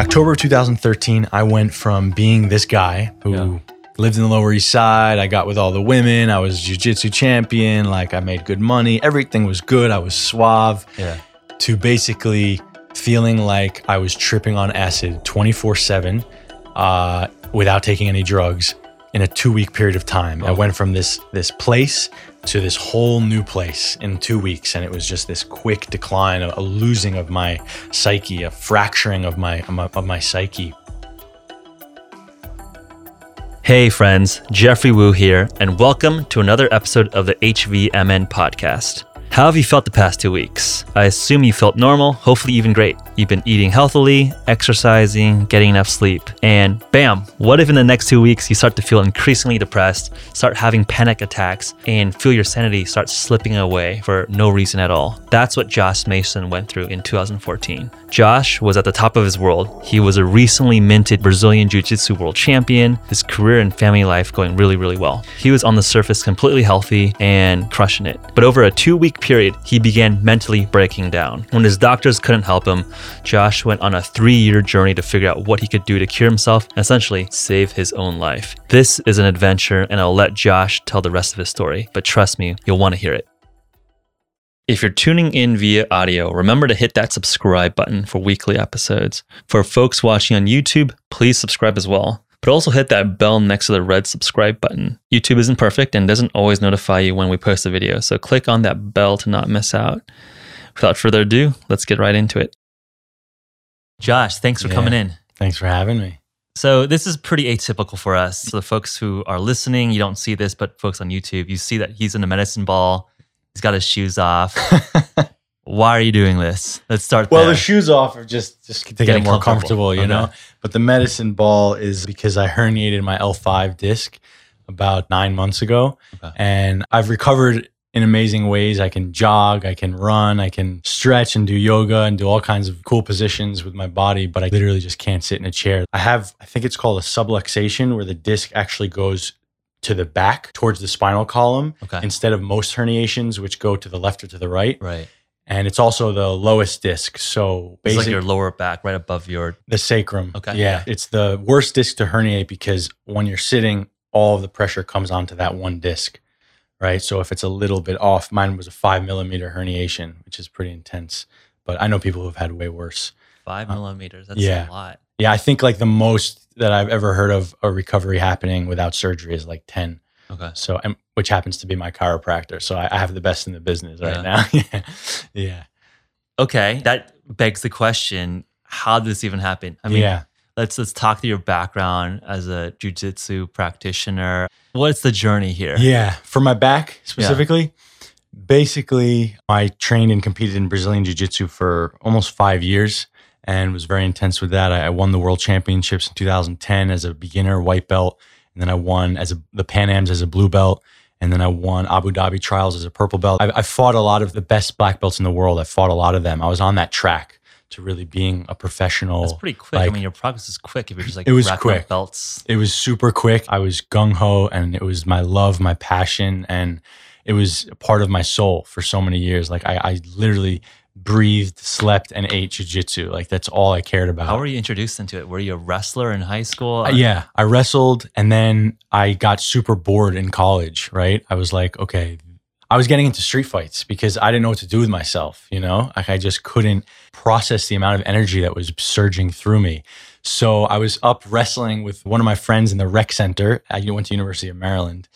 October 2013, I went from being this guy who Yeah. lived in the Lower East Side. I got with all the women. I was jiu-jitsu champion. Like I made good money. Everything was good. I was suave. Yeah. To basically feeling like I was tripping on acid 24/7 uh, without taking any drugs in a two-week period of time. I went from this this place to this whole new place in two weeks, and it was just this quick decline, a, losing of my psyche, a fracturing of my, of my psyche. Hey, friends, Geoffrey Woo here, and welcome to another episode of the HVMN podcast. How have you felt the past two weeks? I assume you felt normal, hopefully, even great. You've been eating healthily, exercising, getting enough sleep, and bam, what if in the next two weeks you start to feel increasingly depressed, start having panic attacks, and feel your sanity start slipping away for no reason at all? That's what Josh Macin went through in 2014. Josh was at the top of his world. He was a recently minted Brazilian Jiu Jitsu world champion, his career and family life going really, really well. He was on the surface completely healthy and crushing it. But over a two week period, he began mentally breaking down. When his doctors couldn't help him, Josh went on a three year journey to figure out what he could do to cure himself and essentially save his own life. This is an adventure, and I'll let Josh tell the rest of his story, but trust me, you'll want to hear it. If you're tuning in via audio, remember to hit that subscribe button for weekly episodes. For folks watching on YouTube, please subscribe as well. But also hit that bell next to the red subscribe button. YouTube isn't perfect and doesn't always notify you when we post a video, so click on that bell to not miss out. Without further ado, let's get right into it. Josh, thanks for Yeah. coming in. Thanks for having me. So this is pretty atypical for us. So the folks who are listening, you don't see this, but folks on YouTube, you see that he's in a medicine ball. He's got his shoes off. Why are you doing this? Let's start Well, there. the shoes off are just just to get Getting more comfortable. comfortable, you Okay. know. But the medicine ball is because I herniated my L5 disc about nine months ago, Okay. and I've recovered in amazing ways. I can jog, I can run, I can stretch and do yoga and do all kinds of cool positions with my body, but I literally just can't sit in a chair. I have, I think it's called a subluxation, where the disc actually goes to the back towards the spinal column okay. instead of most herniations, which go to the left or to the right right. And it's also the lowest disc. So It's like basically, your lower back, right above your. the sacrum. Okay. Yeah, it's the worst disc to herniate because when you're sitting, all of the pressure comes onto that one disc, right? So if it's a little bit off, mine was a five millimeter herniation, which is pretty intense. But I know people who've had way worse. Five Uh, millimeters. That's yeah. a lot. Yeah, I think like the most that I've ever heard of a recovery happening without surgery is like ten. Okay. So, and, which happens to be my chiropractor. So I, I have the best in the business right Yeah. now. yeah, yeah, Okay. That begs the question: How did this even happen? I mean, yeah. let's let's talk to your background as a jujitsu practitioner. What's the journey here? Yeah, for my back specifically. Basically, I trained and competed in Brazilian Jiu Jitsu for almost five years and was very intense with that. I, I won the world championships in 2010 as a beginner white belt. And then I won as a, the Pan Ams as a blue belt. And then I won Abu Dhabi trials as a purple belt. I, I fought a lot of the best black belts in the world. I fought a lot of them. I was on that track to really being a professional. That's pretty quick. I mean, your progress is quick if you're just like It was quick. belts. it was super quick. I was gung ho, and it was my love, my passion, and it was part of my soul for so many years. Like I, I literally breathed, slept, and ate jujitsu. Like that's all I cared about. How were you introduced into it? Were you a wrestler in high school? Uh, yeah, I wrestled, and then I got super bored in college. Right, I was like, okay. I was getting into street fights because I didn't know what to do with myself. You know, like I just couldn't process the amount of energy that was surging through me. So I was up wrestling with one of my friends in the rec center. I went to University of Maryland,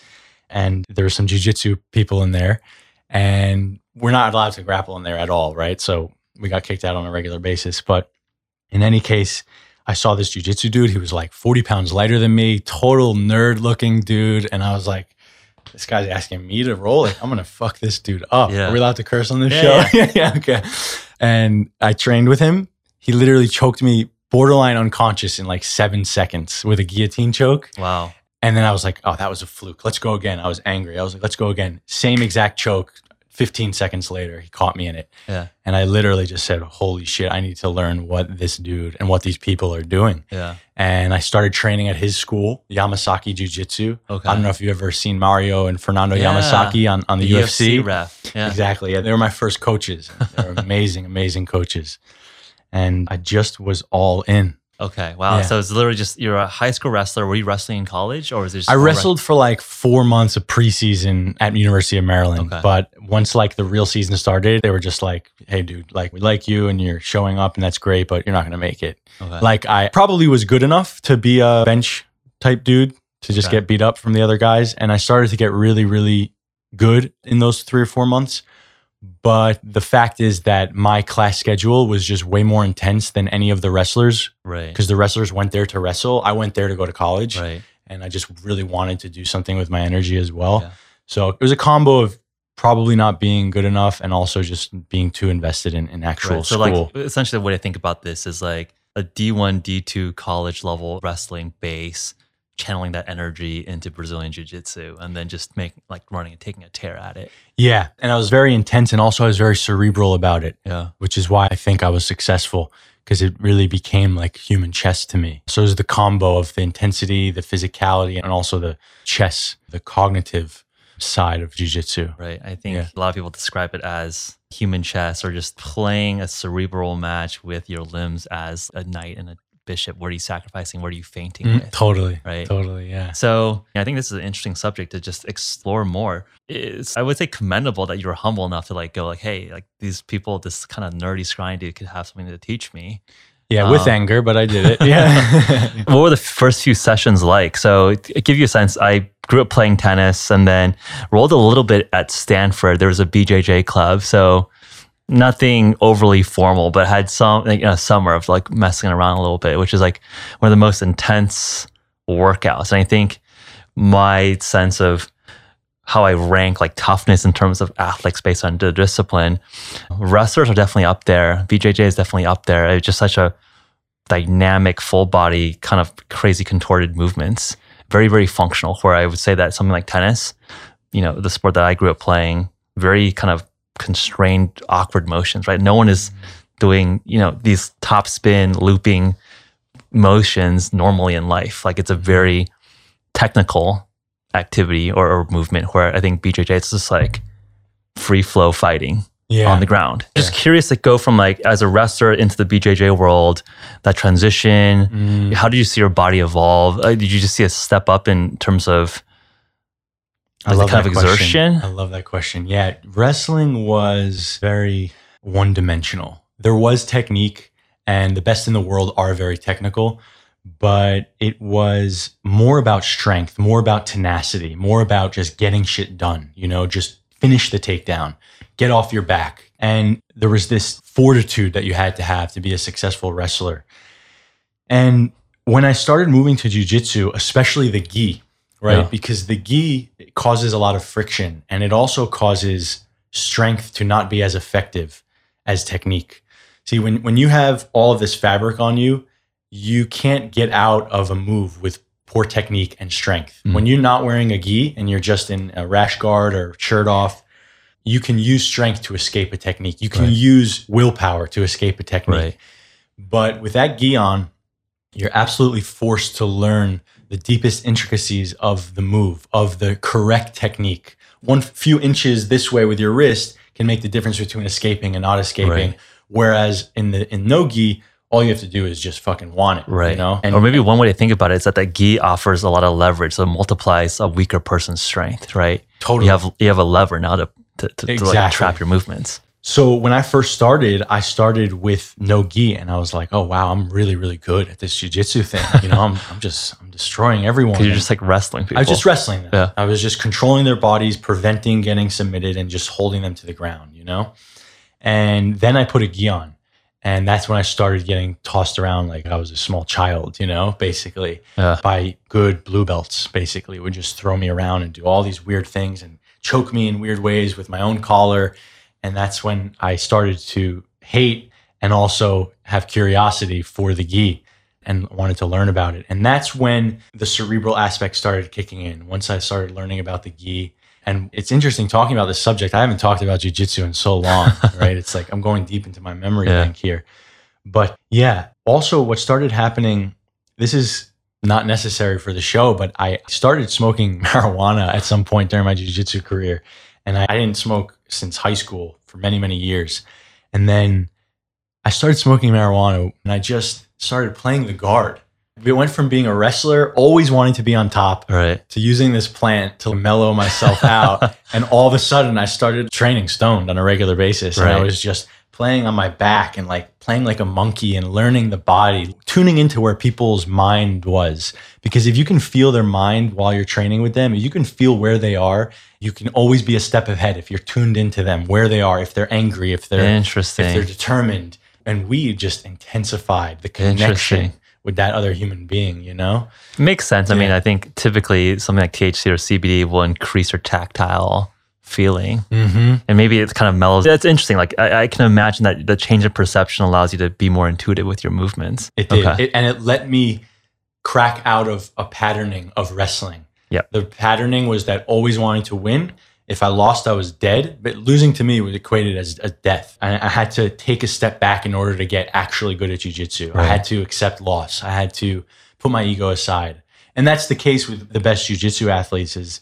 and there were some jujitsu people in there, and we're not allowed to grapple in there at all, right? So we got kicked out on a regular basis. But in any case, I saw this jujitsu dude. He was like 40 pounds lighter than me, total nerd looking dude, and I was like. This guy's asking me to roll it. I'm gonna fuck this dude up. Yeah. Are we allowed to curse on this Yeah, show? yeah, okay. And I trained with him. He literally choked me borderline unconscious in like seven seconds with a guillotine choke. Wow. And then I was like, oh, that was a fluke. Let's go again. I was angry. I was like, let's go again. Same exact choke. 15 seconds later, he caught me in it. Yeah. And I literally just said, holy shit, I need to learn what this dude and what these people are doing. Yeah. And I started training at his school, Yamasaki Jiu Jitsu. Okay. I don't know if you've ever seen Mario and Fernando Yeah. Yamasaki on, on the, UFC. ref. Yeah. Exactly. Yeah, they were my first coaches. They're amazing, amazing coaches. And I just was all in Okay. Wow. Yeah. So it's literally just you're a high school wrestler. Were you wrestling in college or was it just I wrestled for like four months of preseason at University of Maryland. Okay. But once like the real season started, they were just like, "Hey, dude, like we like you and you're showing up and that's great, but you're not gonna make it." Okay. Like I probably was good enough to be a bench type dude to just Okay. get beat up from the other guys, and I started to get really, really good in those three or four months. But the fact is that my class schedule was just way more intense than any of the wrestlers right. because the wrestlers went there to wrestle. I went there to go to college Right. and I just really wanted to do something with my energy as well. Yeah. So it was a combo of probably not being good enough and also just being too invested in, in actual Right. So school. like essentially the way I think about this is like a D1, D2 college level wrestling base, channeling that energy into Brazilian jiu-jitsu and then just make like running and taking a tear at it. yeah. And I was very intense and also I was very cerebral about it, Yeah. which is why I think I was successful because it really became like human chess to me. So it was the combo of the intensity, the physicality, and also the chess, the cognitive side of Jiu Jitsu. Right. I think Yeah. a lot of people describe it as human chess or just playing a cerebral match with your limbs as a knight and a bishop. What are you sacrificing? What are you feinting Mm, with? Totally. Right. Totally. Yeah. So I think this is an interesting subject to just explore more. It's I would say commendable that you were humble enough to like go like, hey, like these people, this kind of nerdy scrying dude could have something to teach me. Yeah. With Um, anger, but I did it. Yeah. What were the first few sessions like? So to give you a sense, I grew up playing tennis and then rolled a little bit at Stanford. There was a BJJ club, so nothing overly formal, but had some like, a summer of like messing around a little bit, which is like one of the most intense workouts. And I think my sense of how I rank like toughness in terms of athletes based on the discipline, wrestlers are definitely up there. BJJ is definitely up there. It's just such a dynamic, full body, kind of crazy contorted movements. Very, very functional. Where I would say that something like tennis, you know, the sport that I grew up playing, very kind of constrained, awkward motions, right? No one is doing, you know, these top spin, looping motions normally in life. Like it's a very technical activity or, or movement where I think BJJ is just like free flow fighting yeah. on the ground. Just curious to go from like as a wrestler into the BJJ world, that transition. Mm. How did you see your body evolve? Uh, did you just see a step up in terms of like the kind of that question. I love that question. Yeah, wrestling was very one dimensional. There was technique, and the best in the world are very technical, but it was more about strength, more about tenacity, more about just getting shit done, you know, just finish the takedown, get off your back. And there was this fortitude that you had to have to be a successful wrestler. And when I started moving to jujitsu, especially the gi, right? Yeah. Because the gi causes a lot of friction and it also causes strength to not be as effective as technique. See, when, when you have all of this fabric on you, you can't get out of a move with poor technique and strength. Mm. When you're not wearing a gi and you're just in a rash guard or shirt off, you can use strength to escape a technique. You can Right. use willpower to escape a technique. Right. But with that gi on, you're absolutely forced to learn the deepest intricacies of the move, of the correct technique. One few inches this way with your wrist can make the difference between escaping and not escaping. Right. Whereas in the in no gi, all you have to do is just fucking want it. Right. You know? or maybe one way to think about it is that that gi offers a lot of leverage, so it multiplies a weaker person's strength, right? totally You have you have a lever now to to, to, to like trap your movements. So when I first started, I started with no gi, and I was like, "Oh wow, I'm really, really good at this jujitsu thing. You know, I'm, I'm just, destroying everyone." You're just like wrestling people. I was just wrestling them. Yeah. I was just controlling their bodies, preventing getting submitted, and just holding them to the ground. You know, and then I put a gi on, and that's when I started getting tossed around like I was a small child. You know, basically Yeah. by good blue belts. Basically, would just throw me around and do all these weird things and choke me in weird ways with my own collar. And that's when I started to hate and also have curiosity for the gi and wanted to learn about it. And that's when the cerebral aspect started kicking in. Once I started learning about the gi. And it's interesting talking about this subject. I haven't talked about jujitsu in so long, right? It's like I'm going deep into my memory Yeah. bank here. But yeah, also what started happening, this is not necessary for the show, but I started smoking marijuana at some point during my jiu-jitsu career. And I, I didn't smoke since high school for many, many years. And then I started smoking marijuana and I just started playing the guard. We went from being a wrestler, always wanting to be on top, Right. to using this plant to mellow myself out. and all of a sudden, I started training stoned on a regular basis. And I was just playing on my back and like playing like a monkey and learning the body, tuning into where people's mind was. Because if you can feel their mind while you're training with them, you can feel where they are, you can always be a step ahead if you're tuned into them, where they are, if they're angry, if they're Interesting. if they're determined. And we just intensified the connection with that other human being, you know? Makes sense. I mean, I think typically something like THC or CBD will increase your tactile feeling. Mm-hmm. And maybe it's kind of mellows. That's interesting. Like I, I can imagine that the change of perception allows you to be more intuitive with your movements. It did. Okay. It, and it let me crack out of a patterning of wrestling. Yep. The patterning was that always wanting to win. If I lost, I was dead. But losing to me was equated as a death. I, I had to take a step back in order to get actually good at jujitsu. I had to accept loss. I had to put my ego aside. And that's the case with the best jujitsu athletes is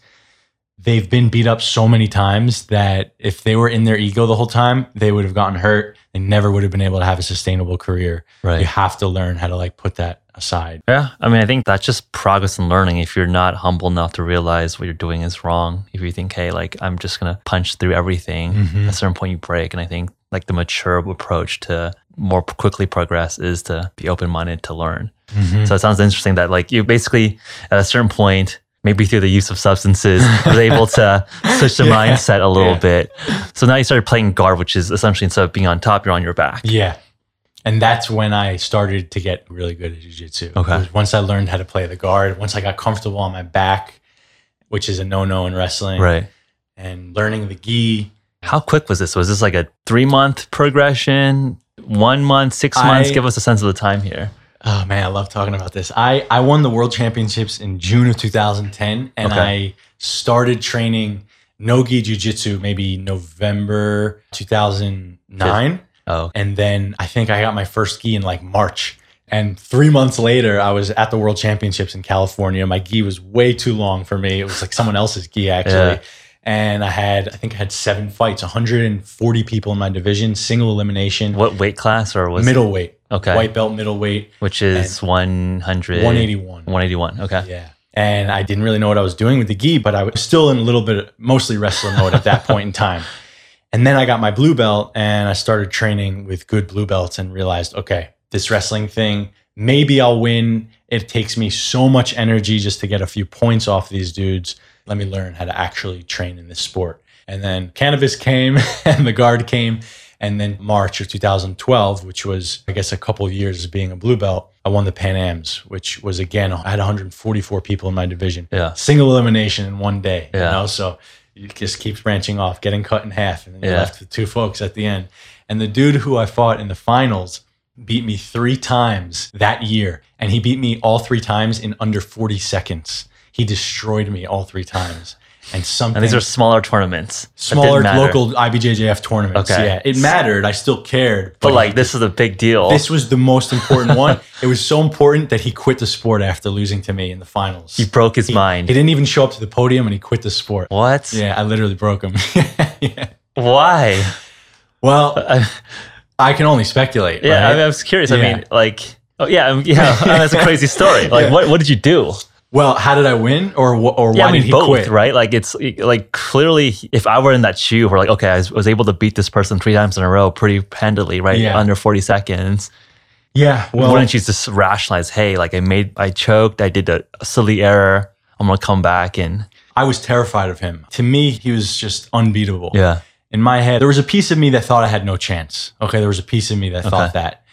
they've been beat up so many times that if they were in their ego the whole time, they would have gotten hurt. They never would have been able to have a sustainable career. Right. You have to learn how to like put that aside. Yeah. I mean, I think that's just progress and learning. If you're not humble enough to realize what you're doing is wrong, if you think, hey, like I'm just going to punch through everything, Mhm. at a certain point you break. And I think like the mature approach to more quickly progress is to be open minded to learn. So it sounds interesting that like you basically at a certain point, maybe through the use of substances, was able to switch the Yeah. mindset a little Yeah. bit. So now you started playing guard, which is essentially instead of being on top, you're on your back. Yeah. And that's when I started to get really good at jiu-jitsu. Okay. Once I learned how to play the guard, once I got comfortable on my back, which is a no-no in wrestling, Right. and learning the gi. How quick was this? Was this like a three month progression? One month, six months? I- Give us a sense of the time here. Oh man, I love talking about this. I, I won the world championships in June of 2010 and Okay. I started training no-gi jiu-jitsu maybe November 2009. Oh, And then I think I got my first gi in like March. And three months later, I was at the World Championships in California. My gi was way too long for me. It was like someone else's gi, actually. Yeah. And I had, I think I had seven fights, 140 people in my division, single elimination, what weight class or was middleweight, Okay. white belt middleweight, Which is 100. 181. 181. Okay. Yeah. And I didn't really know what I was doing with the gi, but I was still in a little bit, mostly wrestler mode at that point in time. And then I got my blue belt and I started training with good blue belts and realized, okay, this wrestling thing, maybe I'll win. It takes me so much energy just to get a few points off these dudes. Let me learn how to actually train in this sport. And then cannabis came and the guard came. And then March of 2012, which was, I guess, a couple of years of being a blue belt, I won the Pan Ams, which was again, I had 144 people in my division. Yeah. Single elimination in one day. You Yeah. know, so it just keeps branching off, getting cut in half, and then you're Yeah. left with two folks at the end. And the dude who I fought in the finals beat me three times that year, and he beat me all three times in under 40 seconds. He destroyed me all three times. And something And these are smaller tournaments. smaller local IBJJF tournaments. Okay. Yeah, it mattered. I still cared, But like, this is a big deal. this was the most important one. It was so important that he quit the sport after losing to me in the finals. he broke his He- mind. He didn't even show up to the podium, and he quit the sport. what? Yeah, I literally broke him. yeah. Why? Well, I- I can only speculate. yeah, right? I, I was curious. I mean, like, oh yeah, yeah, that's a crazy story. Like, Yeah. what what did you do? Well, how did I win, or or Yeah, why I mean did he both, quit? right? Like, it's like clearly, if I were in that shoe, we're like, okay, I was, able to beat this person three times in a row pretty handily, right? Yeah. Under forty seconds. Yeah. Well, Wouldn't you just rationalize, hey, like I made, I choked, I did a, a silly error. I'm gonna come back and I was terrified of him. To me, he was just unbeatable. yeah, in my head, there was a piece of me that thought I had no chance. Okay, there was a piece of me that Okay. thought that.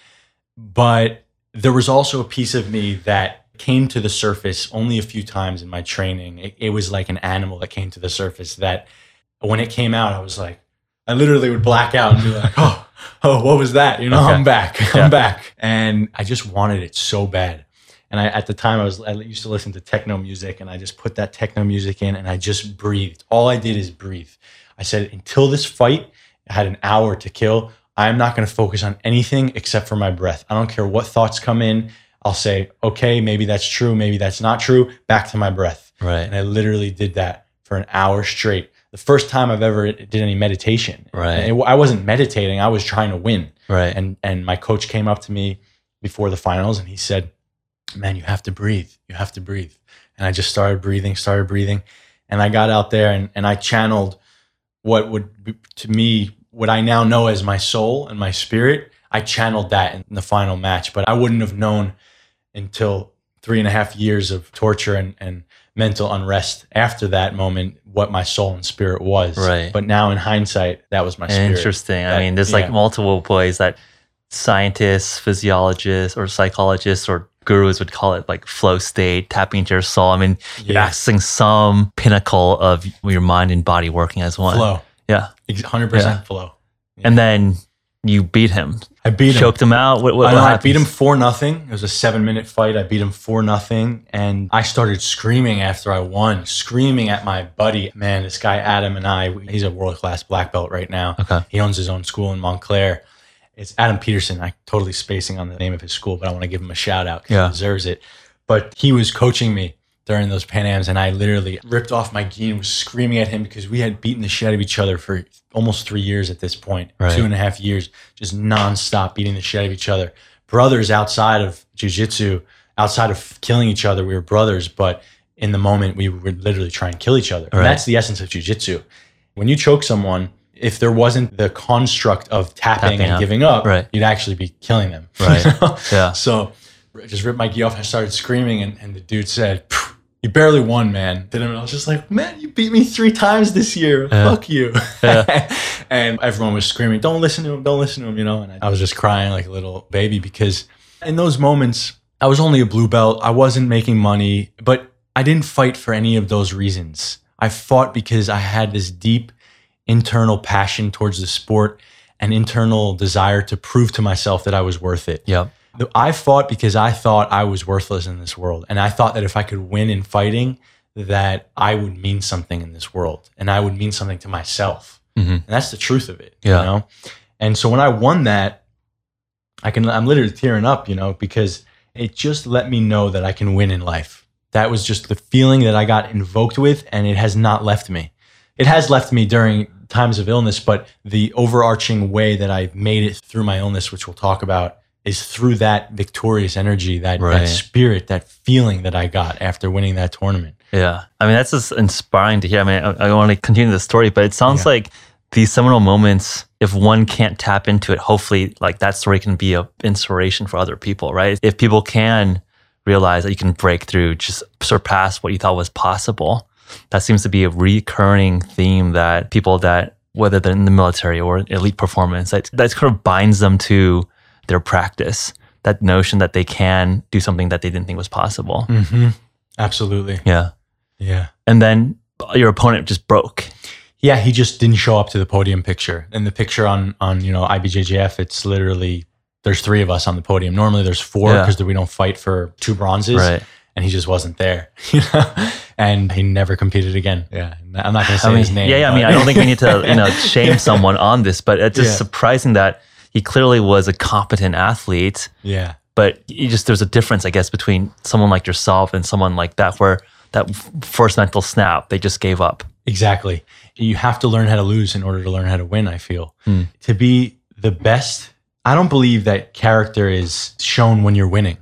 But there was also a piece of me that came to the surface only a few times in my training. It, it was like an animal that came to the surface that when it came out, I was like, I literally would black out and be like, oh, oh, what was that? You know, Okay. I'm back. Yeah. I'm back. And I just wanted it so bad. And I, at the time, I was I used to listen to techno music, and I just put that techno music in, and I just breathed. All I did is breathe. I said, until this fight, I had an hour to kill. I'm not going to focus on anything except for my breath. I don't care what thoughts come in. I'll say, okay, maybe that's true, maybe that's not true. Back to my breath. right, And I literally did that for an hour straight. The first time I've ever did any meditation. Right. And I wasn't meditating. I was trying to win right, and and my coach came up to me before the finals, and he said, "Man, you have to breathe. You have to breathe." And I just started breathing, started breathing, and I got out there and, and I channeled what would be, to me what I now know as my soul and my spirit. I channeled that in the final match, but I wouldn't have known until three and a half years of torture and, and mental unrest after that moment what my soul and spirit was. Right. But now in hindsight, that was my spirit. Interesting. I mean, there's like multiple ways that scientists, physiologists, or psychologists or gurus would call it like flow state, tapping into your soul. I mean, you're Yeah. accessing some pinnacle of your mind and body working as one. Flow. Yeah. 100% Yeah. flow. And then you beat him, I beat him. choked him out. What, what, I, know, I beat him for nothing. It was a seven minute fight. I beat him for nothing, and I started screaming after I won, screaming at my buddy. Man, this guy Adam and I, he's a world class black belt right now. Okay. He owns his own school in Montclair. It's Adam Peterson. I'm totally spacing on the name of his school, but I want to give him a shout out because Yeah. he deserves it. But he was coaching me during those Pan Ams, and I literally ripped off my gi and was screaming at him because we had beaten the shit out of each other for almost three years at this point, Right. two and a half years, just nonstop beating the shit out of each other. Brothers outside of jujitsu, outside of killing each other, we were brothers, but in the moment, we would literally try and kill each other. And Right. that's the essence of jujitsu. When you choke someone, if there wasn't the construct of tapping, Tapping and out. giving up, Right. you'd actually be killing them. Right. Yeah. So just ripped my gi off. I started screaming, and, and the dude said, "You barely won, man." Then I was just like, "Man, you beat me three times this year. Yeah. Fuck you." Yeah. and everyone was screaming, "Don't listen to him! Don't listen to him!" You know. And I, I was just crying like a little baby because in those moments, I was only a blue belt. I wasn't making money, but I didn't fight for any of those reasons. I fought because I had this deep internal passion towards the sport and internal desire to prove to myself that I was worth it. Yep. I fought because I thought I was worthless in this world. And I thought that if I could win in fighting, that I would mean something in this world and I would mean something to myself. Mhm. And that's the truth of it. Yeah. You know? And so when I won that, I can I'm literally tearing up, you know, because it just let me know that I can win in life. That was just the feeling that I got invoked with, and it has not left me. It has left me during times of illness, but the overarching way that I made it through my illness, which we'll talk about, is through that victorious energy, that, Right. that spirit, that feeling that I got after winning that tournament. Yeah. I mean, that's just inspiring to hear. I mean, I, I want to continue the story, but it sounds Yeah. like these seminal moments, if one can't tap into it, hopefully, like that story can be an inspiration for other people, right? If people can realize that you can break through, just surpass what you thought was possible, that seems to be a recurring theme that people that, whether they're in the military or elite performance, that, that kind of binds them to their practice. That notion that they can do something that they didn't think was possible. Mm-hmm. Absolutely. Yeah. Yeah. And then your opponent just broke. Yeah, he just didn't show up to the podium picture. And the picture on on you know IBJJF, it's literally there's three of us on the podium. Normally there's four Yeah. because we don't fight for two bronzes, Right. and he just wasn't there. You know, and he never competed again. Yeah, I'm not gonna say I mean, his name. yeah, yeah, I mean, I don't think we need to, you know, shame someone on this, but it's just Yeah. surprising that he clearly was a competent athlete, yeah, but you just there's a difference, I guess, between someone like yourself and someone like that, where that first mental snap, they just gave up. exactly. You have to learn how to lose in order to learn how to win. I feel Hmm. to be the best. I don't believe that character is shown when you're winning.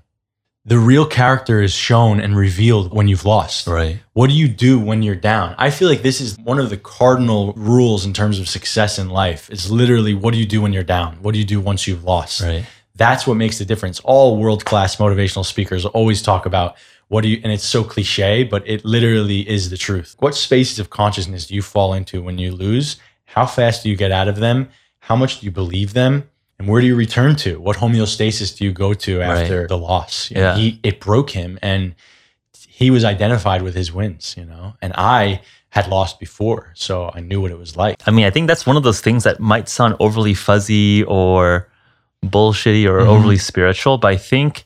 The real character is shown and revealed when you've lost. Right. What do you do when you're down? I feel like this is one of the cardinal rules in terms of success in life. It's literally what do you do when you're down? What do you do once you've lost? Right. That's what makes the difference. All world class motivational speakers always talk about what do you, and it's so cliche, but it literally is the truth. What spaces of consciousness do you fall into when you lose? How fast do you get out of them? How much do you believe them? And where do you return to? What homeostasis do you go to after the loss? You know, Yeah. he, it broke him and he was identified with his wins, you know, and I had lost before. So I knew what it was like. I mean, I think that's one of those things that might sound overly fuzzy or bullshitty or Mhm. overly spiritual, but I think,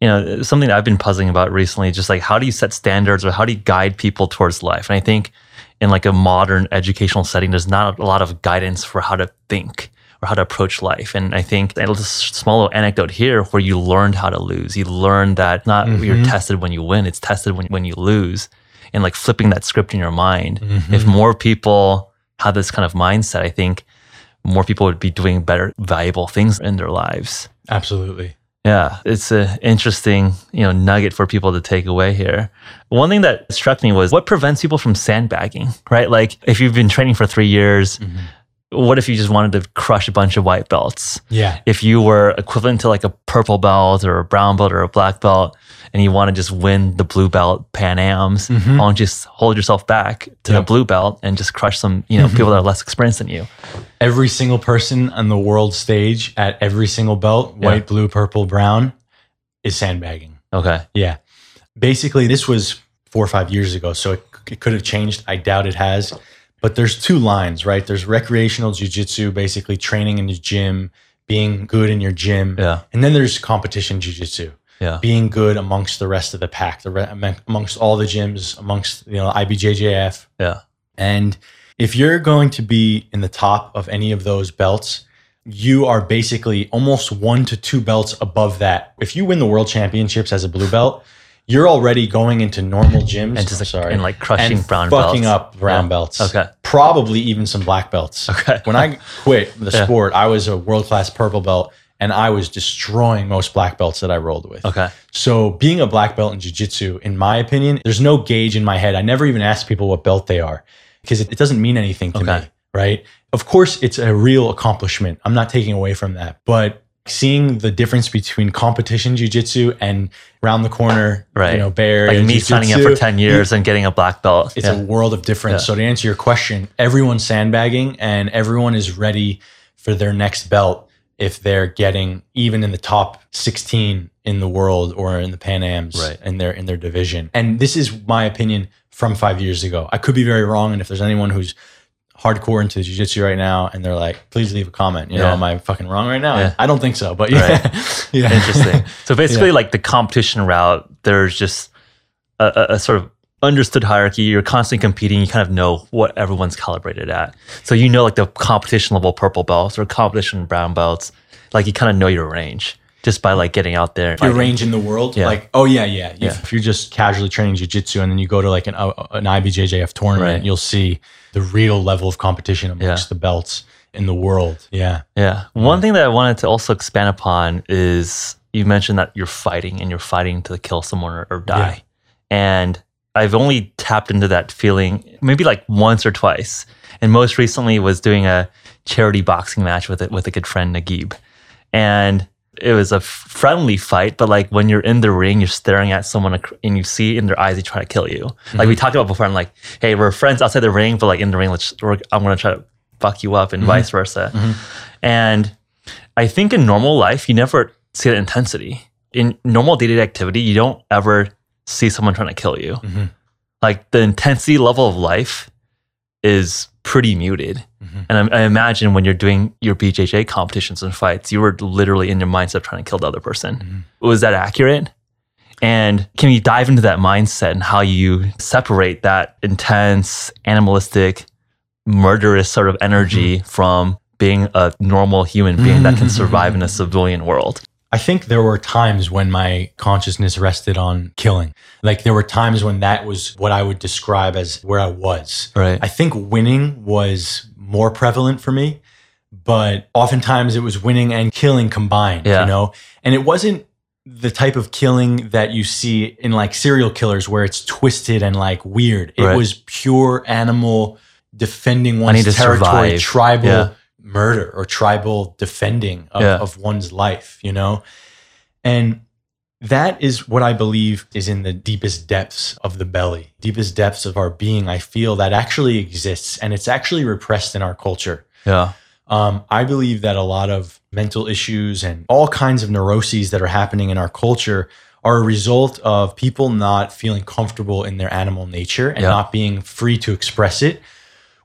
you know, something that I've been puzzling about recently, just like how do you set standards or how do you guide people towards life? And I think in like a modern educational setting, there's not a lot of guidance for how to think or how to approach life. And I think it's a small little anecdote here where you learned how to lose. You learned that not you're Mhm. tested when you win, it's tested when, when you lose. And like flipping that script in your mind Mhm. if more people have this kind of mindset, I think more people would be doing better, valuable things in their lives. Absolutely. Yeah, it's an interesting, you know, nugget for people to take away here. One thing that struck me was what prevents people from sandbagging, right? Like if you've been training for three years, what if you just wanted to crush a bunch of white belts? Yeah. If you were equivalent to like a purple belt or a brown belt or a black belt, and you want to just win the blue belt Pan Ams, mm-hmm. why don't you just hold yourself back to the blue belt and just crush some, you know, people that are less experienced than you? Every single person on the world stage at every single belt, Yeah. white, blue, purple, brown, is sandbagging. Okay. Yeah. Basically, this was four or five years ago, so it, it could have changed. I doubt it has. But there's two lines, right? There's recreational jujitsu, basically training in the gym, being good in your gym. Yeah. And then there's competition jujitsu, Yeah. being good amongst the rest of the pack, the re- amongst all the gyms, amongst you know IBJJF. Yeah. And if you're going to be in the top of any of those belts, you are basically almost one to two belts above that. If you win the world championships as a blue belt, you're already going into normal gyms. And just like- sorry, and, like, crushing and brown fucking belts. up brown Yeah. belts. Okay. probably even some black belts. Okay. When I quit the Yeah. sport, I was a world class purple belt, and I was destroying most black belts that I rolled with. Okay. So being a black belt in jiu-jitsu, in my opinion, there's no gauge in my head. I never even ask people what belt they are because it, it doesn't mean anything to Okay. me, right? Of course, it's a real accomplishment. I'm not taking away from that, but seeing the difference between competition jiu-jitsu and round the corner, Right. you know, bear Like me signing up for 10 years and getting a black belt. it's yeah. a world of difference. Yeah. So to answer your question, everyone's sandbagging and everyone is ready for their next belt if they're getting even in the top 16 in the world or in the Pan Ams Right. in their in their division. And this is my opinion from 5 years ago. I could be very wrong and if there's anyone who's hardcore into jiu-jitsu right now and they're like please leave a comment you know am i fucking wrong right now Yeah. i don't think so but yeah yeah Interesting. So basically, Yeah. like the competition route, there's just a, a, a sort of understood hierarchy. You're constantly competing. You kind of know what everyone's calibrated at. So you know, like the competition level purple belts or competition brown belts. Like you kind of know your range just by like getting out there. your range in the world. Yeah. Like, oh yeah, yeah. If, Yeah. if you're just casually training jujitsu and then you go to like an, uh, an IBJJF tournament, Right. you'll see the real level of competition amongst Yeah. the belts in the world. Yeah. Yeah. One thing that I wanted to also expand upon is you mentioned that you're fighting and you're fighting to kill someone or, or die. And I've only tapped into that feeling maybe like once or twice. And most recently was doing a charity boxing match with it with a good friend Nagib. And it was a friendly fight, but like when you're in the ring, you're staring at someone and you see in their eyes they try to kill you. Like we mhm. talked about before, I'm like, hey, we're friends outside the ring, but like in the ring, let's we're, I'm gonna try to fuck you up and mhm. vice versa. Mhm. And I think in normal life, you never see that intensity. In normal day to day activity, you don't ever see someone trying to kill you. Mhm. Like the intensity level of life is pretty muted. Mhm. And I, I imagine when you're doing your BJJ competitions and fights, you were literally in your mindset trying to kill the other person. Mm-hmm. Was that accurate? And can you dive into that mindset and how you separate that intense, animalistic, murderous sort of energy mm-hmm. from being a normal human being that can survive in a mm-hmm. civilian world? I think there were times when my consciousness rested on killing. Like there were times when that was what I would describe as where I was. Right. I think winning was more prevalent for me, but oftentimes it was winning and killing combined, Yeah. you know? And it wasn't the type of killing that you see in like serial killers where it's twisted and like weird. It Right. was pure animal defending one's territory, survive. tribal Yeah. murder or tribal defending of, Yeah. of one's life, you know? And that is what I believe is in the deepest depths of the belly, deepest depths of our being. I feel that actually exists and it's actually repressed in our culture. Yeah. Um, I believe that a lot of mental issues and all kinds of neuroses that are happening in our culture are a result of people not feeling comfortable in their animal nature and Yeah. not being free to express it.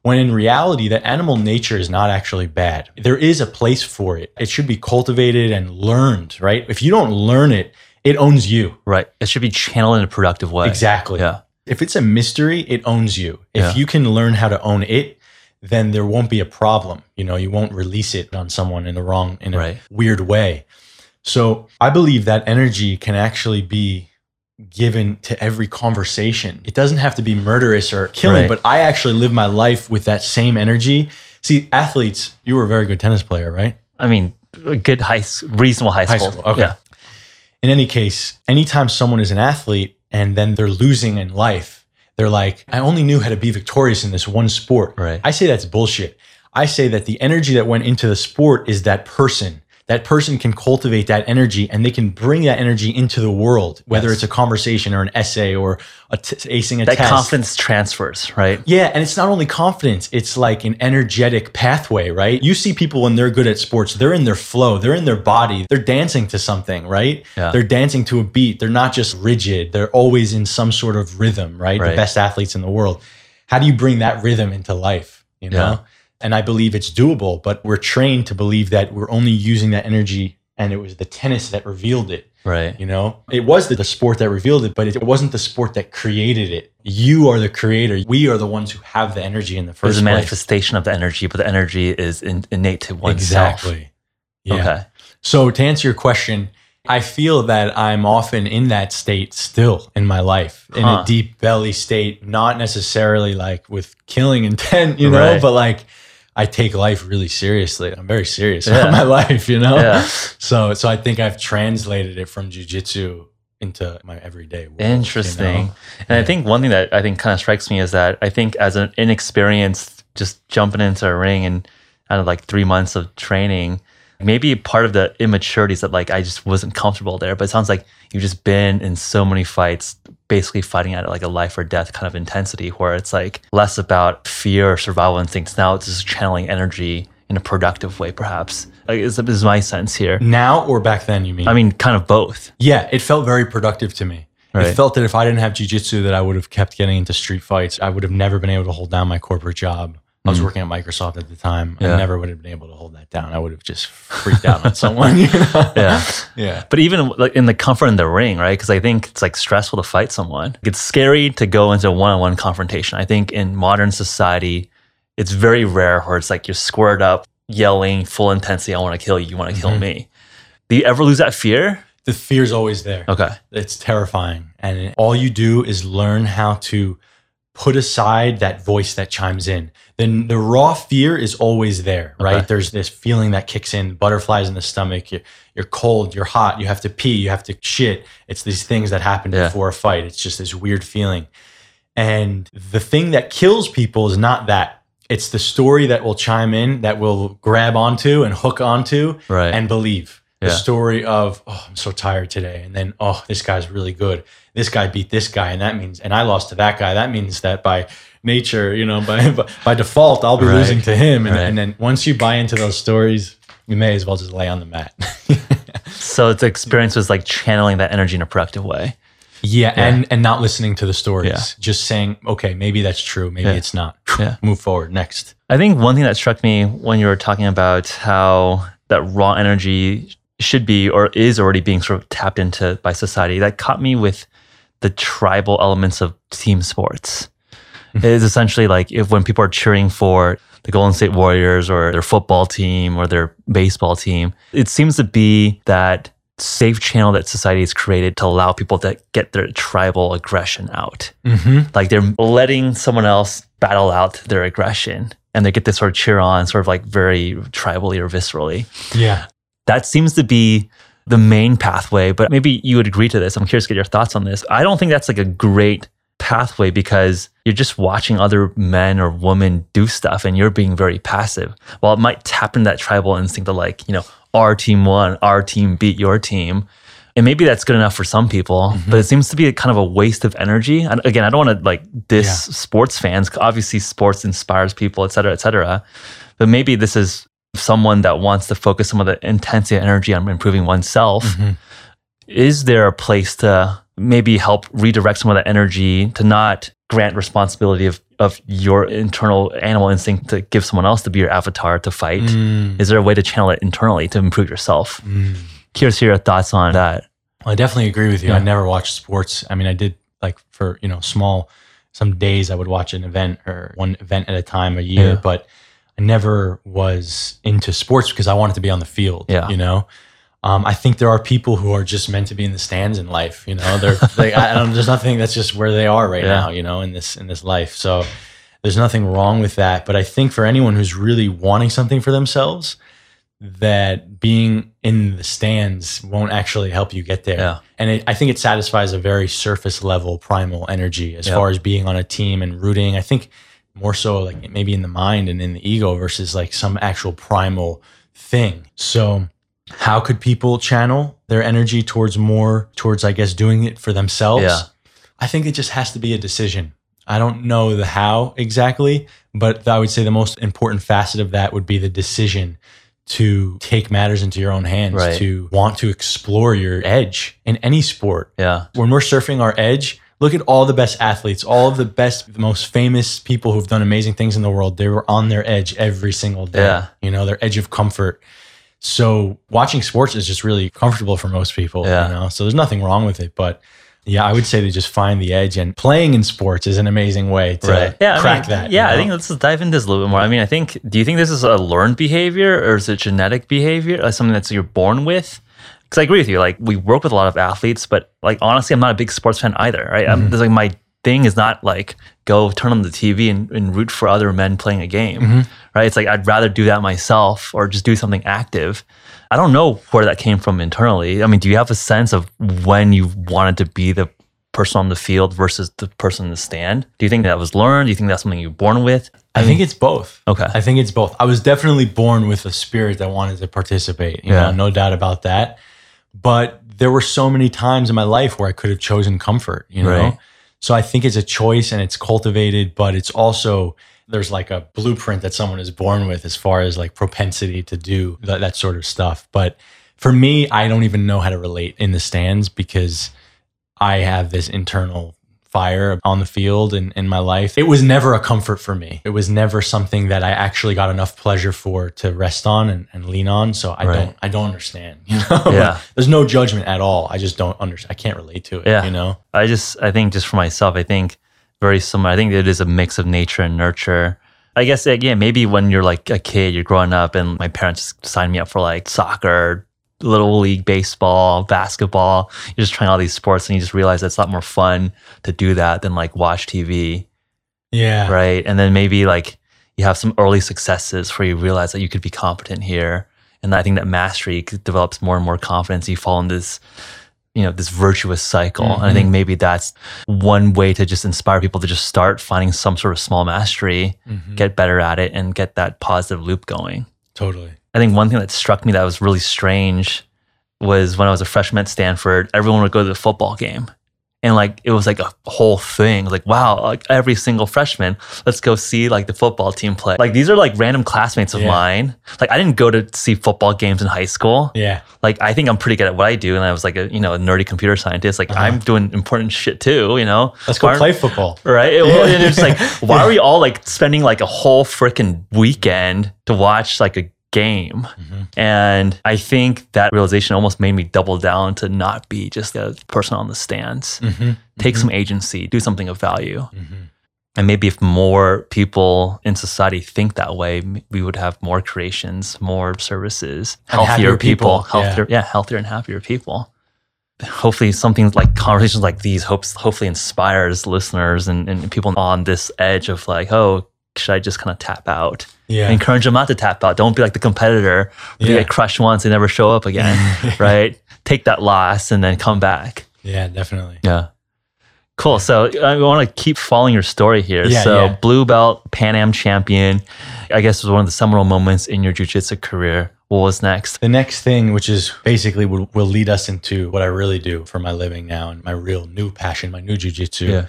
When in reality, that animal nature is not actually bad. There is a place for it. It should be cultivated and learned, right? If you don't learn it, it owns you. Right. It should be channeled in a productive way. Exactly. Yeah. If it's a mystery, it owns you. If Yeah. you can learn how to own it, then there won't be a problem. You know, you won't release it on someone in the wrong, in a Right. weird way. So I believe that energy can actually be given to every conversation. It doesn't have to be murderous or killing, Right. but I actually live my life with that same energy. See, athletes, you were a very good tennis player, right? I mean, a good high, reasonable high school. High school. okay. Yeah. In any case, anytime someone is an athlete and then they're losing in life, they're like, I only knew how to be victorious in this one sport. Right. I say that's bullshit. I say that the energy that went into the sport is that person. That person can cultivate that energy and they can bring that energy into the world, whether Yes. it's a conversation or an essay or a t- acing a that test. confidence transfers, right? Yeah, and it's not only confidence, it's like an energetic pathway, right? You see people when they're good at sports, they're in their flow, they're in their body, they're dancing to something, right? Yeah. They're dancing to a beat. They're not just rigid, they're always in some sort of rhythm, right? Right. The best athletes in the world. How do you bring that rhythm into life, you know? Yeah. And I believe it's doable, but we're trained to believe that we're only using that energy and it was the tennis that revealed it. Right. You know, it was the, the sport that revealed it, but it wasn't the sport that created it. You are the creator. We are the ones who have the energy in the There's first a place. manifestation of the energy, but the energy is in, innate to oneself. Exactly. Yeah. Okay. So to answer your question, I feel that I'm often in that state still in my life, in Huh. a deep belly state, not necessarily like with killing intent, you know, Right. but like I take life really seriously. I'm very serious Yeah. about my life, you know? Yeah. So so I think I've translated it from jujitsu into my everyday world. you know? Interesting. And I think one thing that I think kind of strikes me is that I think as an inexperienced, just jumping into a ring and out of like three months of training, maybe part of the immaturity is that like I just wasn't comfortable there. But it sounds like you've just been in so many fights, basically fighting at like a life or death kind of intensity, where it's like less about fear or survival instincts. Now it's just channeling energy in a productive way, perhaps. Like, is, is my sense here. Now or back then, you mean? I mean, kind of both. yeah, it felt very productive to me. Right. It felt that if I didn't have jujitsu, that I would have kept getting into street fights. I would have never been able to hold down my corporate job. I was working at Microsoft at the time. Mm. Yeah. I never would have been able to hold that down. I would have just freaked out on someone. You know? Yeah. yeah. But even like in the comfort in the ring, right? Because I think it's like stressful to fight someone. It's scary to go into one-on-one confrontation. I think in modern society, it's very rare where it's like you're squared up, yelling, full intensity. I want to kill you. You want to kill Mhm. me. Do you ever lose that fear? The fear's always there. Okay. It's terrifying. And all you do is learn how to put aside that voice that chimes in. Then the raw fear is always there, right? Okay. There's this feeling that kicks in, butterflies in the stomach. You're, you're cold, you're hot, you have to pee, you have to shit. It's these things that happen Yeah. before a fight. It's just this weird feeling. And the thing that kills people is not that. It's the story that will chime in, that will grab onto and hook onto Right. and believe. The Yeah. story of, oh, I'm so tired today. And then, oh, this guy's really good. This guy beat this guy. And that means, and I lost to that guy. That means that by nature, you know, by, by default, I'll be Right. losing to him. And, Right. and then once you buy into those stories, you may as well just lay on the mat. so the experience was like channeling that energy in a productive way. yeah, And, and not listening to the stories. Yeah. Just saying, okay, maybe that's true. Maybe Yeah. it's not. Yeah. Move forward. Next. I think one thing that struck me when you were talking about how that raw energy should be or is already being sort of tapped into by society, that caught me with the tribal elements of team sports. it is essentially like if when people are cheering for the Golden State Warriors or their football team or their baseball team, it seems to be that safe channel that society has created to allow people to get their tribal aggression out Mm-hmm. like they're letting someone else battle out their aggression and they get to sort of cheer on sort of like very tribally or viscerally Yeah. that seems to be the main pathway but maybe you would agree to this i'm curious to get your thoughts on this i don't think that's like a great pathway because you're just watching other men or women do stuff and you're being very passive while it might tap into that tribal instinct of like you know our team won our team beat your team and maybe that's good enough for some people, Mm-hmm. but it seems to be a kind of a waste of energy. And again, I don't want to like diss Yeah. sports fans. Obviously, sports inspires people, et cetera, et cetera. But maybe this is someone that wants to focus some of the intensity and energy on improving oneself. Mhm. Is there a place to maybe help redirect some of that energy to not grant responsibility of, of your internal animal instinct to give someone else to be your avatar to fight? Mm. Is there a way to channel it internally to improve yourself? Mm. Curious to hear your thoughts on that. Well, I definitely agree with you. Yeah. I never watched sports. I mean, I did like for, you know, small, some days I would watch an event or one event at a time a year, Yeah. but I never was into sports because I wanted to be on the field, Yeah. you know? Um, I think there are people who are just meant to be in the stands in life, you know, they're like, I don't, there's nothing that's just where they are right Yeah. now, you know, in this, in this life. So there's nothing wrong with that. But I think for anyone who's really wanting something for themselves, that being in the stands won't actually help you get there. Yeah. And it, I think it satisfies a very surface level primal energy as Yeah. far as being on a team and rooting. I think more so like maybe in the mind and in the ego versus like some actual primal thing. So how could people channel their energy towards more towards I guess doing it for themselves? Yeah. I think it just has to be a decision. I don't know the how exactly, but I would say the most important facet of that would be the decision to take matters into your own hands, Right. to want to explore your edge in any sport. Yeah. When we're surfing our edge, look at all the best athletes, all of the best, the most famous people who've done amazing things in the world. They were on their edge every single day. Yeah. You know, their edge of comfort. So watching sports is just really comfortable for most people. Yeah. You know, so there's nothing wrong with it. But yeah, I would say to just find the edge and playing in sports is an amazing way to Yeah. I crack mean, that. you Yeah. I think let's dive into this a little bit more. I mean, I think, do you think this is a learned behavior or is it genetic behavior? Like something that's you're born with? Because I agree with you. Like we work with a lot of athletes, but like honestly, I'm not a big sports fan either. Right? Mm-hmm. There's like my thing is not like go turn on the TV and, and root for other men playing a game. Mm-hmm. Right? It's like I'd rather do that myself or just do something active. I don't know where that came from internally. I mean, do you have a sense of when you wanted to be the person on the field versus the person in the stand? Do you think that was learned? Do you think that's something you're born with? I think it's both. Okay. I think it's both. I was definitely born with a spirit that wanted to participate. You Yeah. know, no doubt about that. But there were so many times in my life where I could have chosen comfort, you know? Right. So I think it's a choice and it's cultivated, but it's also there's like a blueprint that someone is born with as far as like propensity to do that, that sort of stuff. But for me, I don't even know how to relate in the stands because I have this internal fire on the field and in my life. It was never a comfort for me. It was never something that I actually got enough pleasure for to rest on and, and lean on. So I Right. don't I don't understand. You know? Yeah. There's no judgment at all. I just don't understand. I can't relate to it. Yeah. You know? I just, I think just for myself, I think very similar. I think it is a mix of nature and nurture. I guess, yeah, maybe when you're like a kid, you're growing up and my parents signed me up for like soccer, little league baseball, basketball. You're just trying all these sports and you just realize that it's a lot more fun to do that than like watch TV. Yeah. right? And then maybe like you have some early successes where you realize that you could be competent here, and I think that mastery develops more and more confidence. You fall in this, you know, this virtuous cycle, and I think maybe that's one way to just inspire people to just start finding some sort of small mastery, Mhm. get better at it, and get that positive loop going. Totally. I think one thing that struck me that was really strange was when I was a freshman at Stanford, everyone would go to the football game. And like it was like a whole thing. Like, wow, like every single freshman, let's go see like the football team play. Like these are like random classmates of Yeah. mine. Like I didn't go to see football games in high school. Yeah. Like I think I'm pretty good at what I do. And I was like a, you know, a nerdy computer scientist. Like Uh-huh. I'm doing important shit too, you know? Let's go Why- play football. Right. Well, and it's like, why are we all like spending like a whole freaking weekend to watch like a game? Mhm. And I think that realization almost made me double down to not be just a person on the stands. Mm-hmm. Take some agency, do something of value. Mm-hmm. And maybe if more people in society think that way, we would have more creations, more services, healthier happier people, people, yeah. healthier, yeah. healthier and happier people. Hopefully, something like conversations like these hopes hopefully inspires listeners and, and people on this edge of like, oh, should I just kind of tap out? Yeah. Encourage them not to tap out. Don't be like the competitor. who Yeah. get crushed once and never show up again, right? Take that loss and then come back. yeah, definitely. Yeah. Cool. So I want to keep following your story here. Yeah, so yeah. blue belt, Pan Am champion. I guess was one of the seminal moments in your jujitsu career. What was next? The next thing, which is basically will, will lead us into what I really do for my living now and my real new passion, my new jujitsu. Yeah.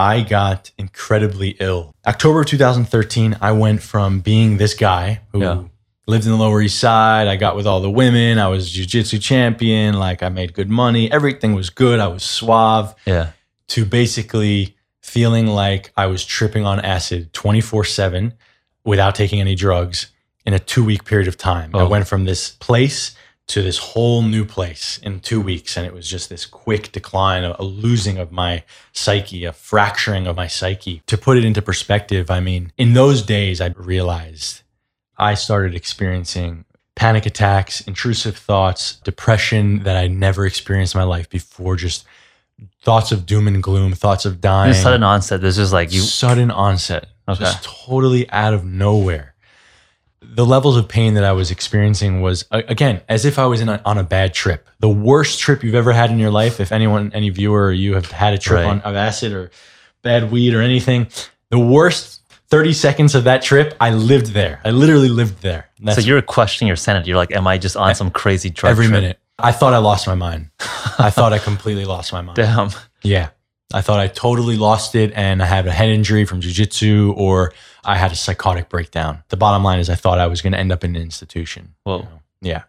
I got incredibly ill. October of 2013, I went from being this guy who Yeah. lived in the Lower East Side. I got with all the women. I was jujitsu champion. Like I made good money. Everything was good. I was suave. Yeah. To basically feeling like I was tripping on acid 24 7 without taking any drugs in a two week period of time. I Oh. went from this place to this whole new place in two weeks. And it was just this quick decline, a, a losing of my psyche, a fracturing of my psyche. To put it into perspective, I mean, in those days, I realized I started experiencing panic attacks, intrusive thoughts, depression that I never experienced in my life before, just thoughts of doom and gloom, thoughts of dying Just sudden onset. This is like you. sudden onset, Okay. just totally out of nowhere. The levels of pain that I was experiencing was again as if I was in a, on a bad trip. The worst trip you've ever had in your life. If anyone, any viewer, or you have had a trip Right. on of acid or bad weed or anything, the worst thirty seconds of that trip, I lived there. I literally lived there. That's So you're questioning your sanity. You're like, am I just on some crazy drug every trip? minute. I thought I lost my mind. I thought I completely lost my mind. Damn. Yeah. I thought I totally lost it and I had a head injury from jujitsu or I had a psychotic breakdown. The bottom line is I thought I was going to end up in an institution. Whoa. Yeah.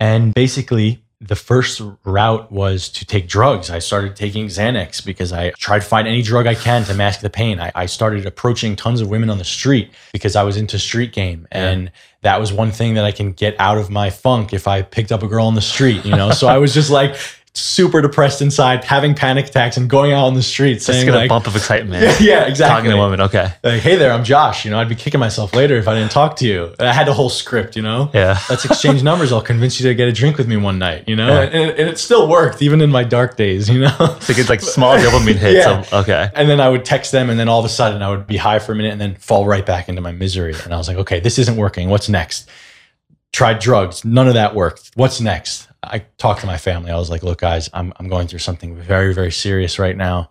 And basically, the first route was to take drugs. I started taking Xanax because I tried to find any drug I can to mask the pain. I, I started approaching tons of women on the street because I was into street game. And that was one thing that I can get out of my funk if I picked up a girl on the street, you know? so I was just like super depressed inside, having panic attacks and going out on the street Just saying get a like, bump of excitement. yeah, yeah, exactly. Talking to women. Okay. Like, hey there, I'm Josh. You know, I'd be kicking myself later if I didn't talk to you. I had a whole script, you know? Yeah. Let's exchange numbers. I'll convince you to get a drink with me one night, you know? Yeah. And, and, it still worked, even in my dark days, you know? So it's like small dopamine hits. Yeah. Of, okay. And then I would text them, and then all of a sudden I would be high for a minute and then fall right back into my misery. And I was like, okay, this isn't working. What's next? Tried drugs. None of that worked. What's next? I talked to my family. I was like, look, guys, I'm, I'm going through something very, very serious right now,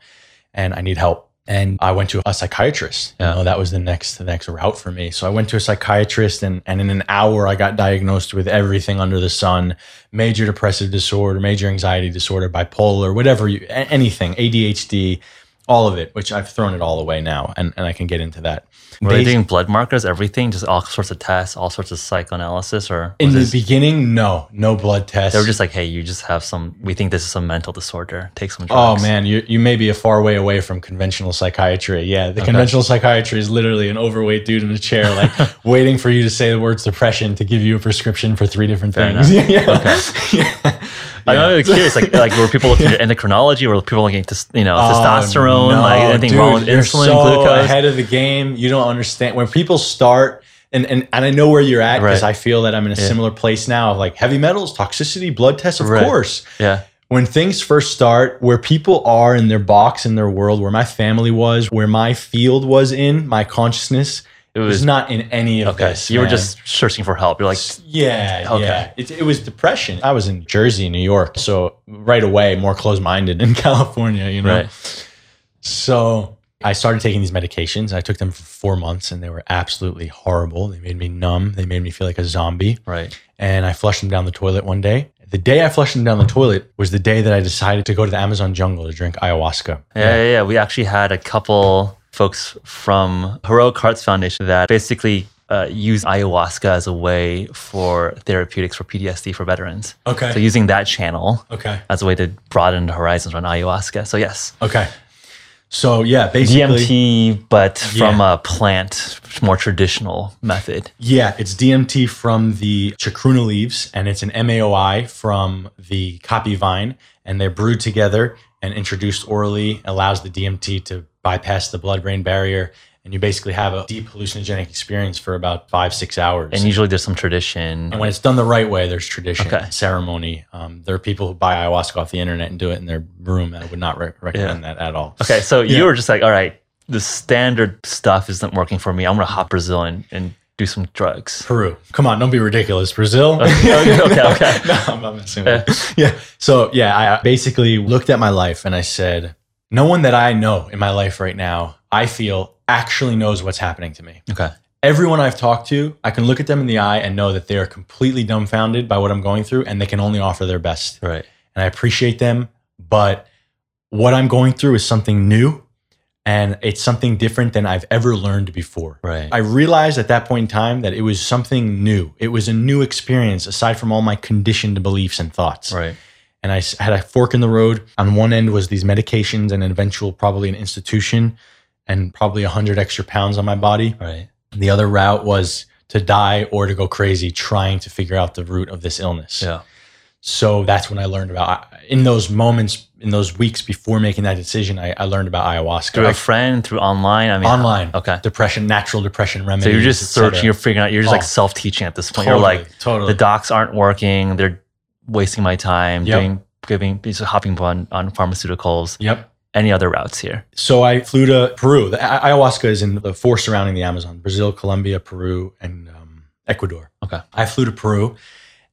and I need help. And I went to a psychiatrist. You know, that was the next the next route for me. So I went to a psychiatrist, and and in an hour, I got diagnosed with everything under the sun: major depressive disorder, major anxiety disorder, bipolar, whatever you, anything, ADHD, all of it. Which I've thrown it all away now, and and I can get into that. Were they doing blood markers, everything, just all sorts of tests, all sorts of psychoanalysis, or in the this- beginning, no, no blood tests. they were just like, hey, you just have some. We think this is some mental disorder. Take some Oh man, you you may be a far way away from conventional psychiatry. Yeah, the conventional psychiatry is literally an overweight dude in a chair, like waiting for you to say the words depression to give you a prescription for three different Fair things. yeah. Yeah. I'm really curious. Like, like were people looking at endocrinology? Were people looking at you know oh, testosterone? Oh, no, like anything dude, wrong with you're insulin, so glucose? ahead of the game. You don't understand when people start. And, and, and I know where you're at because Right. I feel that I'm in a similar place now of like heavy metals, toxicity, blood tests, of Right. course. Yeah. when things first start, where people are in their box, in their world, where my family was, where my field was in, my consciousness It was was not in any of okay. this. You were just searching for help. You're like, yeah, Okay. yeah. It, it was depression. I was in Jersey, New York, so right away more closed minded in California, you know. right. So I started taking these medications. I took them for four months, and they were absolutely horrible. They made me numb. They made me feel like a zombie. Right. and I flushed them down the toilet one day. The day I flushed them down the toilet was the day that I decided to go to the Amazon jungle to drink ayahuasca. Yeah, yeah, yeah. We actually had a couple folks from Heroic Hearts Foundation that basically uh, use ayahuasca as a way for therapeutics for PTSD for veterans. Okay. So using that channel okay. as a way to broaden the horizons on ayahuasca. So yes, Okay. So yeah, basically, DMT, but from Yeah. a plant, more traditional method. yeah, it's DMT from the chacruna leaves, and it's an MAOI from the caapi vine, and they're brewed together and introduced orally. Allows the DMT to bypass the blood-brain barrier, and you basically have a deep hallucinogenic experience for about five, six hours. And usually there's some tradition. And when it's done the right way, there's tradition, Okay. ceremony. Um, there are people who buy ayahuasca off the internet and do it in their room. I would not re- recommend that at all. Okay, so Yeah. you were just like, all right, the standard stuff isn't working for me. I'm gonna hop Brazil and, and do some drugs. Peru. Come on, don't be ridiculous. Brazil. okay, okay, okay. no, I'm with you. Yeah. So yeah, I basically looked at my life and I said, no one that I know in my life right now, I feel actually knows what's happening to me. Okay. Everyone I've talked to, I can look at them in the eye and know that they are completely dumbfounded by what I'm going through and they can only offer their best. Right. and I appreciate them. But what I'm going through is something new and it's something different than I've ever learned before. Right. I realized at that point in time that it was something new. It was a new experience aside from all my conditioned beliefs and thoughts. right. And I had a fork in the road. On one end was these medications and an eventual, probably an institution and probably 100 extra pounds on my body. Right. The other route was to die or to go crazy trying to figure out the root of this illness. Yeah. So that's when I learned about in those moments, in those weeks before making that decision, I, I learned about ayahuasca. Through a friend, through online. I mean, online. Okay. Depression, natural depression remedies. So you're just searching, you're figuring out, you're just like Oh. self teaching at this point. Totally, You're like, totally. the docs aren't working. They're wasting my time Yep. doing, giving, just hopping on, on pharmaceuticals. Yep. Any other routes here? So I flew to Peru. The ayahuasca is in the four surrounding the Amazon: Brazil, Colombia, Peru, and um, Ecuador. Okay. I flew to Peru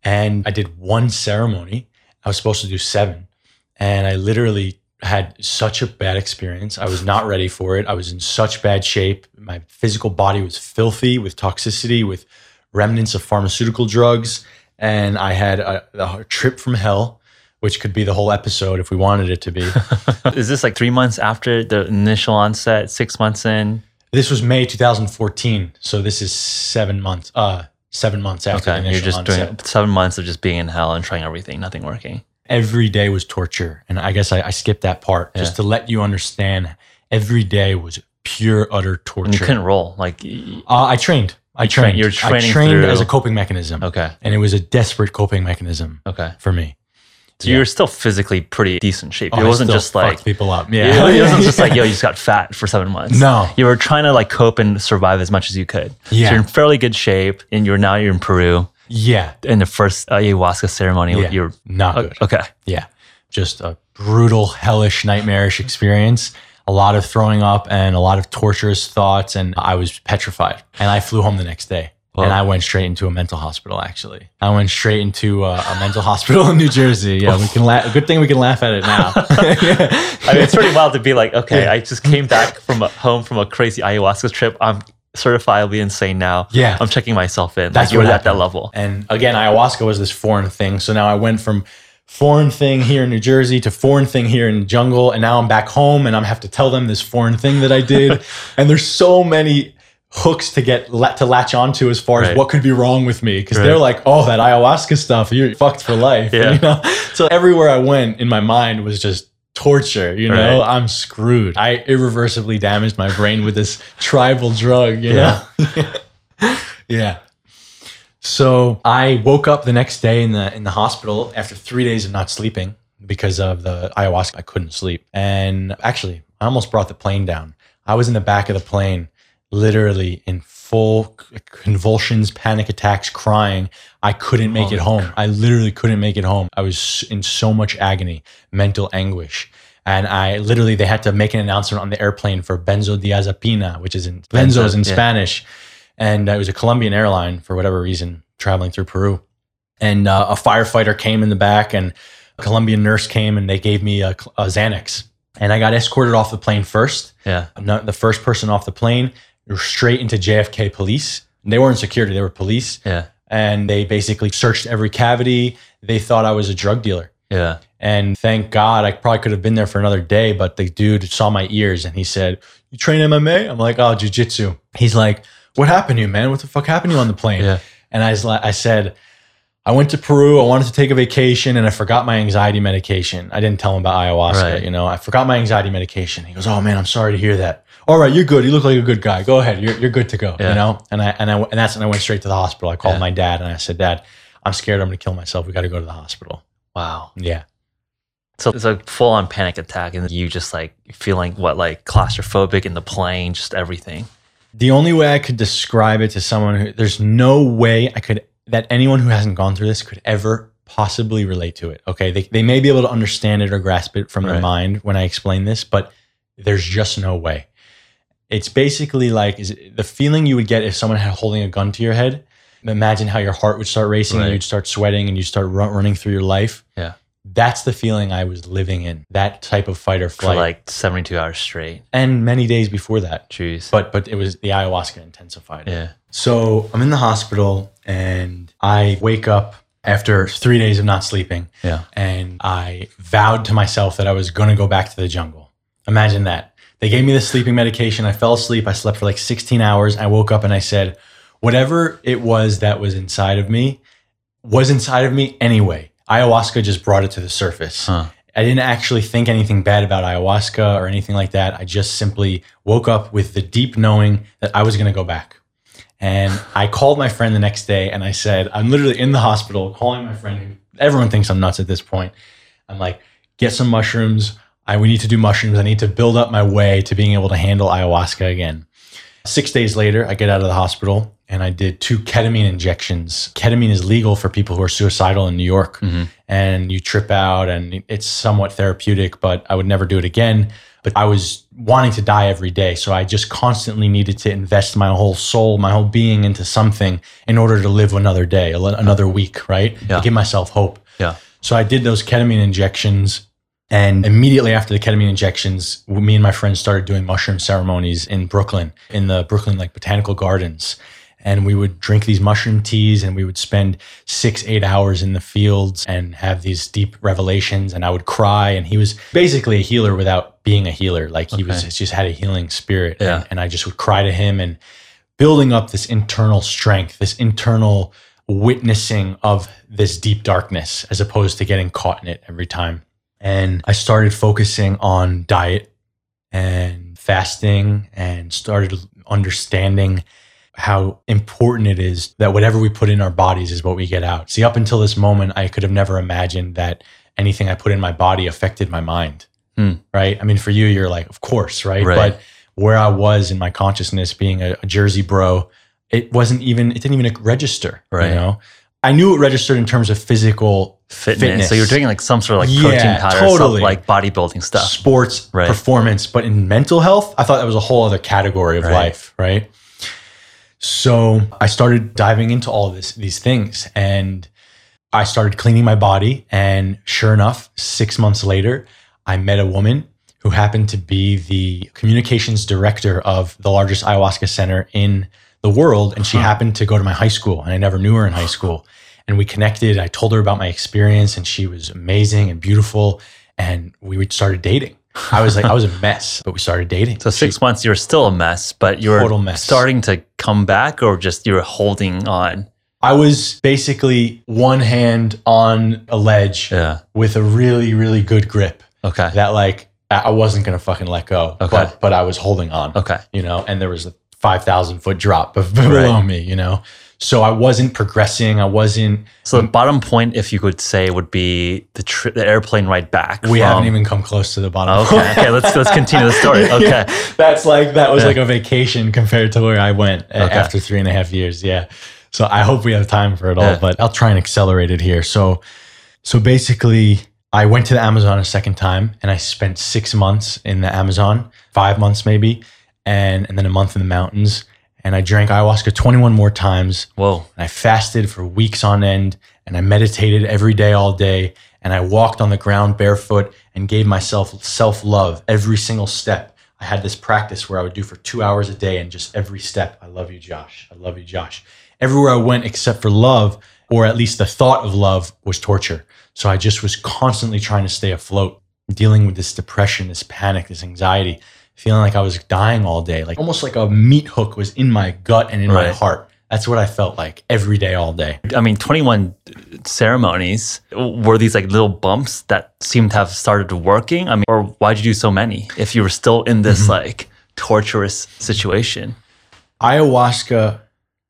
and I did one ceremony. I was supposed to do seven. And I literally had such a bad experience. I was not ready for it. I was in such bad shape. My physical body was filthy with toxicity, with remnants of pharmaceutical drugs. And I had a, a trip from hell, which could be the whole episode if we wanted it to be. Is this like three months after the initial onset, six months in? this was May 2014. So this is seven months, uh, seven months after the Okay. initial You're just onset. doing seven months of just being in hell and trying everything, nothing working. Every day was torture. And I guess I, I skipped that part just to let you understand every day was pure, utter torture. And you couldn't roll. Like, uh, I trained. I trained. you're training I trained through- as a coping mechanism. okay. And it was a desperate coping mechanism Okay. for me. So Yeah. you were still physically pretty decent shape. Oh, it wasn't just like, people up. yeah. Yeah. it wasn't just like, yo, you just got fat for seven months. No. You were trying to like cope and survive as much as you could. Yeah. So you're in fairly good shape and you're now you're in Peru yeah. in the first ayahuasca ceremony. Yeah. You're Not good. okay. Yeah. Just a brutal, hellish, nightmarish experience. A lot of throwing up and a lot of torturous thoughts. And I was petrified. And I flew home the next day. And I went straight into a mental hospital, actually. I went straight into uh, a mental hospital in New Jersey. Yeah, we can laugh. Good thing we can laugh at it now. I mean, it's pretty wild to be like, okay, I just came back from a, home from a crazy ayahuasca trip. I'm certifiably insane now. Yeah. I'm checking myself in. That's like, you're at that level. And again, ayahuasca was this foreign thing. So now I went from foreign thing here in New Jersey to foreign thing here in the jungle. And now I'm back home and I'm have to tell them this foreign thing that I did. and there's so many hooks to get la- to latch onto as far Right. as what could be wrong with me because Right. they're like oh that ayahuasca stuff you're fucked for life Yeah. you know so everywhere i went in my mind was just torture you know Right. i'm screwed i irreversibly damaged my brain with this tribal drug you Yeah. know yeah so I woke up the next day in the in the hospital after three days of not sleeping because of the ayahuasca. I couldn't sleep, and actually, I almost brought the plane down. I was in the back of the plane, literally in full convulsions, panic attacks, crying. I couldn't make Holy it home. I literally couldn't make it home. I was in so much agony, mental anguish. And I literally, they had to make an announcement on the airplane for benzodiazepina, which is in Benzo, benzos in yeah. Spanish and uh, it was a Colombian airline for whatever reason traveling through Peru. And uh, a firefighter came in the back, and a Colombian nurse came and they gave me a, a Xanax. And I got escorted off the plane first. Yeah. Not the first person off the plane, straight into JFK police. They weren't security; they were police, Yeah. and they basically searched every cavity. They thought I was a drug dealer. Yeah. And thank God, I probably could have been there for another day, but the dude saw my ears and he said, You train MMA? I'm like, Oh, jujitsu. He's like, What happened to you, man? What the fuck happened to you on the plane? Yeah. And I, was like, I said, I went to Peru. I wanted to take a vacation and I forgot my anxiety medication. I didn't tell him about ayahuasca, Right. you know, I forgot my anxiety medication. He goes, Oh man, I'm sorry to hear that. All right, you're good. You look like a good guy. Go ahead. You're, you're good to go. Yeah. You know? And I, and I, and that's when I went straight to the hospital. I called Yeah. my dad and I said, Dad, I'm scared I'm going to kill myself. We got to go to the hospital. Wow. Yeah. So it's a full on panic attack, and you just like feeling what, like claustrophobic in the plane, just everything. The only way I could describe it to someone who there's no way I could that anyone who hasn't gone through this could ever possibly relate to it. Okay. They, they may be able to understand it or grasp it from their mind when I explain this, but there's just no way. It's basically like is it the feeling you would get if someone had holding a gun to your head. Imagine how your heart would start racing Right. and you'd start sweating and you start run, running through your life. Yeah. That's the feeling I was living in. That type of fight or flight. For like 72 hours straight. and many days before that. Jeez. But but it was the ayahuasca intensified yeah. So I'm in the hospital and I wake up after three days of not sleeping Yeah. and I vowed to myself that I was going to go back to the jungle. Imagine that. They gave me the sleeping medication. I fell asleep. I slept for like 16 hours. I woke up and I said, whatever it was that was inside of me was inside of me anyway. Ayahuasca just brought it to the surface. Huh. I didn't actually think anything bad about ayahuasca or anything like that. I just simply woke up with the deep knowing that I was going to go back. And I called my friend the next day and I said, I'm literally in the hospital calling my friend. Everyone thinks I'm nuts at this point. I'm like, get some mushrooms. I we need to do mushrooms. I need to build up my way to being able to handle ayahuasca again. Six days later, I get out of the hospital and I did two ketamine injections. Ketamine is legal for people who are suicidal in New York, mm-hmm. and you trip out, and it's somewhat therapeutic, but I would never do it again. But I was wanting to die every day, so I just constantly needed to invest my whole soul, my whole being into something in order to live another day, another week, right? Yeah. To give myself hope. Yeah. So I did those ketamine injections. And immediately after the ketamine injections, me and my friends started doing mushroom ceremonies in Brooklyn, in the Brooklyn like botanical gardens. And we would drink these mushroom teas and we would spend six, eight hours in the fields and have these deep revelations. And I would cry. And he was basically a healer without being a healer. Like he was just had a healing spirit. Yeah. And, and I just would cry to him and building up this internal strength, this internal witnessing of this deep darkness as opposed to getting caught in it every time. And I started focusing on diet and fasting and started understanding how important it is that whatever we put in our bodies is what we get out. See, up until this moment, I could have never imagined that anything I put in my body affected my mind. Hmm. Right. I mean, for you, you're like, of course, right? Right. But where I was in my consciousness being a, a Jersey bro, it wasn't even, it didn't even register. Right. You know, I knew it registered in terms of physical Fitness. Fitness. So you're doing like some sort of like protein Yeah, powder, totally. like bodybuilding stuff. sports Right. performance but in mental health i thought that was a whole other category of Right. life right so i started diving into all of this these things and i started cleaning my body and sure enough six months later i met a woman who happened to be the communications director of the largest ayahuasca center in the world and she happened to go to my high school and i never knew her in high school and we connected i told her about my experience and she was amazing and beautiful and we started dating i was like i was a mess but we started dating So six months, you're still a mess, but you're Total mess. starting to come back, or just you're holding on. i was basically one hand on a ledge Yeah. with a really really good grip Okay. that like i wasn't gonna fucking let go Okay. but but i was holding on Okay. you know, and there was a 5,000 foot drop below me, you know. So I wasn't progressing. I wasn't, So the bottom point, if you could say, would be the tri- the airplane ride back. we from- haven't even come close to the bottom. Okay. Okay. Let's let's continue the story. Okay. Yeah, that's like, that was Yeah. like a vacation compared to where I went uh, Okay. after three and a half years. Yeah. So I hope we have time for it all, Yeah. but I'll try and accelerate it here. So, so basically, I went to the Amazon a second time and I spent six months in the Amazon, five months maybe, and, and then a month in the mountains. And I drank ayahuasca 21 more times. Whoa. and I fasted for weeks on end and I meditated every day all day and I walked on the ground barefoot and gave myself self-love every single step. I had this practice where I would do for 2 hours a day and just every step, I love you Josh. I love you Josh. Everywhere I went except for love or at least the thought of love was torture. So I just was constantly trying to stay afloat, dealing with this depression, this panic, this anxiety, feeling like I was dying all day, like almost like a meat hook was in my gut and in my heart. That's what I felt like every day, all day. I mean, 21 ceremonies. Were these like little bumps that seemed to have started working? I mean, or why'd you do so many if you were still in this Mm-hmm. like torturous situation? Ayahuasca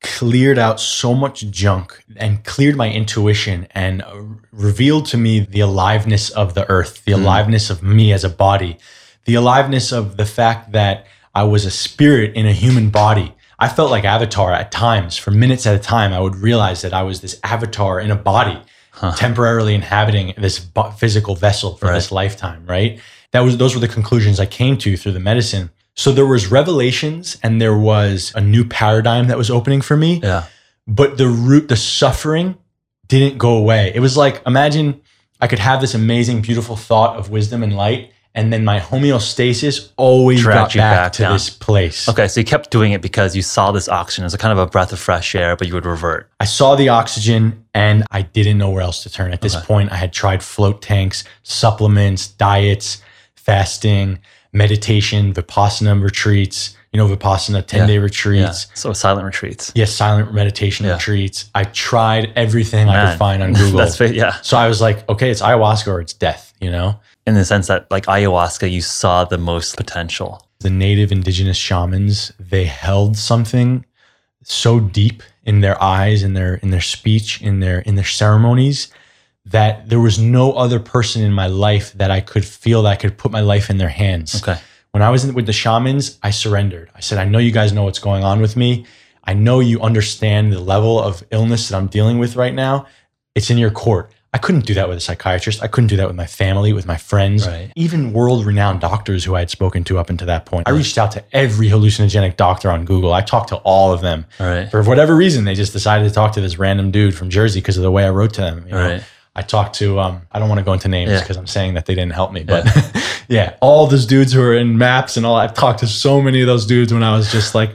cleared out so much junk and cleared my intuition and revealed to me the aliveness of the earth, the aliveness of me as a body, the aliveness of the fact that I was a spirit in a human body. I felt like Avatar at times. For minutes at a time, I would realize that I was this avatar in a body, temporarily inhabiting this physical vessel for Right. this lifetime. Right? That was those were the conclusions I came to through the medicine. So there was revelations, and there was a new paradigm that was opening for me Yeah. but the root, the suffering didn't go away. It was like, imagine I could have this amazing, beautiful thought of wisdom and light, and then my homeostasis always Dragged got you back, back to down. this place. Okay. So you kept doing it because you saw this oxygen as a kind of a breath of fresh air, but you would revert. I saw the oxygen and I didn't know where else to turn. At this Okay. point, I had tried float tanks, supplements, diets, fasting, meditation, Vipassana retreats, you know, Vipassana 10 day Yeah. retreats. So silent retreats. Yes, silent meditation Yeah. retreats. I tried everything I Man. could find on Google. That's yeah. So I was like, okay, it's ayahuasca or it's death, you know? In the sense that like ayahuasca, you saw the most potential. The native indigenous shamans, they held something so deep in their eyes, in their in their speech, in their in their ceremonies that there was no other person in my life that I could feel that I could put my life in their hands. Okay. When I was in, with the shamans, I surrendered. I said, I know you guys know what's going on with me. I know you understand the level of illness that I'm dealing with right now. It's in your court. I couldn't do that with a psychiatrist. I couldn't do that with my family, with my friends, Right. even world renowned doctors who I had spoken to up until that point. I reached out to every hallucinogenic doctor on Google. I talked to all of them. Right. For whatever reason, they just decided to talk to this random dude from Jersey because of the way I wrote to them. you know? Right. I talked to, um, I don't want to go into names Yeah. because I'm saying that they didn't help me, but yeah. all those dudes who are in MAPS and all, I've talked to so many of those dudes when I was just like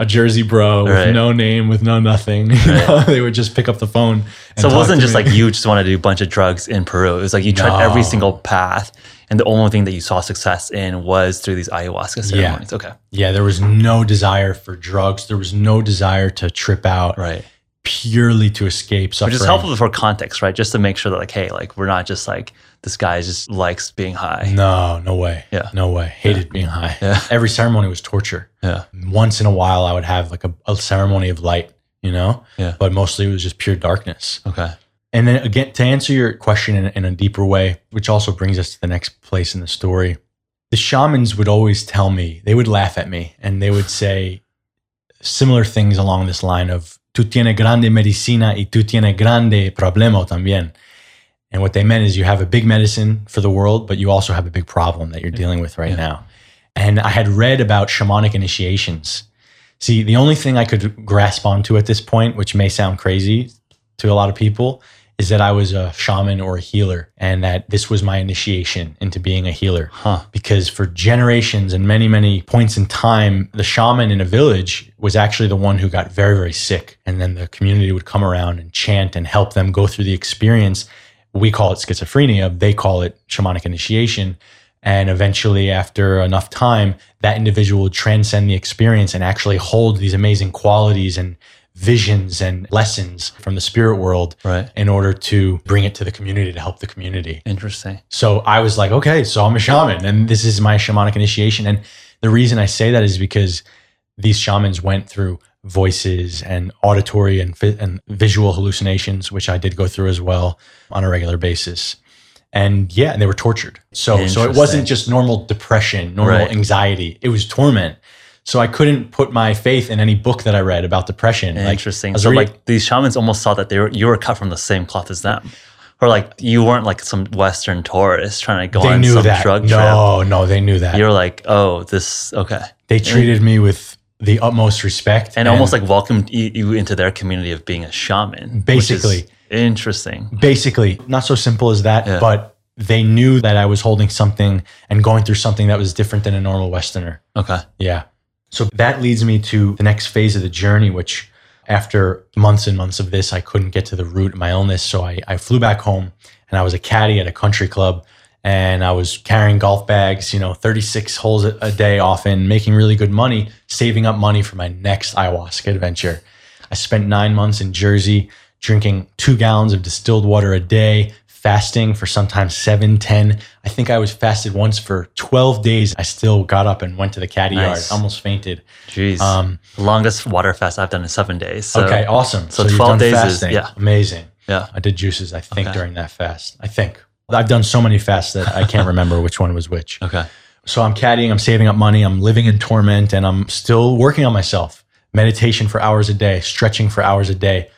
a Jersey bro with Right. no name, with no nothing. You know, they would just pick up the phone. So it wasn't just me. like you just wanted to do a bunch of drugs in Peru. It was like you tried every single path, and the only thing that you saw success in was through these ayahuasca ceremonies. Okay. yeah, there was no desire for drugs. There was no desire to trip out Right. purely to escape suffering. Which is helpful for context, right? Just to make sure that like, hey, like we're not just like this guy just likes being high. No, no way. Yeah. No way. Hated being high. Yeah. Every ceremony was torture. Yeah. Once in a while, I would have like a, a ceremony of light, you know? Yeah. But mostly it was just pure darkness. Okay. And then again, to answer your question in, in a deeper way, which also brings us to the next place in the story, the shamans would always tell me, they would laugh at me and they would say similar things along this line of, tú tienes grande medicina y tú tienes grande problema también. And what they meant is you have a big medicine for the world, but you also have a big problem that you're dealing with right Yeah. now. And I had read about shamanic initiations. See, the only thing I could grasp onto at this point, which may sound crazy to a lot of people, is that I was a shaman or a healer and that this was my initiation into being a healer. Huh. Because for generations and many, many points in time, the shaman in a village was actually the one who got very, very sick. And then the community would come around and chant and help them go through the experience. We call it schizophrenia, they call it shamanic initiation. And eventually, after enough time, that individual would transcend the experience and actually hold these amazing qualities and visions and lessons from the spirit world Right. in order to bring it to the community to help the community. Interesting. So I was like, okay, so I'm a shaman and this is my shamanic initiation. And the reason I say that is because these shamans went through voices and auditory and, and visual hallucinations, which I did go through as well on a regular basis. And yeah, and they were tortured. So so it wasn't just normal depression, normal Right. anxiety. It was torment. So I couldn't put my faith in any book that I read about depression. Interesting. Was so reading- like these shamans almost saw that they were you were cut from the same cloth as them. Or like you weren't like some Western tourist trying to go on some that. drug trip. No, no, they knew that. You're like, oh, this okay. they treated me with the utmost respect And, almost like welcomed you, into their community of being a shaman. Basically. interesting. basically not so simple as that Yeah. but they knew that i was holding something and going through something that was different than a normal westerner Okay. yeah so that leads me to the next phase of the journey which after months and months of this i couldn't get to the root of my illness so i, I flew back home and i was a caddy at a country club and i was carrying golf bags you know 36 holes a day often making really good money saving up money for my next ayahuasca adventure I spent nine months in Jersey drinking two gallons of distilled water a day, fasting for sometimes seven, 10. I think I was fasted once for 12 days. I still got up and went to the caddy Nice. yard, almost fainted. Jeez. Um, longest water fast I've done is seven days. So, okay, awesome. so you've 12 done days is- fasting. yeah. Amazing. Yeah. I did juices, I think, Okay. during that fast. I think. I've done so many fasts that I can't remember which one was which. Okay. So I'm caddying, I'm saving up money, I'm living in torment, and I'm still working on myself. Meditation for hours a day, stretching for hours a day.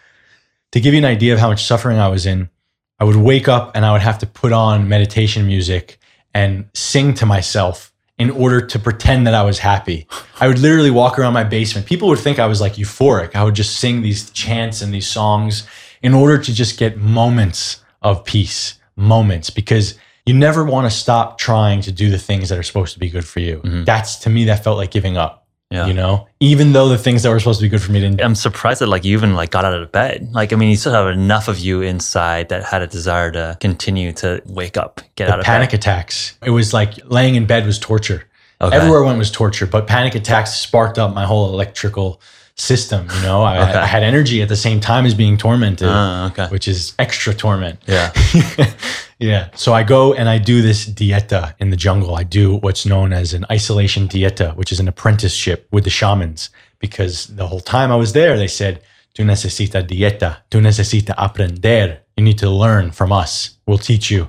To give you an idea of how much suffering I was in, I would wake up and I would have to put on meditation music and sing to myself in order to pretend that I was happy. I would literally walk around my basement. People would think I was like euphoric. I would just sing these chants and these songs in order to just get moments of peace, moments, because you never want to stop trying to do the things that are supposed to be good for you. Mhm. That's to me, that felt like giving up, Yeah. you know, even though the things that were supposed to be good for me didn't. I'm surprised that like you even like got out of bed. Like I mean, you still have enough of you inside that had a desire to continue to wake up, get out The of panic bed. attacks. It was like laying in bed was torture. Okay. Everywhere I went was torture, but panic attacks sparked up my whole electrical system. You know, I, Okay. I had energy at the same time as being tormented, Ah, okay. which is extra torment. Yeah. yeah. So I go and I do this dieta in the jungle. I do what's known as an isolation dieta, which is an apprenticeship with the shamans. Because the whole time I was there, they said, "Tu necesita dieta. Tu necesita aprender. You need to learn from us. We'll teach you."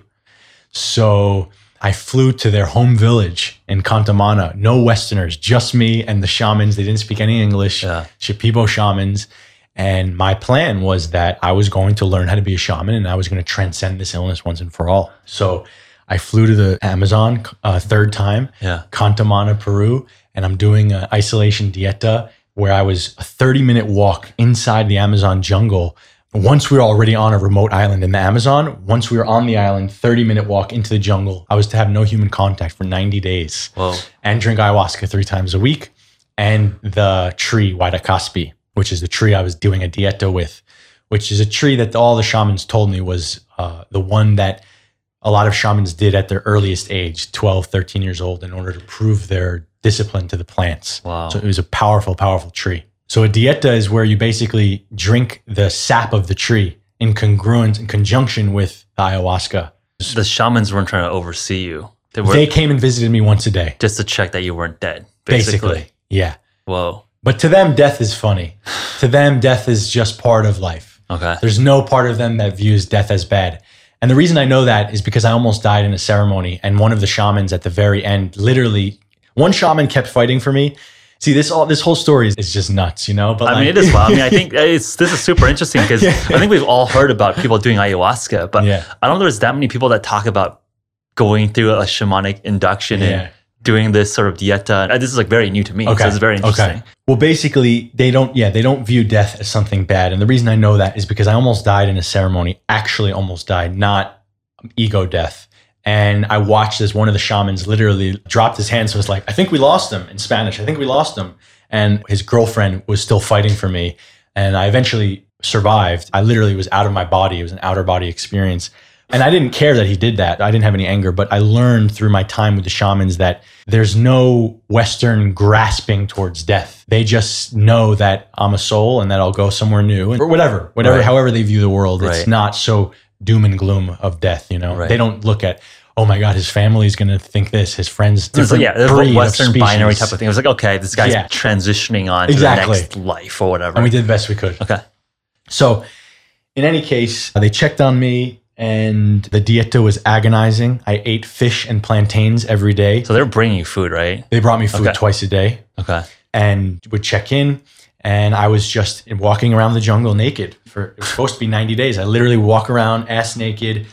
So I flew to their home village in Contamana. No Westerners, just me and the shamans. They didn't speak any English. Yeah. Shipibo shamans. And my plan was that I was going to learn how to be a shaman and I was going to transcend this illness once and for all. So I flew to the Amazon uh, third time, Yeah. Contamana, Peru, and I'm doing an isolation dieta where I was a 30 minute walk inside the Amazon jungle. Once we were already on a remote island in the Amazon, once we were on the island, 30 minute walk into the jungle, I was to have no human contact for 90 days Whoa. and drink ayahuasca three times a week and the tree Waidakaspi, which is the tree I was doing a dieta with, which is a tree that all the shamans told me was uh, the one that a lot of shamans did at their earliest age, 12, 13 years old, in order to prove their discipline to the plants. Wow. So it was a powerful, powerful tree. So a dieta is where you basically drink the sap of the tree in congruence, in conjunction with the ayahuasca. The shamans weren't trying to oversee you. They were They came and visited me once a day, just to check that you weren't dead. Basically. basically. Yeah. Whoa. But to them, death is funny. to them, death is just part of life. Okay. There's no part of them that views death as bad. And the reason I know that is because I almost died in a ceremony, and one of the shamans at the very end, literally, one shaman kept fighting for me. See, this all this whole story is, is just nuts, you know. But I mean, it is wild. I mean, I think uh, it's this is super interesting because I think we've all heard about people doing ayahuasca, but Yeah. I don't know there's that many people that talk about going through a shamanic induction Yeah. and doing this sort of dieta. And This is like very new to me, so it's very interesting. Well, basically, they don't. Yeah, they don't view death as something bad. And the reason I know that is because I almost died in a ceremony. Actually, almost died, not ego death. And I watched as one of the shamans literally dropped his hands. So it's like, I think we lost him in Spanish. I think we lost him. And his girlfriend was still fighting for me. And I eventually survived. I literally was out of my body. It was an outer body experience. And I didn't care that he did that. I didn't have any anger, but I learned through my time with the shamans that there's no Western grasping towards death. They just know that I'm a soul and that I'll go somewhere new or whatever, whatever, Right. however they view the world. Right. It's not so doom and gloom of death, you know? Right. They don't look at, oh my God, his family's going to think this, his friends, It's like, yeah, breed Western binary type of thing. It was like, okay, this guy's Yeah. transitioning on Exactly. to the next life or whatever. And we did the best we could. Okay. So, in any case, uh, they checked on me and the dieta was agonizing. I ate fish and plantains every day. So they're bringing you food, right? They brought me food Okay. twice a day Okay. and would check in. And I was just walking around the jungle naked for it was supposed to be 90 days. I literally walk around ass naked,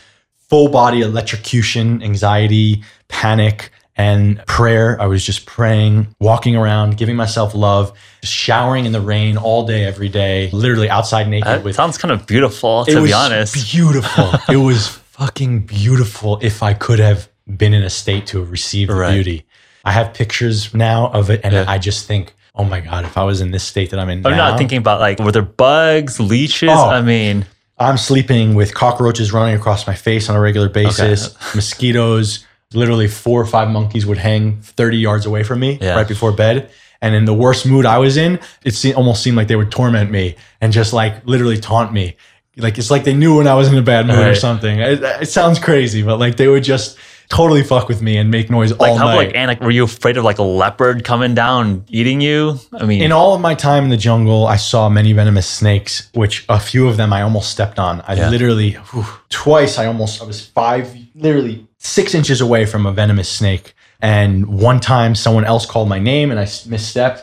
full body electrocution, anxiety, panic, and prayer. I was just praying, walking around, giving myself love, showering in the rain all day, every day, literally outside naked That with sounds kind of beautiful, to be honest. beautiful. it was fucking beautiful. If I could have been in a state to have received the Right. beauty, I have pictures now of it, and Yeah. I just think, oh my god, if I was in this state that I'm in I'm now, not thinking about like, were there bugs, leeches? Oh. I mean, I'm sleeping with cockroaches running across my face on a regular basis, mosquitoes. Literally, four or five monkeys would hang 30 yards away from me Yeah. right before bed. And in the worst mood I was in, it se- almost seemed like they would torment me and just like literally taunt me. Like it's like they knew when I was in a bad mood or something. It, it sounds crazy, but like they would just totally fuck with me and make noise like all how night. like and like were you afraid of like a leopard coming down eating you? I mean, in all of my time in the jungle, I saw many venomous snakes, which a few of them I almost stepped on. I Yeah. literally, whew, twice, I almost, I was five, literally six inches away from a venomous snake. And one time someone else called my name and I misstepped.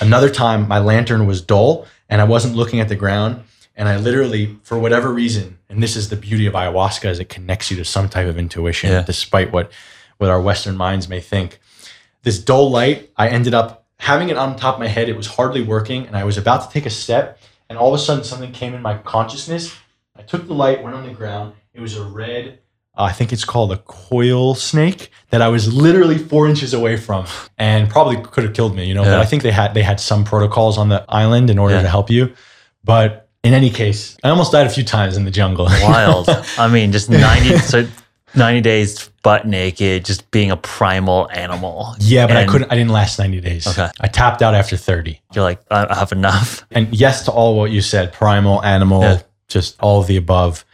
Another time my lantern was dull and I wasn't looking at the ground. And I literally, for whatever reason, and this is the beauty of ayahuasca, is it connects you to some type of intuition, Yeah. despite what, what our Western minds may think this dull light, I ended up having it on top of my head. It was hardly working, and I was about to take a step, and all of a sudden something came in my consciousness. I took the light, went on the ground. It was a red, uh, I think it's called a coral snake that I was literally four inches away from, and probably could have killed me. You know, Yeah. but I think they had they had some protocols on the island in order Yeah. to help you. But in any case, I almost died a few times in the jungle. wild. I mean, just 90, so 90 days butt naked, just being a primal animal. yeah, but I couldn't. I didn't last ninety days. Okay. I tapped out after thirty. You're like, I I have enough. And yes to all what you said primal, animal, Yeah. just all of the above.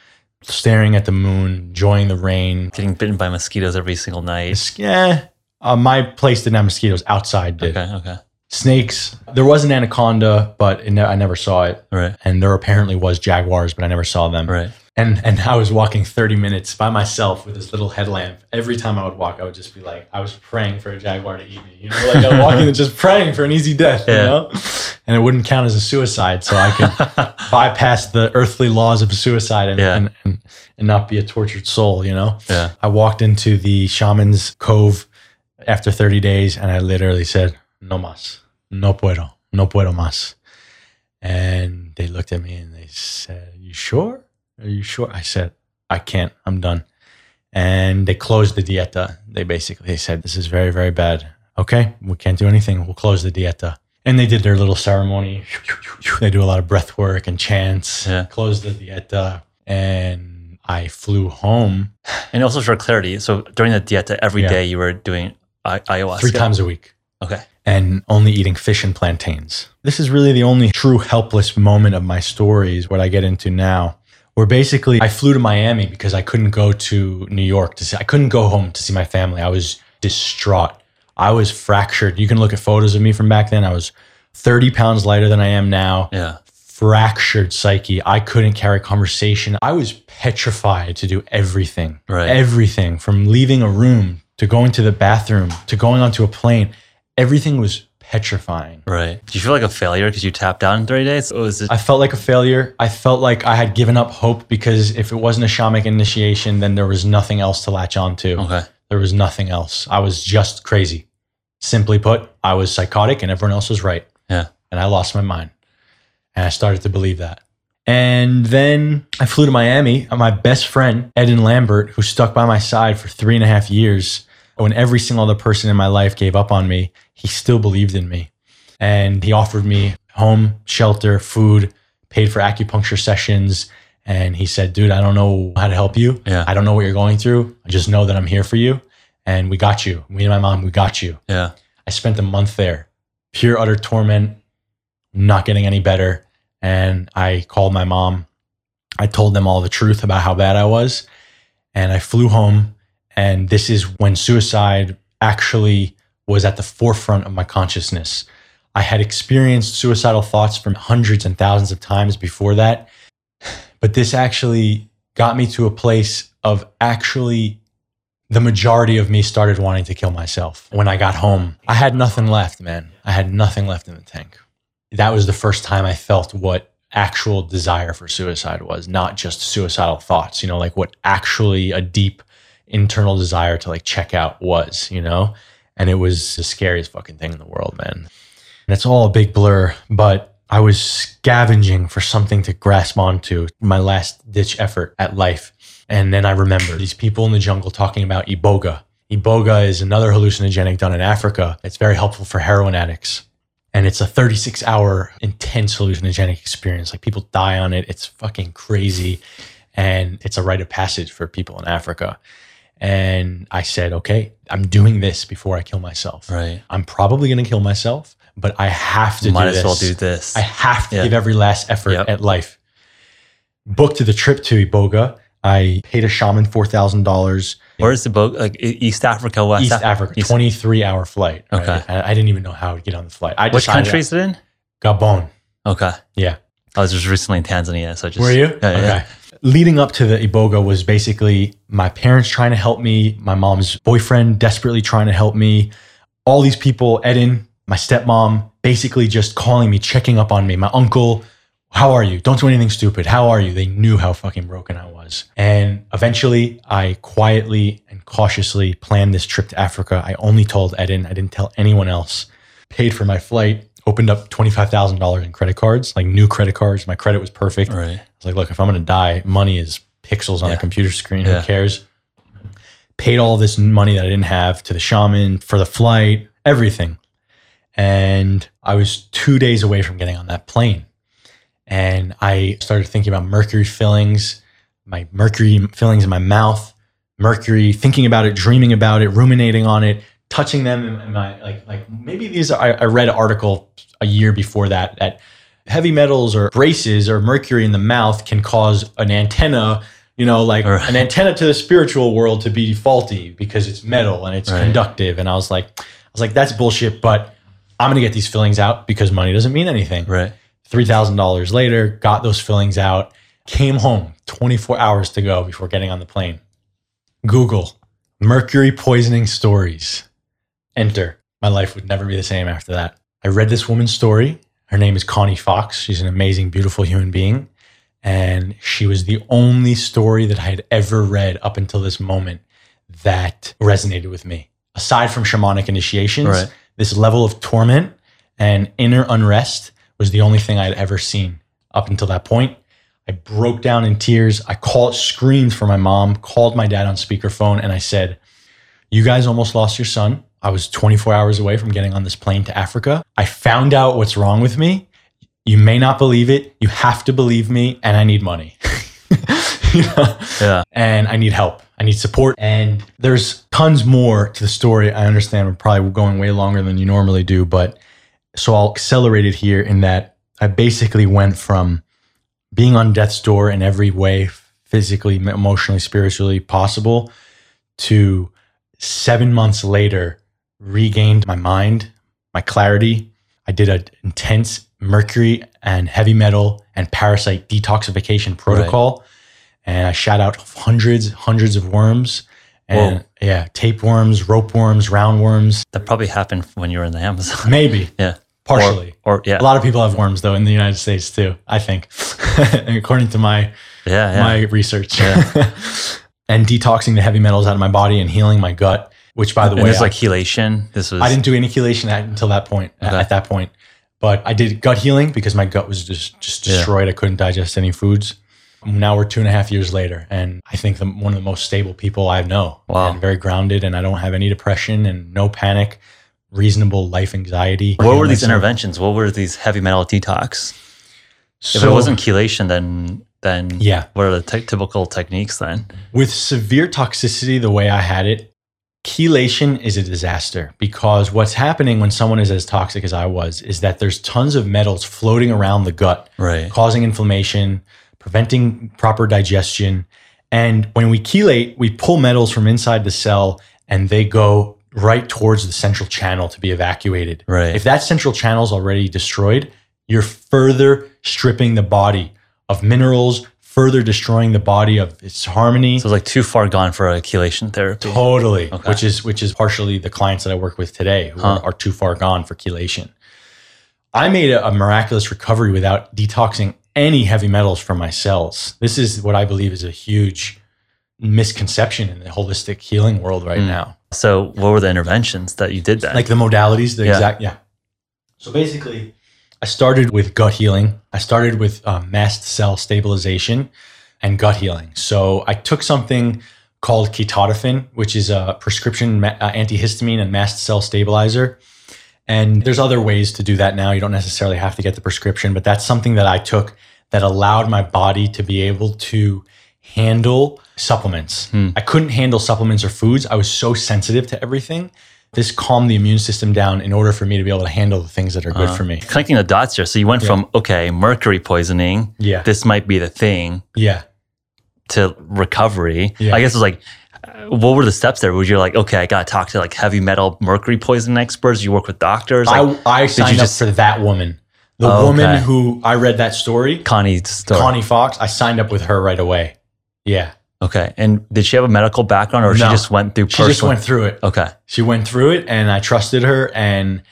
Staring at the moon, enjoying the rain. Getting bitten by mosquitoes every single night. Yeah. Uh, my place didn't have mosquitoes. Outside did. Okay, okay. Snakes. There was an anaconda, but it ne- I never saw it. Right, And there apparently was jaguars, but I never saw them. right. And and I was walking 30 minutes by myself with this little headlamp. Every time I would walk, I would just be like, I was praying for a jaguar to eat me. You know, like I'm walking and just praying for an easy death, you Yeah. know? And it wouldn't count as a suicide. So I could bypass the earthly laws of suicide and, Yeah. and, and, and not be a tortured soul, you know? Yeah. I walked into the shaman's cove after 30 days and I literally said, no más, no puedo, no puedo más. And they looked at me and they said, you sure? Are you sure? I said, I can't, I'm done. And they closed the dieta. They basically said, this is very, very bad. Okay, we can't do anything. We'll close the dieta. And they did their little ceremony. They do a lot of breath work and chants. Yeah. Closed the dieta. And I flew home And also for clarity, so during the dieta, every day Yeah. you were doing ayahuasca. three times a week. Okay. And only eating fish and plantains. This is really the only true helpless moment of my story is what I get into now. Where basically I flew to Miami because I couldn't go to New York to see I couldn't go home to see my family. I was distraught. I was fractured. You can look at photos of me from back then. I was 30 pounds lighter than I am now Yeah. fractured psyche. I couldn't carry conversation. I was petrified to do everything. Right. Everything from leaving a room to going to the bathroom to going onto a plane. Everything was petrifying. Right. Do you feel like a failure because you tapped out in 30 days? Or was it? I felt like a failure. I felt like I had given up hope because if it wasn't a shamanic initiation, then there was nothing else to latch on to. okay. There was nothing else. I was just crazy. Simply put, I was psychotic and everyone else was right. Yeah. And I lost my mind. And I started to believe that. And then I flew to Miami. And my best friend, Eden Lambert, who stuck by my side for three and a half years, when every single other person in my life gave up on me, he still believed in me. And he offered me home, shelter, food, paid for acupuncture sessions. And he said, dude, I don't know how to help you. Yeah. I don't know what you're going through. I just know that I'm here for you. And we got you. Me and my mom, we got you. Yeah. I spent a month there, pure utter torment, not getting any better. And I called my mom. I told them all the truth about how bad I was. And I flew home. And this is when suicide actually was at the forefront of my consciousness. I had experienced suicidal thoughts from hundreds and thousands of times before that. But this actually got me to a place of actually the majority of me started wanting to kill myself. When I got home, I had nothing left, man. I had nothing left in the tank. That was the first time I felt what actual desire for suicide was, not just suicidal thoughts, you know, like what actually a deep internal desire to like check out was, you know? And it was the scariest fucking thing in the world, man. And it's all a big blur, but I was scavenging for something to grasp onto, my last ditch effort at life. And then I remember these people in the jungle talking about Iboga. Iboga is another hallucinogenic done in Africa. It's very helpful for heroin addicts. And it's a 36 hour intense hallucinogenic experience. Like people die on it. It's fucking crazy. And it's a rite of passage for people in Africa. And I said, okay, I'm doing this before I kill myself. Right. I'm probably going to kill myself, but I have to Might do as this. well do this. I have to Yeah. give every last effort Yep. at life. Booked the trip to Iboga. I paid a shaman four thousand dollars. Where's the boat? Like East Africa, West East Af- Africa, East- twenty three hour flight. right? Okay. I, I didn't even know how to get on the flight. I Which country is it in? Gabon. Okay. Yeah. I was just recently in Tanzania, so I just Were you? Yeah, yeah. Leading up to the Iboga was basically my parents trying to help me, my mom's boyfriend desperately trying to help me, all these people, Eden, my stepmom, basically just calling me, checking up on me, my uncle, how are you? Don't do anything stupid. How are you? They knew how fucking broken I was. And eventually, I quietly and cautiously planned this trip to Africa. I only told Eden, I didn't tell anyone else. Paid for my flight, opened up $25,000 in credit cards, like new credit cards. My credit was perfect. Right. I was like, look, if I'm going to die, money is pixels on Yeah. a computer screen. Yeah. Who cares? Paid all this money that I didn't have to the shaman for the flight, everything. And I was two days away from getting on that plane. And I started thinking about mercury fillings, my mercury fillings in my mouth, mercury, thinking about it, dreaming about it, ruminating on it, touching them in my like like maybe these are I, I read an article a year before that that heavy metals or braces or mercury in the mouth can cause an antenna, you know, like Right. an antenna to the spiritual world to be faulty because it's metal and it's Right. conductive. And I was like, I was like, that's bullshit, but I'm gonna get these fillings out because money doesn't mean anything. Right. Three thousand dollars later, got those fillings out, Came home 24 hours to go before getting on the plane. Google mercury poisoning stories. Enter. My life would never be the same after that. I read this woman's story. Her name is Connie Fox. She's an amazing, beautiful human being. And she was the only story that I had ever read up until this moment that resonated with me. Aside from shamanic initiations, Right. this level of torment and inner unrest was the only thing I'd ever seen up until that point. I broke down in tears. I called, screamed for my mom, called my dad on speakerphone, and I said, You guys almost lost your son. I was 24 hours away from getting on this plane to Africa. I found out what's wrong with me. You may not believe it. You have to believe me, and I need money. You know? Yeah. and I need help. I need support. And there's tons more to the story. I understand we're probably going way longer than you normally do, but so I'll accelerate it here in that I basically went from being on death's door in every way, physically, emotionally, spiritually possible, to seven months later, regained my mind, my clarity. I did an intense mercury and heavy metal and parasite detoxification protocol. And I shot out hundreds, hundreds of worms. And Whoa. yeah, tapeworms, rope worms, roundworms. That probably happened when you were in the Amazon. Maybe, yeah. partially. Or, or yeah. A lot of people have worms though in the United States too, I think. According to my yeah. Yeah. my research. Yeah. and detoxing the heavy metals out of my body and healing my gut, which by the and way, I, like chelation. This was I didn't do any chelation at, until that point. at- Okay. At that point, but I did gut healing because my gut was just just Yeah. destroyed. I couldn't digest any foods. Now we're two and a half years later, and I think the, one of the most stable people I know. Wow. And very grounded, and I don't have any depression and no panic, reasonable life anxiety. What were these Myself. interventions? What were these heavy metal detox? If it wasn't chelation, then then Yeah. what are the ty- typical techniques then? With severe toxicity, the way I had it, chelation is a disaster because what's happening when someone is as toxic as I was is that there's tons of metals floating around the gut, Right. causing inflammation, preventing proper digestion. And when we chelate, we pull metals from inside the cell and they go right towards the central channel to be evacuated. Right. If that central channel is already destroyed, you're further stripping the body of minerals, further destroying the body of its harmony. So it's like too far gone for a chelation therapy. Totally, Okay. which is which is partially the clients that I work with today who Huh. are, are too far gone for chelation. I made a, a miraculous recovery without detoxing any heavy metals from my cells. This is what I believe is a huge misconception in the holistic healing world right Mm. now. So what were the interventions that you did then? Like the modalities, the Yeah. exact yeah. So basically, I started with gut healing. I started with uh, mast cell stabilization and gut healing. So I took something called ketotifen, which is a prescription ma- uh, antihistamine and mast cell stabilizer. And there's other ways to do that now. You don't necessarily have to get the prescription, but that's something that I took that allowed my body to be able to handle supplements. Hmm. I couldn't handle supplements or foods. I was so sensitive to everything. This calmed the immune system down in order for me to be able to handle the things that are good Uh, for me. Connecting the dots here. So you went Yeah. from okay, mercury poisoning. Yeah. This might be the thing Yeah. to recovery. Yeah. I guess it's like, uh, what were the steps there? Were you like, okay, I got to talk to like heavy metal mercury poisoning experts? You work with doctors? Like I, I signed up just- for that woman. The Oh, woman okay. who I read that story, Connie's story. Connie Fox, I signed up with her right away. Yeah. Okay. And did she have a medical background or she just went through She just went through it. Okay. She went through it and I trusted her. And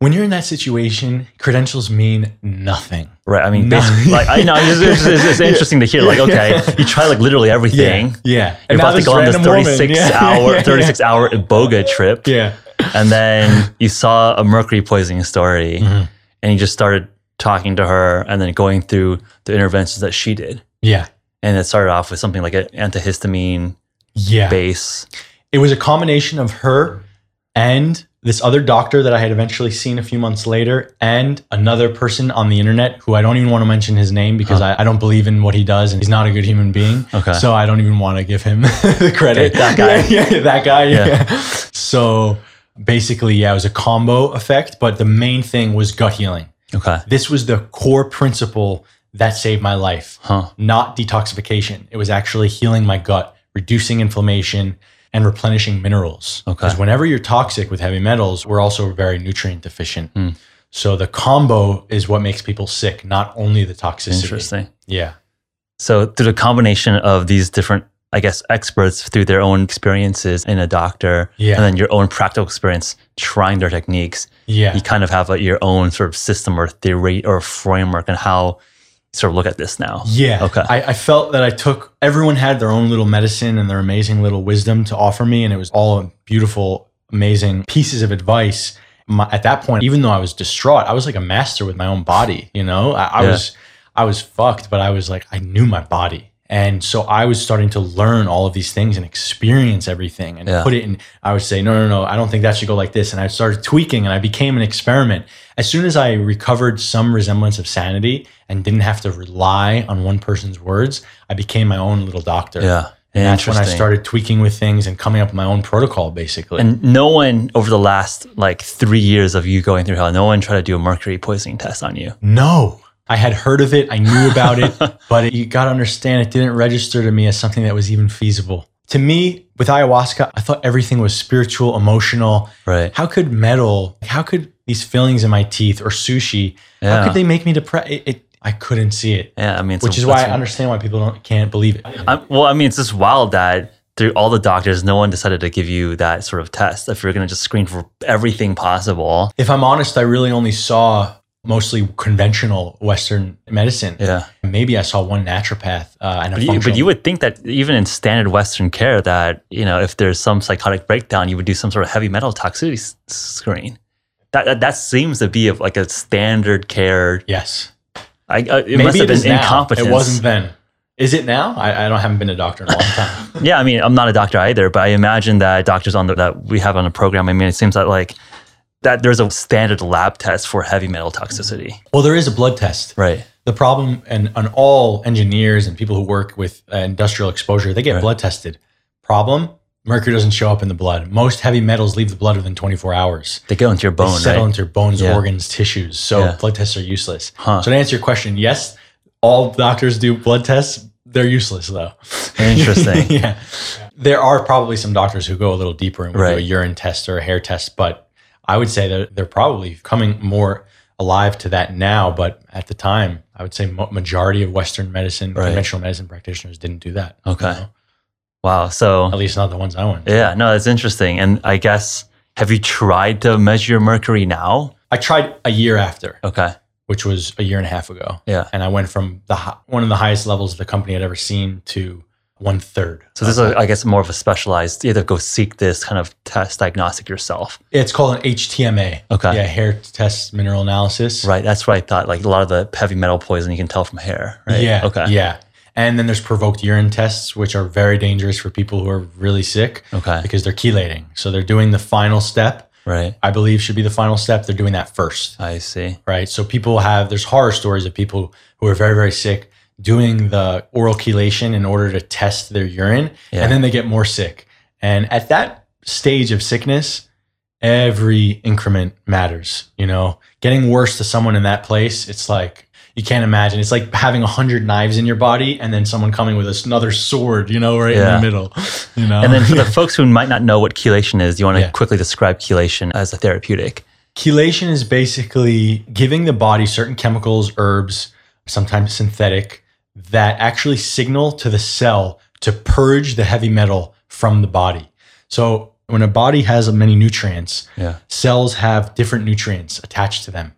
when you're in that situation, credentials mean nothing. Right. I mean, No. like, I know it's, it's, it's, it's interesting to hear. Like, okay, you try like literally everything. Yeah. You're now about to go on this random woman- 36 yeah. hour, Yeah. 36 hour Boga trip. Yeah. And then you saw a mercury poisoning story Mhm. and you just started talking to her and then going through the interventions that she did. Yeah. And it started off with something like an antihistamine Yeah. base. It was a combination of her and this other doctor that I had eventually seen a few months later, and another person on the internet who I don't even want to mention his name because I, I don't believe in what he does and he's not a good human being. Okay. So I don't even want to give him the credit. Okay, that guy. Yeah, yeah, that guy. Yeah. Yeah. So basically, yeah, it was a combo effect, but the main thing was gut healing. Okay. This was the core principle that saved my life Huh. not detoxification. It was actually healing my gut, reducing inflammation, and replenishing minerals. Okay. Because whenever you're toxic with heavy metals, we're also very nutrient deficient. Hmm. So the combo is what makes people sick, not only the toxicity. Interesting. Yeah. So through the combination of these different, I guess, experts through their own experiences in a doctor, Yeah. and then your own practical experience trying their techniques, Yeah. you kind of have a, your own sort of system or theory or framework on how sort of look at this now. Yeah. Okay. I, I felt that I took, everyone had their own little medicine and their amazing little wisdom to offer me. And it was all beautiful, amazing pieces of advice. My, at that point, even though I was distraught, I was like a master with my own body. You know, I, I Yeah. was, I was fucked, but I was like, I knew my body. And so I was starting to learn all of these things and experience everything and Yeah. put it in. I would say, no, no, no, I don't think that should go like this. And I started tweaking and I became an experiment. As soon as I recovered some resemblance of sanity and didn't have to rely on one person's words, I became my own little doctor. Yeah. And that's when I started tweaking with things and coming up with my own protocol, basically. And no one over the last like three years of you going through hell, no one tried to do a mercury poisoning test on you. no, I had heard of it. I knew about it, but it, you got to understand it didn't register to me as something that was even feasible. To me, with ayahuasca, I thought everything was spiritual, emotional. Right. How could metal, how could these fillings in my teeth or sushi, Yeah. how could they make me depressed? It, it, I couldn't see it, Yeah. I mean, it's which is why I understand why people don't can't believe it. I, well, I mean, it's just wild that through all the doctors, no one decided to give you that sort of test. If you're going to just screen for everything possible. If I'm honest, I really only saw mostly conventional Western medicine. Yeah. Maybe I saw one naturopath uh, and a But you, but you would think that even in standard Western care, that, you know, if there's some psychotic breakdown, you would do some sort of heavy metal toxicity screen. That, that, that seems to be of like a standard care. yes. I, uh, it Maybe must have been now. It wasn't then. Is it now? I, I don't haven't been a doctor in a long time. Yeah, I mean, I'm not a doctor either, but I imagine that doctors on the, that we have on the program. I mean, it seems that like that there's a standard lab test for heavy metal toxicity, well, there is a blood test. right? The problem, and on all engineers and people who work with uh, industrial exposure, they get Right. blood tested. Problem: mercury doesn't show up in the blood. Most heavy metals leave the blood within 24 hours. They go into your bone, They settle right? into your bones, Yeah. organs, tissues. So Yeah. blood tests are useless. Huh. So to answer your question, yes, all doctors do blood tests. They're useless though. Interesting. yeah. There are probably some doctors who go a little deeper and will do a urine test or a hair test, but I would say that they're probably coming more alive to that now. But at the time, I would say majority of Western medicine, Right. conventional medicine practitioners didn't do that. you Okay. know? Wow. So At least not the ones I went. yeah, no, that's interesting. And I guess have you tried to measure mercury now? I tried a year after, Okay. which was a year and a half ago. Yeah. And I went from the one of the highest levels the company had ever seen to one third. So this is, I guess, more of a specialized. You either go seek this kind of test diagnostic yourself, It's called an HTMA. Okay. Yeah, hair test mineral analysis. right? That's what I thought. Like a lot of the heavy metal poison you can tell from hair, right? Yeah. Okay. Yeah. And then there's provoked urine tests, which are very dangerous for people who are really sick Okay. because they're chelating. So they're doing the final step, Right. I believe should be the final step. They're doing that first, I see. right? So people have, there's horror stories of people who are very, very sick doing the oral chelation in order to test their urine. Yeah. And then they get more sick. And at that stage of sickness, every increment matters, you know, getting worse to someone in that place. It's like, you can't imagine. It's like having a hundred knives in your body and then someone coming with another sword, you know, right Yeah. in the middle, you know. And then for the folks who might not know what chelation is, you want to Yeah. quickly describe chelation as a therapeutic? Chelation is basically giving the body certain chemicals, herbs, sometimes synthetic, that actually signal to the cell to purge the heavy metal from the body. So when a body has many nutrients, Yeah. cells have different nutrients attached to them.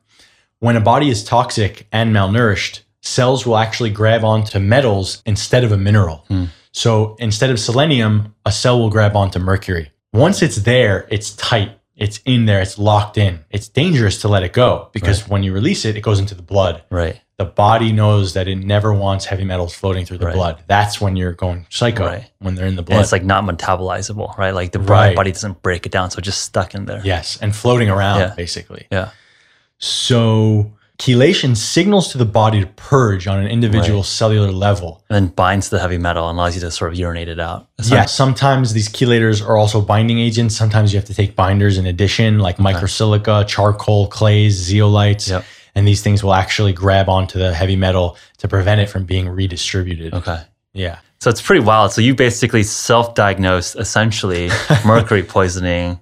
When a body is toxic and malnourished, cells will actually grab onto metals instead of a mineral. Hmm. So instead of selenium, a cell will grab onto mercury. Once it's there, it's tight. It's in there, it's locked in. It's dangerous to let it go because when you release it, it goes into the blood. Right. The body knows that it never wants heavy metals floating through the Right. blood. That's when you're going psycho, Right. when they're in the And blood. it's like not metabolizable, right? Like the Right. body doesn't break it down, so it's just stuck in there. yes, and floating around, Yeah. basically. Yeah. So chelation signals to the body to purge on an individual Right. cellular level. And then binds the heavy metal and allows you to sort of urinate it out. Yeah, sometimes these chelators are also binding agents. Sometimes you have to take binders in addition, like microsilica, charcoal, clays, zeolites. Yep. And these things will actually grab onto the heavy metal to prevent it from being redistributed. Okay. Yeah. So it's pretty wild. So you basically self-diagnosed essentially mercury poisoning,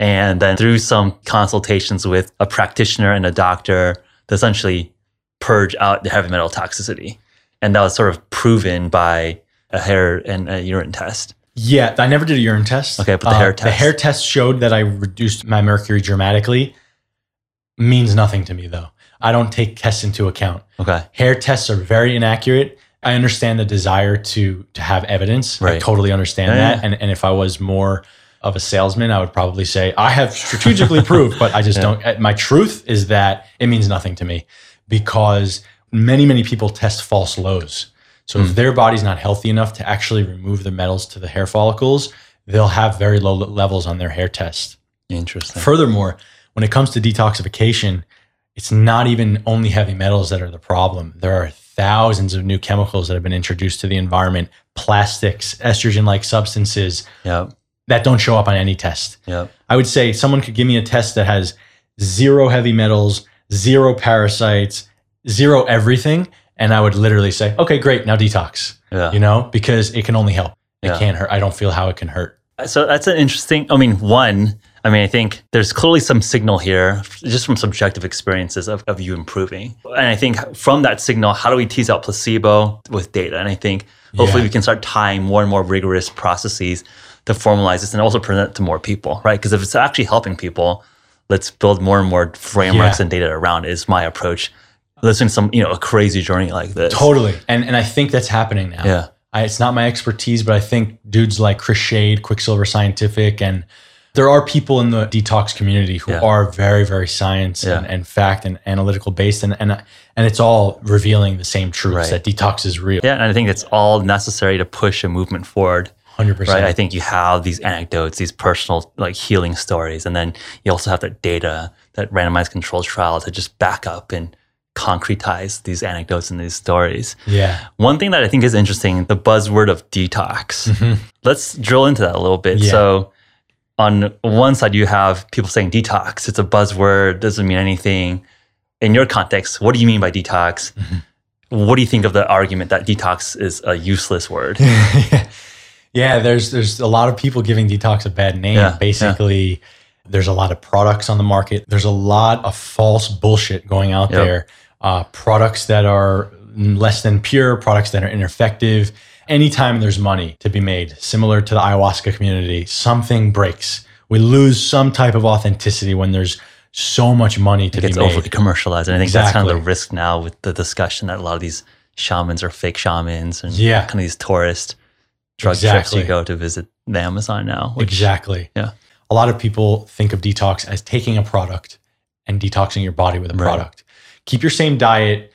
and then through some consultations with a practitioner and a doctor, to essentially purge out the heavy metal toxicity. and that was sort of proven by a hair and a urine test. Yeah, I never did a urine test. Okay, but the uh, hair test. The hair test showed that I reduced my mercury dramatically. Means nothing to me though. I don't take tests into account. Okay. Hair tests are very inaccurate. I understand the desire to to have evidence. I Right. totally understand Yeah, that. yeah. And and if I was more of a salesman, I would probably say I have strategically proved, but I just Yeah. don't. uh, My truth is that it means nothing to me because many many people test false lows. So Hmm. if their body's not healthy enough to actually remove the metals to the hair follicles, they'll have very low levels on their hair test. Interesting. Furthermore, when it comes to detoxification, it's not even only heavy metals that are the problem. There are thousands of new chemicals that have been introduced to the environment, plastics, estrogen like substances yep. That don't show up on any test. Yep. I would say someone could give me a test that has zero heavy metals, zero parasites, zero everything. And I would literally say, okay, great, now detox, Yeah. you know, because it can only help. It Yeah. can't hurt. I don't feel how it can hurt. So that's an interesting. I mean, one, I mean, I think there's clearly some signal here, just from subjective experiences of, of you improving. And I think from that signal, how do we tease out placebo with data? And I think hopefully Yeah. we can start tying more and more rigorous processes to formalize this and also present it to more people, right? Because if it's actually helping people, let's build more and more frameworks Yeah. and data around it is my approach. Listening to some, you know, a crazy journey like this. Totally. And and I think that's happening now. Yeah. I, it's not my expertise, but I think dudes like Chris Shade, Quicksilver Scientific, and there are people in the detox community who Yeah. are very, very science and, Yeah. and fact and analytical based, and and and it's all revealing the same truths Right. that detox is real. Yeah. And I think it's all necessary to push a movement forward. Hundred percent. right? I think you have these anecdotes, these personal like healing stories, and then you also have that data, that randomized controlled trial to just back up and concretize these anecdotes and these stories. Yeah. One thing that I think is interesting, the buzzword of detox. Mhm. Let's drill into that a little bit. Yeah. So on one side you have people saying detox, it's a buzzword, doesn't mean anything. In your context, what do you mean by detox? Mhm. What do you think of the argument that detox is a useless word? yeah, there's there's a lot of people giving detox a bad name. Yeah, yeah. Basically, there's a lot of products on the market. There's a lot of false bullshit going out Yep. there. Uh, products that are less than pure, products that are ineffective. Anytime there's money to be made, similar to the ayahuasca community, something breaks. We lose some type of authenticity when there's so much money to it be gets made. overly commercialized. And I think that's kind of the risk now with the discussion that a lot of these shamans are fake shamans and Yeah. kind of these tourist drug trips Exactly. you go to visit the Amazon now. which- exactly. Yeah. A lot of people think of detox as taking a product and detoxing your body with a Right. product. Keep your same diet,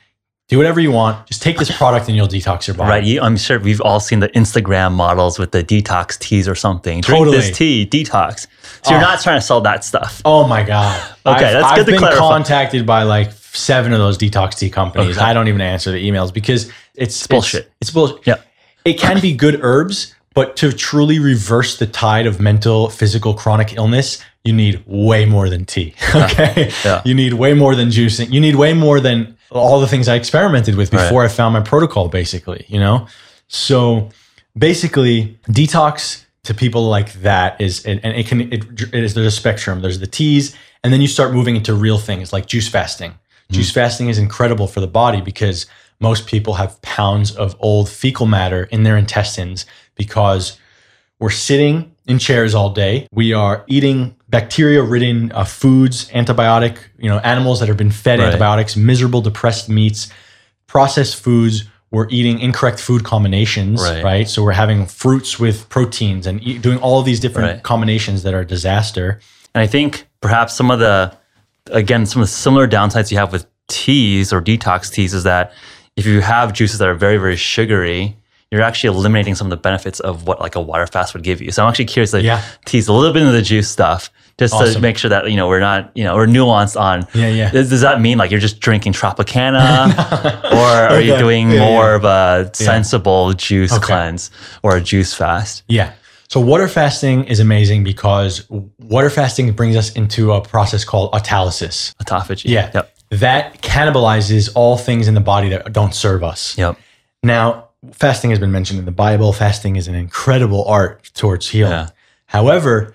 do whatever you want. Just take this product and you'll detox your body. Right. You, I'm sure we've all seen the Instagram models with the detox teas or something. Drink Totally. this tea, detox. So you're Oh. not trying to sell that stuff. Oh my God. Okay, I've, that's I've good to been clarify. contacted by like seven of those detox tea companies. Okay. I don't even answer the emails because it's, it's bullshit. It's, bullshit. Yeah. It can be good herbs, but to truly reverse the tide of mental, physical, chronic illness, you need way more than tea. Okay. Yeah. You need way more than juicing. You need way more than all the things I experimented with Right. before I found my protocol, basically, you know? So basically, detox to people like that is, and, and it can, it, it is, there's a spectrum. There's the teas, and then you start moving into real things like juice fasting. Hmm. Juice fasting is incredible for the body because most people have pounds of old fecal matter in their intestines because we're sitting in chairs all day. We are eating bacteria-ridden uh, foods, antibiotic, you know, animals that have been fed Right. antibiotics, miserable, depressed meats, processed foods. We're eating incorrect food combinations, Right. right? So we're having fruits with proteins and eat, doing all of these different Right. combinations that are a disaster. And I think perhaps some of the, again, some of the similar downsides you have with teas or detox teas is that if you have juices that are very, very sugary, you're actually eliminating some of the benefits of what like a water fast would give you. So I'm actually curious to Yeah. tease a little bit into the juice stuff just to make sure that, you know, we're not, you know, we're nuanced on, Yeah, yeah. does, does that mean like you're just drinking Tropicana or are you doing Yeah, more yeah. of a sensible juice Okay. cleanse or a juice fast? Yeah. So water fasting is amazing because water fasting brings us into a process called autolysis. Autophagy. Yeah. Yep. That cannibalizes all things in the body that don't serve us. Yep. Now, fasting has been mentioned in the Bible. Fasting is an incredible art towards healing. Yeah. However,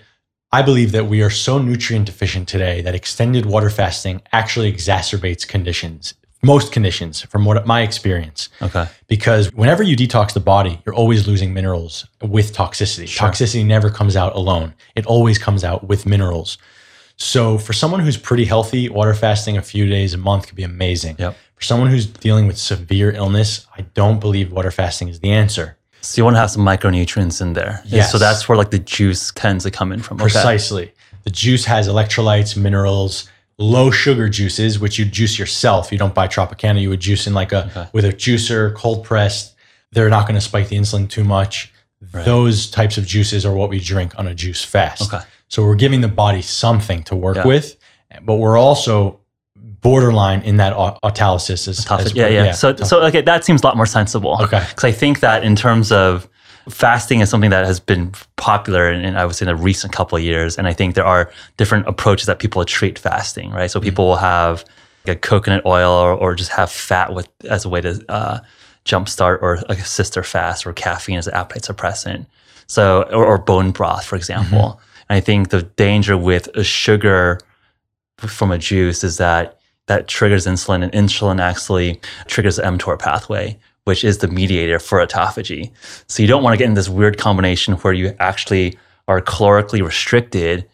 I believe that we are so nutrient deficient today that extended water fasting actually exacerbates conditions, most conditions from what my experience. Okay. Because whenever you detox the body, you're always losing minerals with toxicity. Sure. Toxicity never comes out alone. It always comes out with minerals. So for someone who's pretty healthy, water fasting a few days a month could be amazing. Yep. For someone who's dealing with severe illness, I don't believe water fasting is the answer. So you want to have some micronutrients in there. Yes. So that's where like the juice tends to come in from. Okay. Precisely. The juice has electrolytes, minerals, low sugar juices, which you juice yourself. You don't buy Tropicana. You would juice in like a Okay. with a juicer, cold pressed. They're not going to spike the insulin too much. Right. Those types of juices are what we drink on a juice fast. Okay. So we're giving the body something to work Yeah. with, but we're also borderline in that autolysis. As, Tough- as- yeah, yeah. So, so okay, that seems a lot more sensible. Okay. Because I think that in terms of fasting is something that has been popular in, in I would say in the recent couple of years, and I think there are different approaches that people treat fasting, right? Mm-hmm. So people will have like a coconut oil or, or just have fat with as a way to uh, jumpstart or like assist their fast, or caffeine as an appetite suppressant. So or, or bone broth, for example. Mm-hmm. I think the danger with a sugar from a juice is that that triggers insulin, and insulin actually triggers the mTOR pathway, which is the mediator for autophagy. So you don't want to get in this weird combination where you actually are calorically restricted,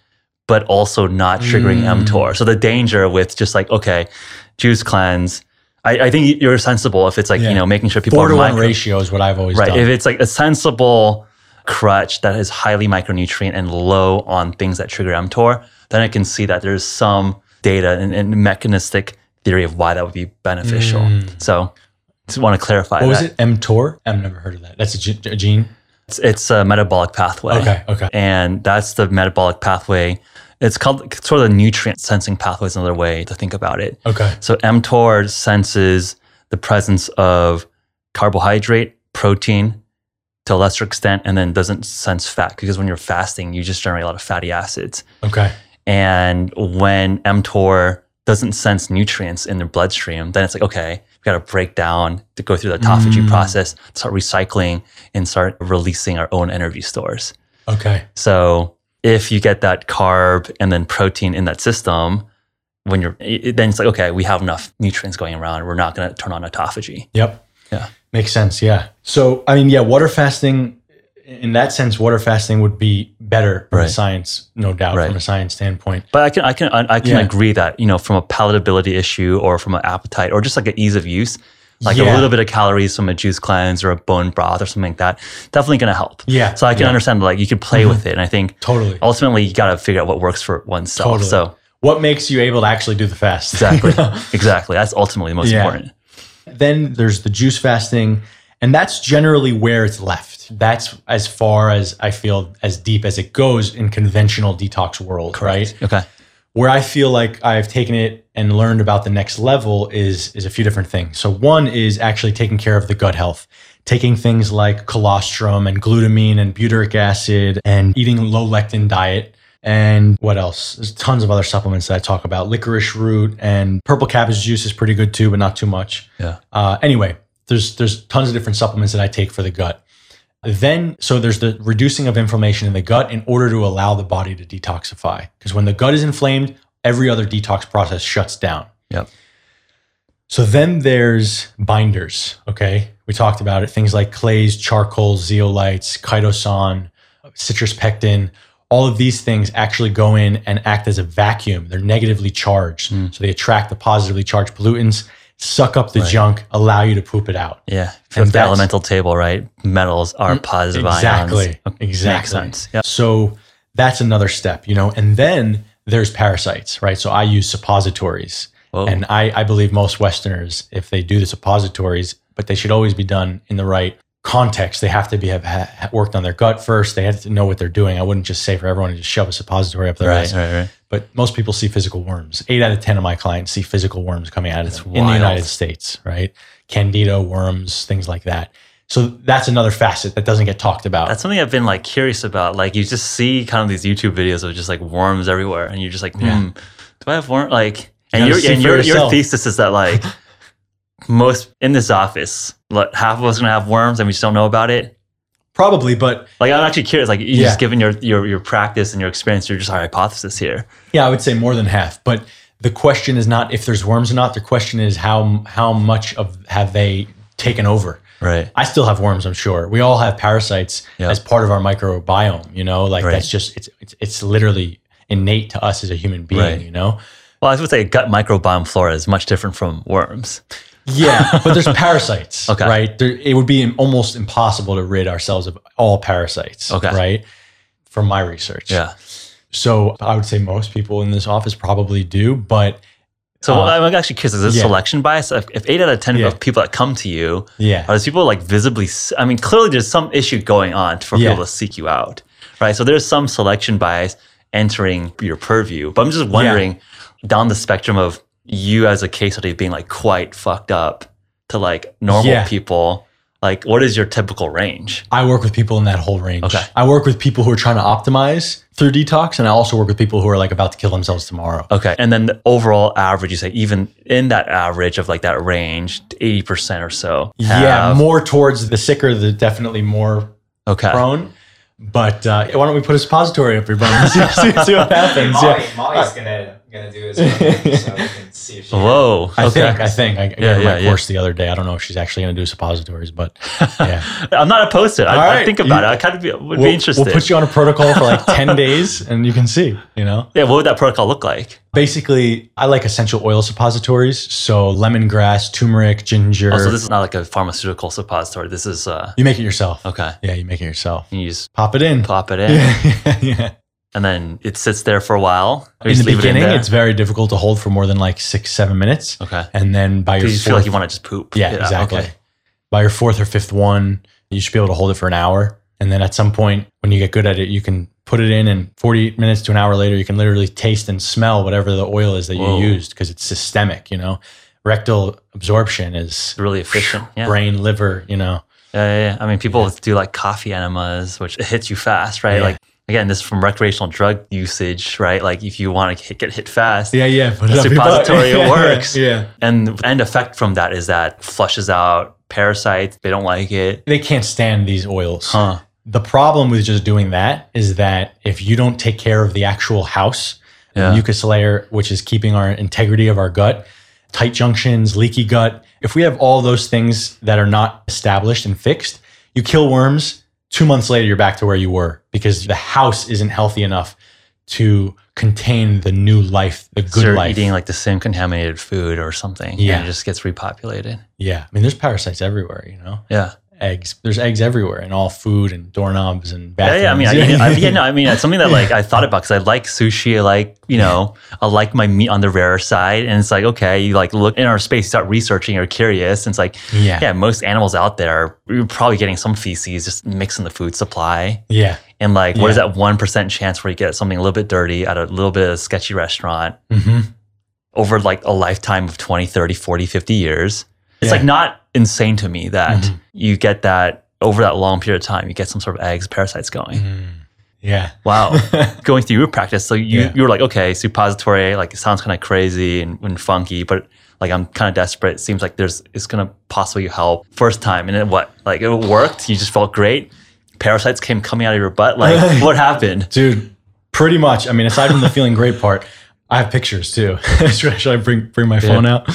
but also not triggering Mm. mTOR. So the danger with just like okay, juice cleanse. I, I think you're sensible if it's like Yeah. you know making sure people four are to one micro- ratio is what I've always right. done. If it's like a sensible crutch that is highly micronutrient and low on things that trigger mTOR, then I can see that there's some data and, and mechanistic theory of why that would be beneficial. So just want to clarify Mm. what was it? mTOR? I've never heard of that. That's a, gene. It's, it's a metabolic pathway. Okay. Okay. And that's the metabolic pathway. It's called sort of the nutrient sensing pathway is another way to think about it. Okay. So mTOR senses the presence of carbohydrate, protein to a lesser extent, and then doesn't sense fat because when you're fasting, you just generate a lot of fatty acids. Okay. And when mTOR doesn't sense nutrients in the bloodstream, then it's like, okay, we got to break down to go through the autophagy Mm. process, start recycling, and start releasing our own energy stores. Okay. So if you get that carb and then protein in that system, when you're it- then it's like okay, we have enough nutrients going around. We're not going to turn on autophagy. Yep. Yeah. Makes sense. Yeah. So, I mean, yeah, water fasting, in that sense, water fasting would be better from a Right. science, no doubt, Right. from a science standpoint. But I can I can I can Yeah. agree that you know from a palatability issue or from an appetite or just like an ease of use, like a little bit of calories from a juice cleanse or a bone broth or something like that, definitely going to help. Yeah. So I can yeah, understand like you can play mm-hmm. with it, and I think Totally. ultimately you got to figure out what works for oneself. Totally. So What makes you able to actually do the fast? exactly, exactly, that's ultimately the most Yeah. important. Then there's the juice fasting, and that's generally where it's left. That's as far as I feel as deep as it goes in conventional detox world, right? Okay. where I feel like I've taken it and learned about the next level is is a few different things. So one is actually taking care of the gut health, taking things like colostrum and glutamine and butyric acid and eating low lectin diet. And what else? There's tons of other supplements that I talk about. Licorice root and purple cabbage juice is pretty good too, but not too much. Yeah. Uh, anyway, there's there's tons of different supplements that I take for the gut. Then, so there's the reducing of inflammation in the gut in order to allow the body to detoxify. Because when the gut is inflamed, every other detox process shuts down. Yep. So then there's binders. Okay. We talked about it. Things like clays, charcoal, zeolites, chitosan, citrus pectin. All of these things actually go in and act as a vacuum. They're negatively charged. Mm. So they attract the positively charged pollutants, suck up the Right. junk, allow you to poop it out. Yeah. From the elemental table, right? Metals are positive exactly ions. Okay, exactly Makes sense. Yep. so that's another step you know and then there's parasites right so i use suppositories Whoa. and I, I believe most westerners if they do the suppositories but they should always be done in the right context they have to be have ha- worked on their gut first they have to know what they're doing i wouldn't just say for everyone to just shove a suppository up their right, ass right, right. but most people see physical worms. Eight out of 10 of my clients see physical worms coming out of in the. United States, right? Candida worms, things like that. So that's another facet that doesn't get talked about. That's something I've been like curious about. Like you just see kind of these YouTube videos of just like worms everywhere, and you're just like, hmm, Yeah. do I have worm? Like, and gotta your and your, your thesis is that like most in this office, like, half of us are gonna have worms, and we just don't know about it. Probably, but Like I'm actually curious. Like you Yeah. just given your your your practice and your experience, you're just our hypothesis here. yeah, I would say more than half. But the question is not if there's worms or not. The question is how how much of have they taken over. Right. I still have worms, I'm sure. We all have parasites Yeah. as part of our microbiome, you know, like Right. that's just it's, it's it's literally innate to us as a human being, Right. you know. Well, I would say gut microbiome flora is much different from worms. Yeah, but there's parasites, Okay. right? There, it would be almost impossible to rid ourselves of all parasites, Okay. right? From my research. Yeah. So I would say most people in this office probably do, but So Uh, I'm actually curious, is this yeah. selection bias? If, if eight out of 10 Yeah. of people that come to you, yeah. are these people like visibly, I mean, clearly there's some issue going on for Yeah. people to seek you out, right? So there's some selection bias entering your purview. But I'm just wondering down the spectrum of you as a case study being like quite fucked up to like normal Yeah. people, like what is your typical range? I work with people in that whole range. Okay. I work with people who are trying to optimize through detox, and I also work with people who are like about to kill themselves tomorrow. Okay. And then the overall average, you say, even in that average of like that range, 80% or so. Yeah, more towards the sicker, the definitely more Okay. prone. But uh, why don't we put a suppository up your bum see, see, see what happens? Molly, Yeah. Molly's gonna gonna do is so we can see if she. Whoa. I okay. think, I think. I, I Yeah, yeah, yeah, my yeah. course the other day. I don't know if she's actually going to do suppositories, but yeah. I'm not opposed to it. I, All I right. think about You- it. I kind of be, would we'll, be interested. We'll put you on a protocol for like 10 days and you can see, you know? yeah, what would that protocol look like? Basically, I like essential oil suppositories. So lemongrass, turmeric, ginger. Oh, so this is not like a pharmaceutical suppository. This is uh you make it yourself. okay. Yeah, you make it yourself. You just Pop it in. pop it in, Yeah, yeah. And then it sits there for a while. In the leave it beginning, it's very difficult to hold for more than like six, seven minutes. okay. And then by your you just feel fourth, like you want to just poop? yeah, exactly. Okay. By your fourth or fifth one, you should be able to hold it for an hour. And then at some point, when you get good at it, you can put it in, and 48 minutes to an hour later, you can literally taste and smell whatever the oil is that Whoa. you used because it's systemic. You know, rectal absorption is really efficient. Yeah. brain, liver. You know, Yeah, yeah, yeah. I mean, people do like coffee enemas, which it hits you fast, right? Yeah. Like again, this is from recreational drug usage, right? Like if you want to get hit fast, yeah, yeah. Put it up your butt. Suppository, Yeah, works. Yeah, and the end effect from that is that flushes out parasites. They don't like it. they can't stand these oils. Huh. The problem with just doing that is that if you don't take care of the actual house, Yeah. the mucus layer, which is keeping our integrity of our gut, tight junctions, leaky gut, if we have all those things that are not established and fixed, you kill worms, two months later, you're back to where you were because the house isn't healthy enough to contain the new life, the So good you're life. eating like the same contaminated food or something. Yeah. And it just gets repopulated. yeah. I mean, there's parasites everywhere, you know? Yeah. Eggs. There's eggs everywhere in all food and doorknobs and Yeah, bathrooms. yeah. I mean, I, I, yeah, no, I mean, it's something that like I thought about because I like sushi. I like, you know, I like my meat on the rare side. And it's like, okay, you like look in our space, start researching, you're curious. And it's like, yeah. yeah, most animals out there, you're probably getting some feces just mixing the food supply. Yeah. And like, what is Yeah. that 1% chance where you get something a little bit dirty at a little bit of a sketchy restaurant hmm over like a lifetime of 20, 30, 40, 50 years? It's Yeah. like not insane to me that Mhm. you get that over that long period of time, you get some sort of eggs, parasites going. Mm. Yeah. Wow. Going through your practice. So you, Yeah. you were like, okay, suppository, like it sounds kind of crazy and, and funky, but like I'm kind of desperate. It seems like there's it's gonna possibly help. First time, and then what? Like it worked. You just felt great. Parasites came coming out of your butt. Like what happened? Dude, pretty much. I mean, aside from the feeling great part, I have pictures too. should I, should I bring bring my phone out?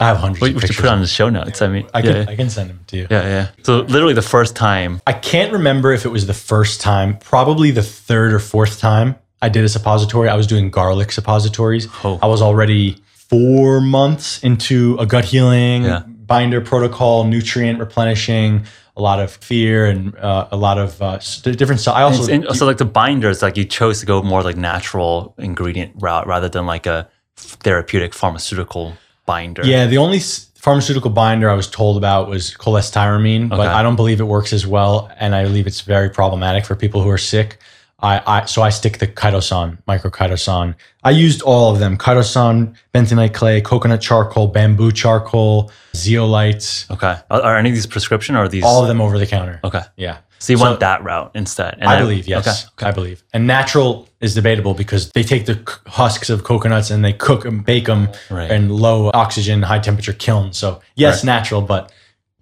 I have hundreds of we should put on the show notes. I mean, I can yeah, I can send them to you. yeah, yeah. So literally the first time. I can't remember if it was the first time, probably the third or fourth time I did a suppository. I was doing garlic suppositories. Oh. I was already four months into a gut healing Yeah. binder protocol, nutrient replenishing, a lot of fear and uh, a lot of uh, different stuff. I also in- so like the binders, like you chose to go more like natural ingredient route rather than like a therapeutic pharmaceutical binder. Yeah, the only pharmaceutical binder I was told about was cholestyramine, but I don't believe it works as well, and I believe it's very problematic for people who are sick. I, I so I stick to chitosan, microchitosan. I used all of them: chitosan, bentonite clay, coconut charcoal, bamboo charcoal, zeolites, Okay. Are, are any of these prescription or are these? all of them over the counter. Okay. Yeah, So you So- went that route instead. And I believe yes. Okay. I believe. And natural is debatable because they take the husks of coconuts and they cook and bake them Right. in low oxygen, high temperature kilns. So yes, Right. natural, but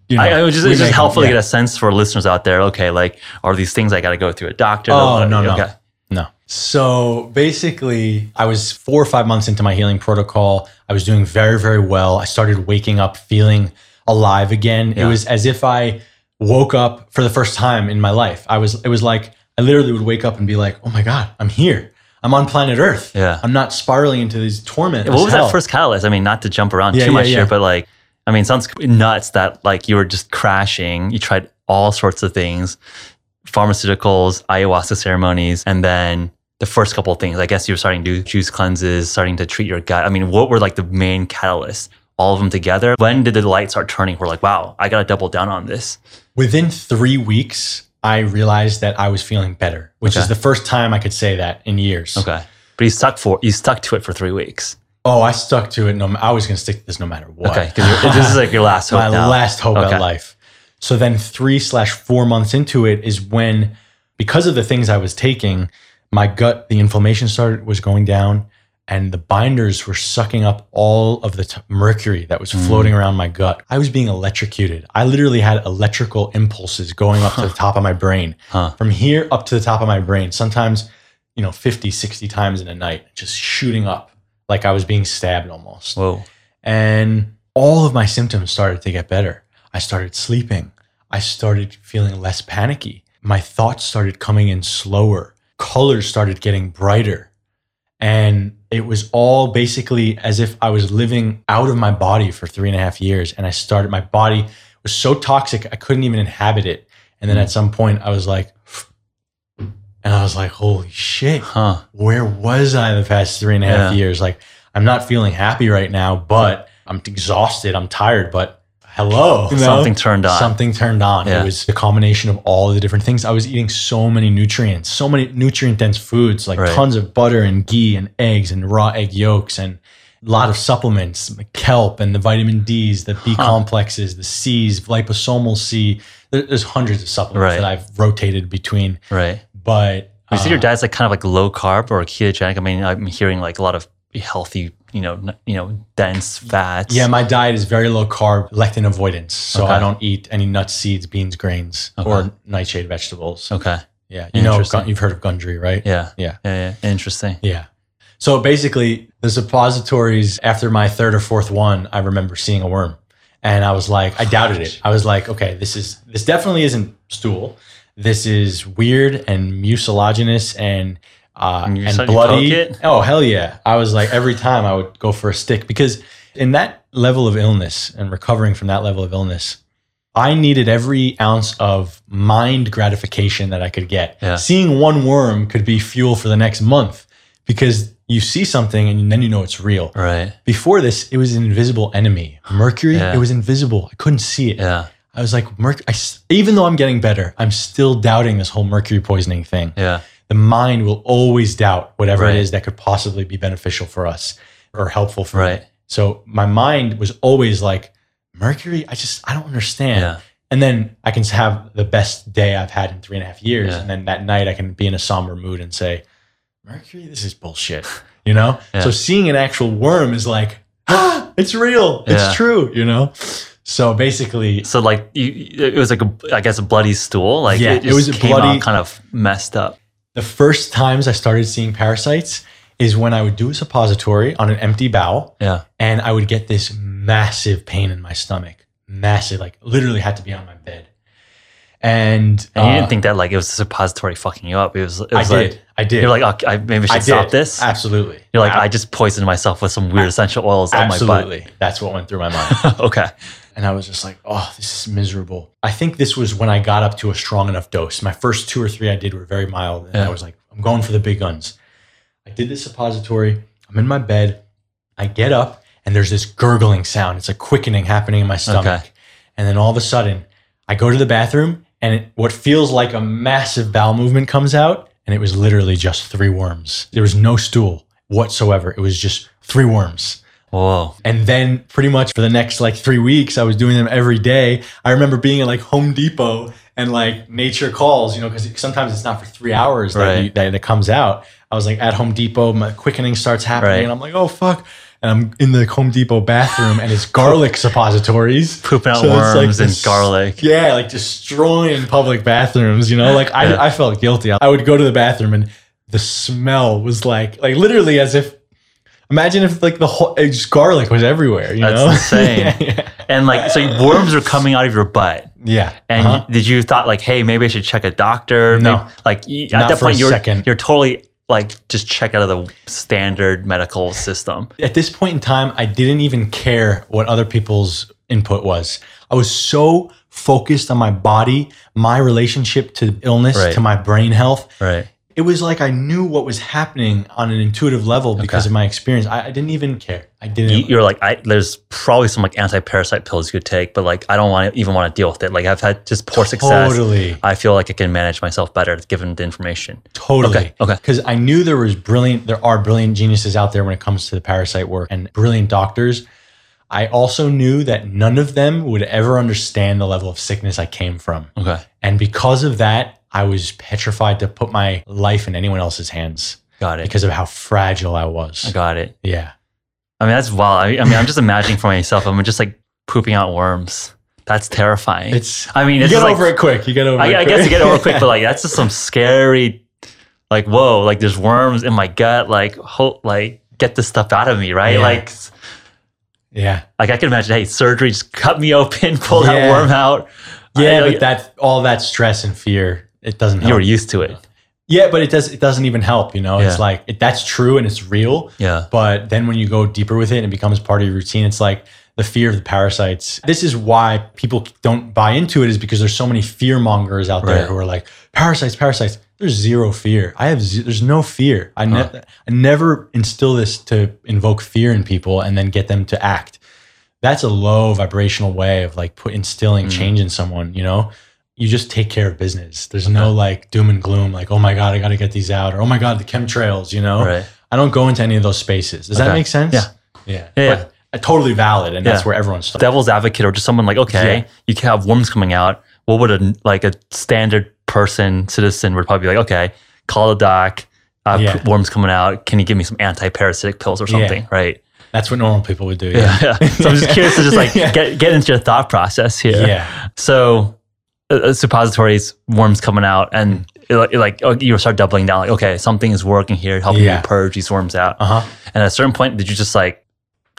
you know, I, I was just, it's just helpful to yeah. get a sense for listeners out there. Okay, like are these things I got to go through a doctor? Oh, no, no. Okay. No, So basically, I was four or five months into my healing protocol. I was doing very, very well. I started waking up feeling alive again. It was as if I woke up for the first time in my life. I was, it was like, I literally would wake up and be like, oh my God, I'm here. I'm on planet Earth. Yeah. I'm not spiraling into these torment. What was hell. that first catalyst? I mean, not to jump around Yeah, too yeah, much yeah. here, but like, I mean, it sounds nuts that like you were just crashing. You tried all sorts of things, pharmaceuticals, ayahuasca ceremonies, and then the first couple of things. I guess you were starting to do juice cleanses, starting to treat your gut. I mean, what were like the main catalysts? All of them together. When did the light start turning? We're like, wow, I got to double down on this. Within three weeks, I realized that I was feeling better, which Okay. is the first time I could say that in years. Okay, but you stuck for you stuck to it for three weeks. Oh, I stuck to it. No, I was going to stick to this no matter what. Okay, because this is like your last hope my now. last hope Okay. at life. So then three slash four months into it is when, because of the things I was taking, my gut, the inflammation started was going down, and the binders were sucking up all of the t- mercury that was Mm. floating around my gut. I was being electrocuted. I literally had electrical impulses going up to the top of my brain, Huh. from here up to the top of my brain. Sometimes, you know, 50, 60 times in a night, just shooting up like I was being stabbed almost Whoa. and all of my symptoms started to get better. I started sleeping. I started feeling less panicky. My thoughts started coming in slower. Colors started getting brighter. And it was all basically as if I was living out of my body for three and a half years. And I started, my body was so toxic, I couldn't even inhabit it. And then hmm. at some point, I was like, and I was like, holy shit, Huh. where was I the past three and a half Yeah. years? Like, I'm not feeling happy right now, but I'm exhausted. I'm tired, but hello. you know? Something turned on. Something turned on. Yeah. It was the combination of all the different things. I was eating so many nutrients, so many nutrient dense foods, like Right. tons of butter and ghee and eggs and raw egg yolks and a lot of supplements, like kelp and the vitamin D's, the B complexes, the C's, liposomal C. There's hundreds of supplements Right. that I've rotated between, Right. But You said your uh, diet's like kind of like low carb or ketogenic. I mean, I'm hearing like a lot of healthy, you know, n- you know, dense fats. Yeah, my diet is very low carb, lectin avoidance. So Okay. I don't eat any nuts, seeds, beans, grains, Okay. or nightshade vegetables. Okay. Yeah, you know, you've heard of Gundry, right? Yeah. Yeah. Yeah. Yeah. Interesting. Yeah. So basically, the suppositories after my third or fourth one, I remember seeing a worm, and I was like, I doubted it. I was like, okay, this is this definitely isn't stool. This is weird and mucilaginous and uh, And and bloody. Oh hell yeah! I was like every time I would go for a stick because in that level of illness and recovering from that level of illness, I needed every ounce of mind gratification that I could get. Yeah. Seeing one worm could be fuel for the next month because you see something and then you know it's real. Right. Before this, it was an invisible enemy. Mercury, Yeah. it was invisible. I couldn't see it. Yeah. I was like, Merc- I even though I'm getting better, I'm still doubting this whole mercury poisoning thing. Yeah. The mind will always doubt whatever Right. it is that could possibly be beneficial for us or helpful for me. Right. So my mind was always like, Mercury, I just, I don't understand. Yeah. And then I can have the best day I've had in three and a half years. Yeah. And then that night I can be in a somber mood and say, Mercury, this is bullshit. You know? Yeah. So seeing an actual worm is like, ah, it's real. It's true, you know? So basically, So like you, it was like a, I guess a bloody stool. Like Yeah, it, it was a came bloody- out kind of messed up. the first times I started seeing parasites is when I would do a suppository on an empty bowel Yeah. and I would get this massive pain in my stomach. Massive, like literally had to be on my bed. And, And you uh, didn't think that like it was a suppository fucking you up. It was. It I like, did. I did. You're like, okay, I maybe I should I stop this. Absolutely. You're like, Ab- I just poisoned myself with some weird essential oils on my absolutely. That's what went through my mind. okay. And I was just like, oh, this is miserable. I think this was when I got up to a strong enough dose. My first two or three I did were very mild. And Yeah. I was like, I'm going for the big guns. I did the suppository. I'm in my bed. I get up and there's this gurgling sound. It's a quickening happening in my stomach. Okay. And then all of a sudden, I go to the bathroom and it, what feels like a massive bowel movement comes out. And it was literally just three worms. There was no stool whatsoever. It was just three worms. Oh, Whoa. And then pretty much for the next like three weeks, I was doing them every day. I remember being at like Home Depot and like nature calls, you know, because sometimes it's not for three hours that, Right. you, that it comes out. I was like at Home Depot, my quickening starts happening, Right. and I'm like, oh fuck. And I'm in the Home Depot bathroom and it's garlic suppositories. poop out So it's like worms and garlic. Yeah, like destroying public bathrooms, you know? Like I, Yeah. I felt guilty. I would go to the bathroom and the smell was like like literally as if imagine if like the whole it's garlic was everywhere. You That's know, insane. yeah, yeah. And like, so worms are coming out of your butt. Yeah. And Uh-huh. you- did you thought like, hey, maybe I should check a doctor? No. Maybe- like Not at that for a point, you're second. you're totally like just check out of the standard medical system. at this point in time, I didn't even care what other people's input was. I was so focused on my body, my relationship to illness, Right. to my brain health. Right. It was like I knew what was happening on an intuitive level because Okay. of my experience. I, I didn't even care. I didn't. You, you're like, I, there's probably some like anti-parasite pills you could take, but like, I don't want to even want to deal with it. Like, I've had just poor success. Totally. I feel like I can manage myself better given the information. Totally. Okay, okay. Because I knew there was brilliant, there are brilliant geniuses out there when it comes to the parasite work and brilliant doctors. I also knew that none of them would ever understand the level of sickness I came from. Okay. And because of that, I was petrified to put my life in anyone else's hands Got it. because of how fragile I was. I got it. Yeah. I mean, that's wild. I, I mean, I'm just imagining for myself. I'm just like pooping out worms. That's terrifying. It's I mean, you it's get over like, it quick. You get over it I, I guess you get over it quick, but like that's just some scary. Like whoa, like there's worms in my gut. Like ho- like get this stuff out of me, right? Yeah. Like yeah. like I can imagine, hey, surgery just cut me open, pull that worm out. Yeah, I- but that all that stress and fear, it doesn't You're used to it. yeah, but it does it doesn't even help, you know? It's like it, that's true and it's real. Yeah. But then when you go deeper with it and it becomes part of your routine, it's like the fear of the parasites. This is why people don't buy into it is because there's so many fear mongers out there Right. who are like parasites, parasites. There's zero fear. I have ze- there's no fear. I, ne- I never instill this to invoke fear in people and then get them to act. That's a low vibrational way of like put instilling Mm. change in someone. You know, you just take care of business. There's no like doom and gloom. Like oh my god, I got to get these out, or oh my god, the chemtrails. You know, Right. I don't go into any of those spaces. Does that make sense? Yeah. Yeah. Yeah. But, uh, totally valid. And that's where everyone's starts. Devil's advocate, or just someone like, okay, Yeah. you can have worms coming out. What would a like a standard person, citizen, would probably be like, okay, call a doc. Uh, Yeah. Worms coming out. Can you give me some anti-parasitic pills or something? Yeah. Right. That's what normal people would do. Yeah. Yeah. So I'm just curious to just like Yeah. get get into your thought process here. Yeah. So uh, uh, suppositories, worms coming out, and it, like- it, like oh, you start doubling down. Like, okay, something is working here, helping Yeah. you purge these worms out. Uh huh. And at a certain point, did you just like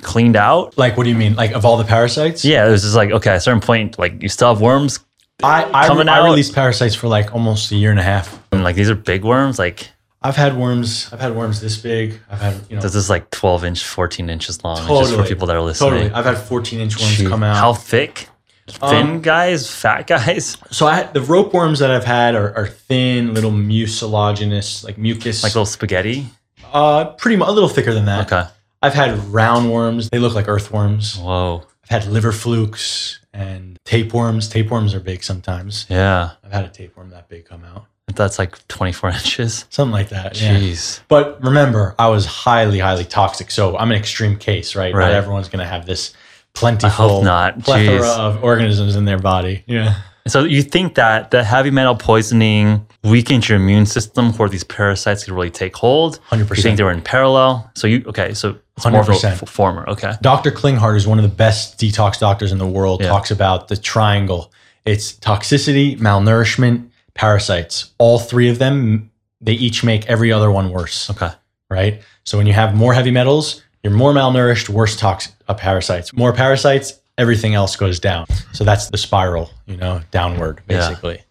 cleaned out? Like, what do you mean? Like, of all the parasites? Yeah, it was just like okay. At a certain point, like you still have worms, I, I, Coming I out. released parasites for like almost a year and a half. and like these are big worms. Like I've had worms. I've had worms this big. I've had, you know, this is like 12 inch, 14 inches long. It's just for Totally. people that are listening. totally. I've had 14 inch worms Gee, come out. How thick? Thin Um, guys, fat guys, so I had, the rope worms that I've had are, are thin, little mucilaginous, like mucus. like little spaghetti. uh, pretty much a little thicker than that. Okay. I've had round worms. They look like earthworms. Whoa. I've had liver flukes and tapeworms. Tapeworms are big sometimes. Yeah. I've had a tapeworm that big come out. That's like 24 inches. Something like that. Yeah. Jeez. But remember, I was highly, highly toxic. So I'm an extreme case, right? Right. Not everyone's going to have this plentiful not. plethora Jeez. of organisms in their body. Yeah. So you think that the heavy metal poisoning weakens your immune system where these parasites could really take hold? 100%. You think they were in parallel? So you okay? So it's more of a 100%. f- former. Okay. Dr. Klinghardt is one of the best detox doctors in the world. Yeah. Talks about the triangle. It's toxicity, malnourishment, parasites. All three of them, they each make every other one worse. Okay. right? So when you have more heavy metals, you're more malnourished, worse toxic uh, parasites. More parasites, everything else goes down. So that's the spiral, you know, downward Yeah. basically.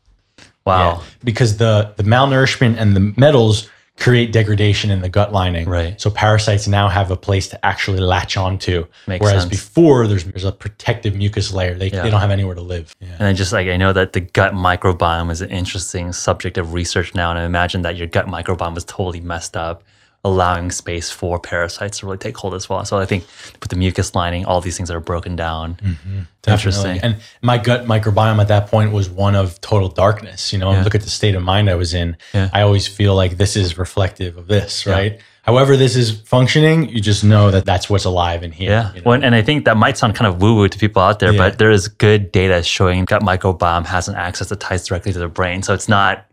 Wow. Yeah. Because the the malnourishment and the metals create degradation in the gut lining. Right. So parasites now have a place to actually latch onto. Makes whereas sense. before there's there's a protective mucus layer. They, Yeah. they don't have anywhere to live. Yeah. And I just like I know that the gut microbiome is an interesting subject of research now, and I imagine that your gut microbiome is totally messed up, allowing space for parasites to really take hold as well. So I think with the mucus lining, all these things that are broken down. Mm-hmm. Interesting. And my gut microbiome at that point was one of total darkness. You know, Yeah. look at the state of mind I was in. Yeah. I always feel like this is reflective of this, right? However, this is functioning, you just know that that's what's alive in here. Yeah. you know? Well, and I think that might sound kind of woo woo to people out there, Yeah. but there is good data showing gut microbiome has an axis that ties directly to the brain. So it's not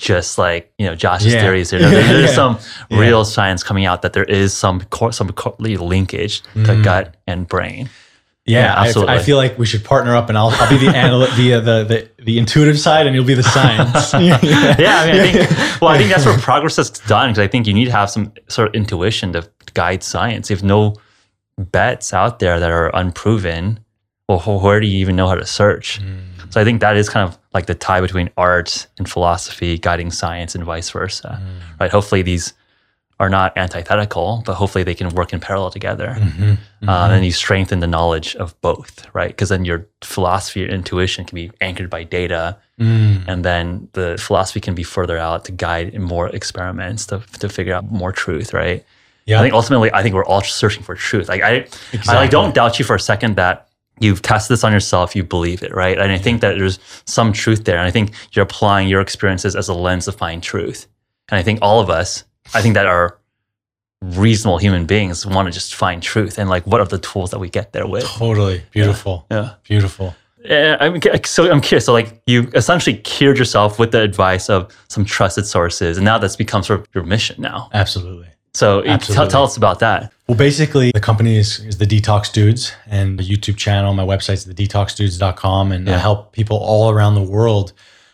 just like, you know, Josh's Yeah. theories. No, there- there's some Yeah. real science coming out that there is some cor- some cor- linkage to Mm. gut and brain. yeah, yeah, I- absolutely. I, feel like we should partner up, and I'll, I'll be the analyst via the, the the intuitive side and you'll be the science. yeah, I mean, I think, well, I think that's where progress is done because I think you need to have some sort of intuition to guide science. If no bets out there that are unproven, well, where do you even know how to search? So I think that is kind of like the tie between art and philosophy, guiding science, and vice versa. Mm. Right? Hopefully, these are not antithetical, but hopefully they can work in parallel together. Mm-hmm. Mm-hmm. Uh, and you strengthen the knowledge of both, right? Because then your philosophy or intuition can be anchored by data, mm. and then the philosophy can be further out to guide in more experiments to, to figure out more truth, right? Yeah. I think ultimately, I think we're all searching for truth. Like I, I like don't doubt you for a second that you've tested this on yourself, you believe it, right? And I think that there's some truth there, and I think you're applying your experiences as a lens to find truth. And I think all of us, I think that are reasonable human beings want to just find truth and like what are the tools that we get there with Totally beautiful. yeah Beautiful. uh, I'm, so I'm curious. So, like, you essentially cured yourself with the advice of some trusted sources, and now that's become sort of your mission now. Absolutely. So, you- tell, us about that. Well, basically, the company is, is the Detox Dudes, and the YouTube channel, my website's thedetoxdudes.com, and I help people all around the world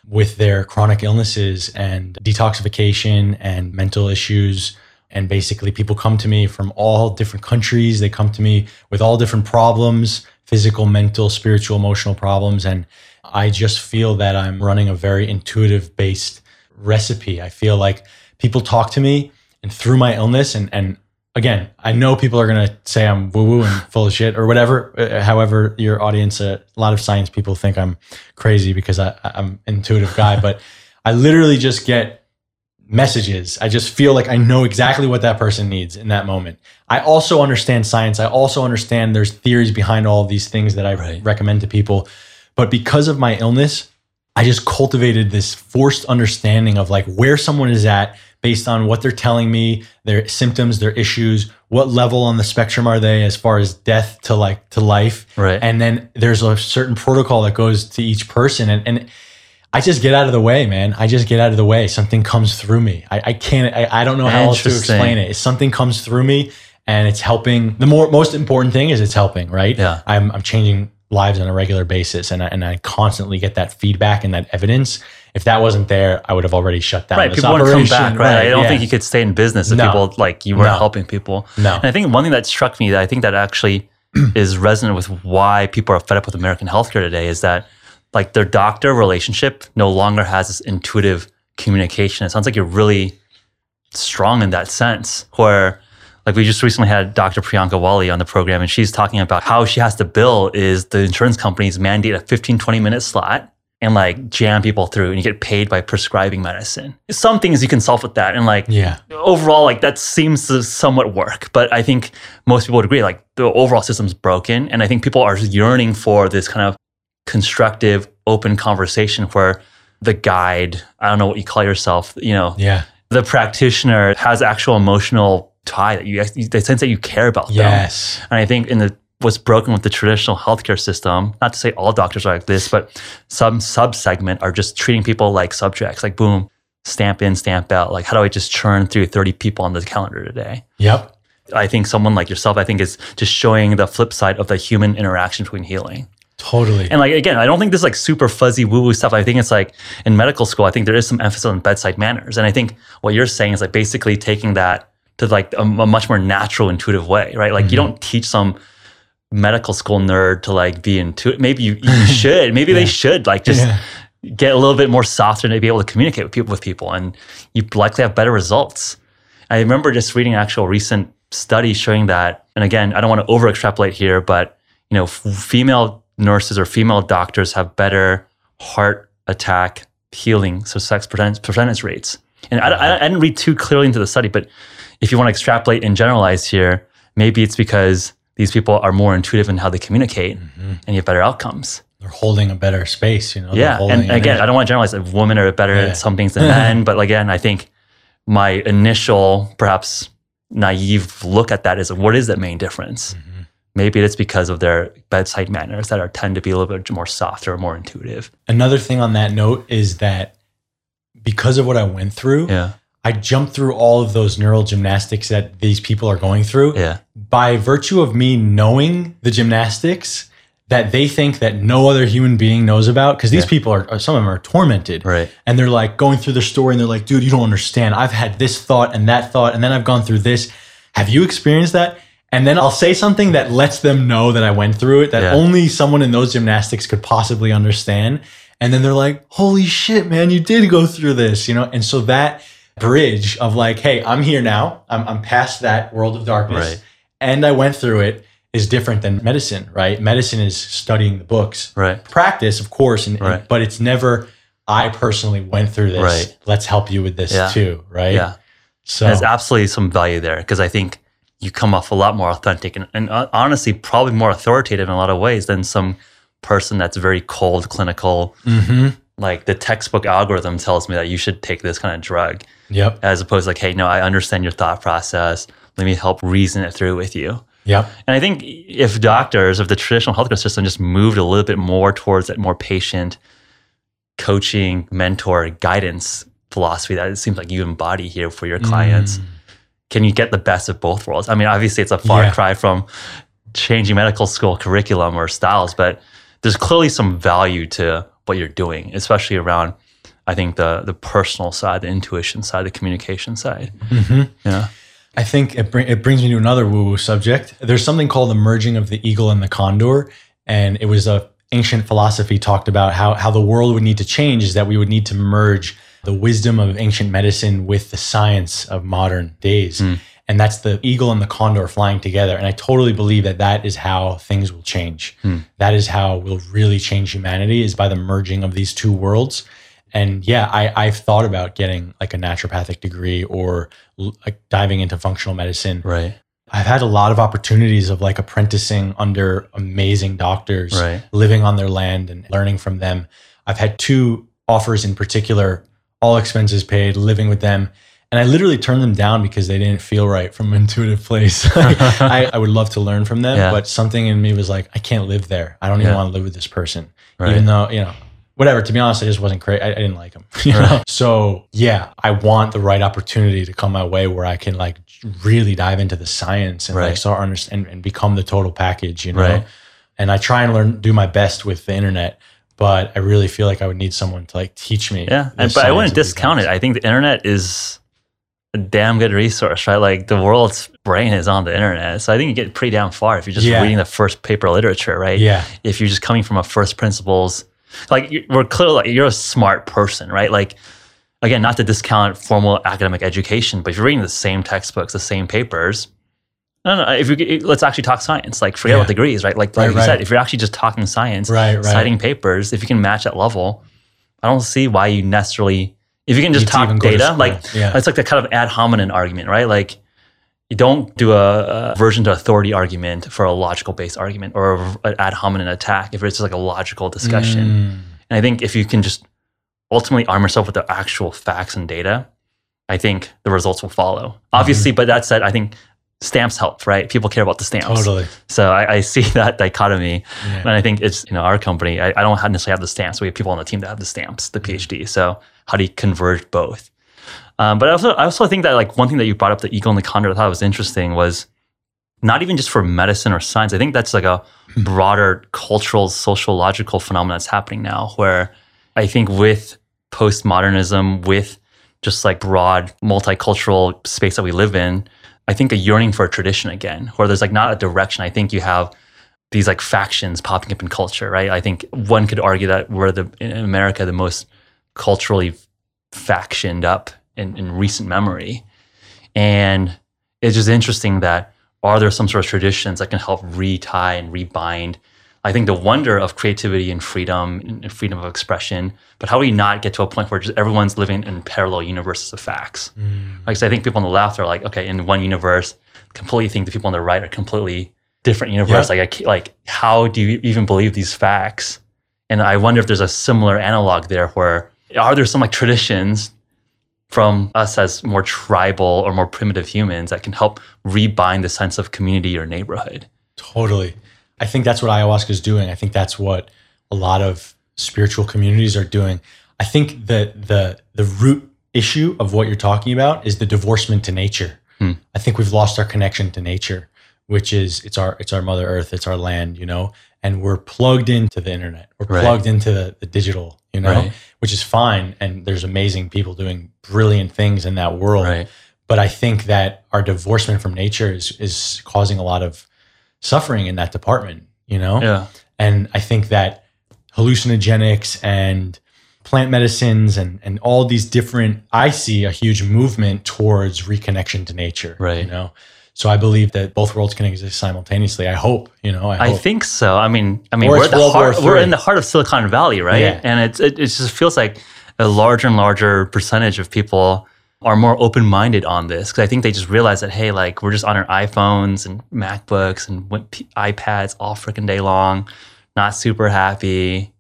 with their chronic illnesses and detoxification and mental issues. And basically, people come to me from all different countries. They come to me with all different problems physical, mental, spiritual, emotional problems. And I just feel that I'm running a very intuitive based recipe. I feel like people talk to me and through my illness and, and again, I know people are going to say I'm woo woo and full of shit or whatever. Uh, however, your audience, uh, a lot of science people think I'm crazy because I, I'm intuitive guy, but I literally just get messages. I just feel like I know exactly what that person needs in that moment. I also understand science. I also understand there's theories behind all these things that I Right. recommend to people. But because of my illness, I just cultivated this forced understanding of like where someone is at based on what they're telling me, their symptoms, their issues, what level on the spectrum are they as far as death to like to life. Right. And then there's a certain protocol that goes to each person. And, and I just get out of the way, man. I just get out of the way. Something comes through me. I, I can't, I, I don't know how else to explain it. It's something comes through me and it's helping. The more, most important thing is it's helping, right? Yeah. I'm, I'm changing lives on a regular basis and I, and I constantly get that feedback and that evidence. If that wasn't there, I would have already shut down right. People want to come operation. back, right? I don't yeah. think you could stay in business if No. people like you weren't No. helping people. No. And I think one thing that struck me that I think that actually is resonant with why people are fed up with American healthcare today is that like their doctor relationship no longer has this intuitive communication. It sounds like you're really strong in that sense where like we just recently had Dr. Priyanka Wali on the program and she's talking about how she has to bill is the insurance companies mandate a 15 20 minute slot and like jam people through and you get paid by prescribing medicine. Some things you can solve with that and like Yeah. overall like that seems to somewhat work but i think most people would agree like the overall system's broken and i think people are yearning for this kind of constructive open conversation where the guide i don't know what you call yourself you know Yeah. the practitioner has actual emotional tie that you the sense that you care about them Yes. and I think in the what's broken with the traditional healthcare system, not to say all doctors are like this, but some sub segment are just treating people like subjects, like boom, stamp in, stamp out. Like, how do I just churn through 30 people on the calendar today? Yep. I think someone like yourself, I think, is just showing the flip side of the human interaction between healing. Totally. And like again, I don't think this is like super fuzzy woo woo stuff. I think it's like in medical school, I think there is some emphasis on bedside manners. And I think what you're saying is like basically taking that to like a, a much more natural, intuitive way, right? Like you mm-hmm. don't teach some medical school nerd to like be intuitive. Maybe you, you should. Maybe they should like just Yeah. get a little bit more softer to be able to communicate with people with people, and you likely have better results. I remember just reading an actual recent study showing that, and again, I don't want to over extrapolate here, but you know, f- female nurses or female doctors have better heart attack healing, so sex percentage, percentage rates. And I, I, I didn't read too clearly into the study, but if you want to extrapolate and generalize here, maybe it's because these people are more intuitive in how they communicate and you have better outcomes. They're holding a better space, you know? Yeah. And again. I don't want to generalize that women are better Yeah. at some things than men, but again, I think my initial, perhaps naive look at that is what is that main difference? Mm-hmm. Maybe it's because of their bedside manners that are tend to be a little bit more softer or more intuitive. Another thing on that note is that because of what I went through, Yeah. I jumped through all of those neural gymnastics that these people are going through. Yeah. By virtue of me knowing the gymnastics, that they think that no other human being knows about because these Yeah. people are, are some of them are tormented Right. and they're like going through their story and they're like dude you don't understand i've had this thought and that thought and then i've gone through this have you experienced that and then i'll say something that lets them know that i went through it that Yeah. only someone in those gymnastics could possibly understand and then they're like holy shit man you did go through this you know and so that bridge of like hey i'm here now i'm, I'm past that world of darkness Right. and i went through it is different than medicine right medicine is studying the books Right. practice, of course, and, and- but it's never. I personally went through this. Right. Let's help you with this Yeah. too, right? Yeah. So There's absolutely some value there because I think you come off a lot more authentic and, and uh, honestly, probably more authoritative in a lot of ways than some person that's very cold, clinical. Mhm. Like the textbook algorithm tells me that you should take this kind of drug, Yep. as opposed to like, hey, no, I understand your thought process. Let me help reason it through with you. Yep. And I think if doctors, if the traditional healthcare system just moved a little bit more towards that more patient coaching, mentor, guidance philosophy that it seems like you embody here for your clients, Mm. can you get the best of both worlds? I mean, obviously it's a far Yeah. cry from changing medical school curriculum or styles, but there's clearly some value to what you're doing, especially around I think the the personal side, the intuition side, the communication side. Mhm. Yeah. I think it, bring, it brings me to another woo woo subject. There's something called the merging of the eagle and the condor, and it was a ancient philosophy talked about how how the world would need to change is that we would need to merge the wisdom of ancient medicine with the science of modern days. Mm. And that's the eagle and the condor flying together. And I totally believe that that is how things will change. Hmm. That is how we'll really change humanity is by the merging of these two worlds. And yeah, I, I've thought about getting like a naturopathic degree or like diving into functional medicine. Right. I've had a lot of opportunities of like apprenticing under amazing doctors, Right. living on their land and learning from them. I've had two offers in particular, all expenses paid, living with them. And I literally turned them down because they didn't feel right from an intuitive place. I, I would love to learn from them, Yeah. but something in me was like, I can't live there. I don't even Yeah. want to live with this person. Right. Even though, you know, whatever, to be honest, I just wasn't great. I, I didn't like them. You know? So yeah, I want the right opportunity to come my way where I can like really dive into the science and like Right. start understand and become the total package, you know? Right. And I try and learn, do my best with the internet, but I really feel like I would need someone to like teach me. Yeah, and, but I wouldn't discount it. I think the internet is a damn good resource, right? Like the world's brain is on the internet, so I think you get pretty damn far if you're just Yeah. reading the first paper literature, right? Yeah. If you're just coming from a first principles, like we're clearly like you're a smart person, right? Like again, not to discount formal academic education, but if you're reading the same textbooks, the same papers. No, no. If you let's actually talk science, like forget Yeah. about degrees, right? Like, Right, like you right. said, if you're actually just talking science, Right, right. citing papers, if you can match that level, I don't see why you necessarily, if you can just talk data, like Yeah. it's like the kind of ad hominem argument, right? Like you don't do a, a version to authority argument for a logical based argument or an ad hominem attack if it's just like a logical discussion. Mm. And I think if you can just ultimately arm yourself with the actual facts and data, I think the results will follow. Obviously, but that said, I think stamps help, right? People care about the stamps. Totally. So I, I see that dichotomy. Yeah. And I think it's, you know, our company, I, I don't necessarily have the stamps. We have people on the team that have the stamps, the PhD. So how do you converge both? Um, but I also, I also think that like one thing that you brought up, the eagle and the condor, I thought was interesting was not even just for medicine or science. I think that's like a broader cultural, sociological phenomenon that's happening now where I think with postmodernism, with just like broad multicultural space that we live in, I think a yearning for a tradition again, where there's like not a direction. I think you have these like factions popping up in culture, right? I think one could argue that we're the in America the most culturally factioned up in, in recent memory. And it's just interesting that are there some sort of traditions that can help retie and rebind? I think the wonder of creativity and freedom and freedom of expression, but how do we not get to a point where just everyone's living in parallel universes of facts? Mm. Like, so I think people on the left are like, okay, in one universe, completely think the people on the right are completely different universe. Yeah. Like, I, like, how do you even believe these facts? And I wonder if there's a similar analog there where are there some like traditions from us as more tribal or more primitive humans that can help rebind the sense of community or neighborhood? Totally. I think that's what ayahuasca is doing. I think that's what a lot of spiritual communities are doing. I think that the the root issue of what you're talking about is the divorcement to nature. Hmm. I think we've lost our connection to nature. which is it's our it's our Mother Earth, it's our land, you know, and we're plugged into the internet, we're Right. plugged into the, the digital, you know, Right. which is fine, and there's amazing people doing brilliant things in that world. Right. But I think that our divorcement from nature is is causing a lot of suffering in that department, you know. Yeah. And I think that hallucinogenics and plant medicines and, and all these different, I see a huge movement towards reconnection to nature. Right. You know, so I believe that both worlds can exist simultaneously. I hope, you know, I, I think so. I mean, I mean, we're the heart, we're in the heart of Silicon Valley, right? Yeah. And it's, it it just feels like a larger and larger percentage of people are more open minded on this because I think they just realize that hey, like we're just on our iPhones and MacBooks and iPads all freaking day long, not super happy.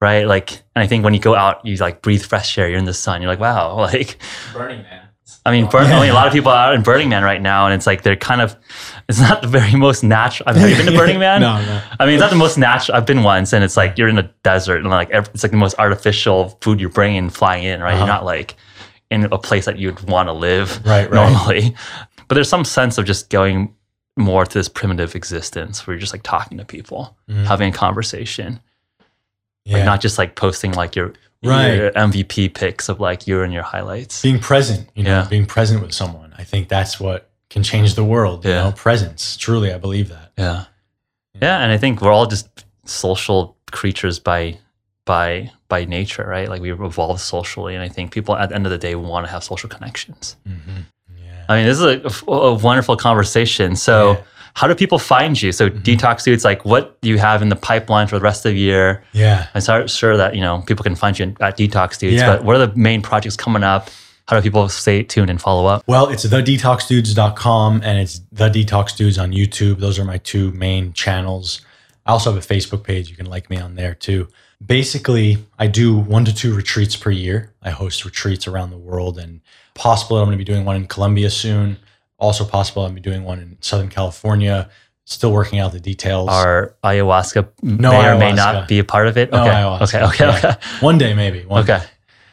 Right, like, and I think when you go out, you like breathe fresh air. You're in the sun. You're like, wow, like Burning Man. I mean, Burn, Yeah. I mean, a lot of people are in Burning Man right now, and it's like they're kind of, it's not the very most natural. I mean, have you been to Burning Man? no, no. I mean, it's not the most natural. I've been once, and it's like you're in a desert, and like ev- it's like the most artificial food you're bringing flying in, right? You're Uh-huh. not like in a place that you'd want to live Right, right. normally. But there's some sense of just going more to this primitive existence where you're just like talking to people, Mhm. having a conversation, Yeah. like not just like posting like your, Right. your MVP pics of like you and your highlights. being present, you know, Yeah. being present with someone. I think that's what can change the world, you Yeah. know, presence. Truly, I believe that. Yeah. Yeah, and I think we're all just social creatures by by by nature, right? Like we've evolved socially, and I think people at the end of the day want to have social connections. Mm-hmm. Yeah. I mean, this is a, a wonderful conversation. So, Yeah. How do people find you? So, mm-hmm. Detox Dudes, like, what do you have in the pipeline for the rest of the year? yeah. I'm sure that you know people can find you at Detox Dudes, Yeah. but what are the main projects coming up? How do people stay tuned and follow up? Well, it's thedetoxdudes.com and it's the Detox Dudes on YouTube. Those are my two main channels. I also have a Facebook page. You can like me on there too. Basically, I do one to two retreats per year. I host retreats around the world and possible I'm going to be doing one in Colombia soon. Also possible I'm be doing one in Southern California. Still working out the details. Our ayahuasca No may or may not be a part of it. No okay. ayahuasca. okay, okay, Yeah. One day maybe. One okay. day.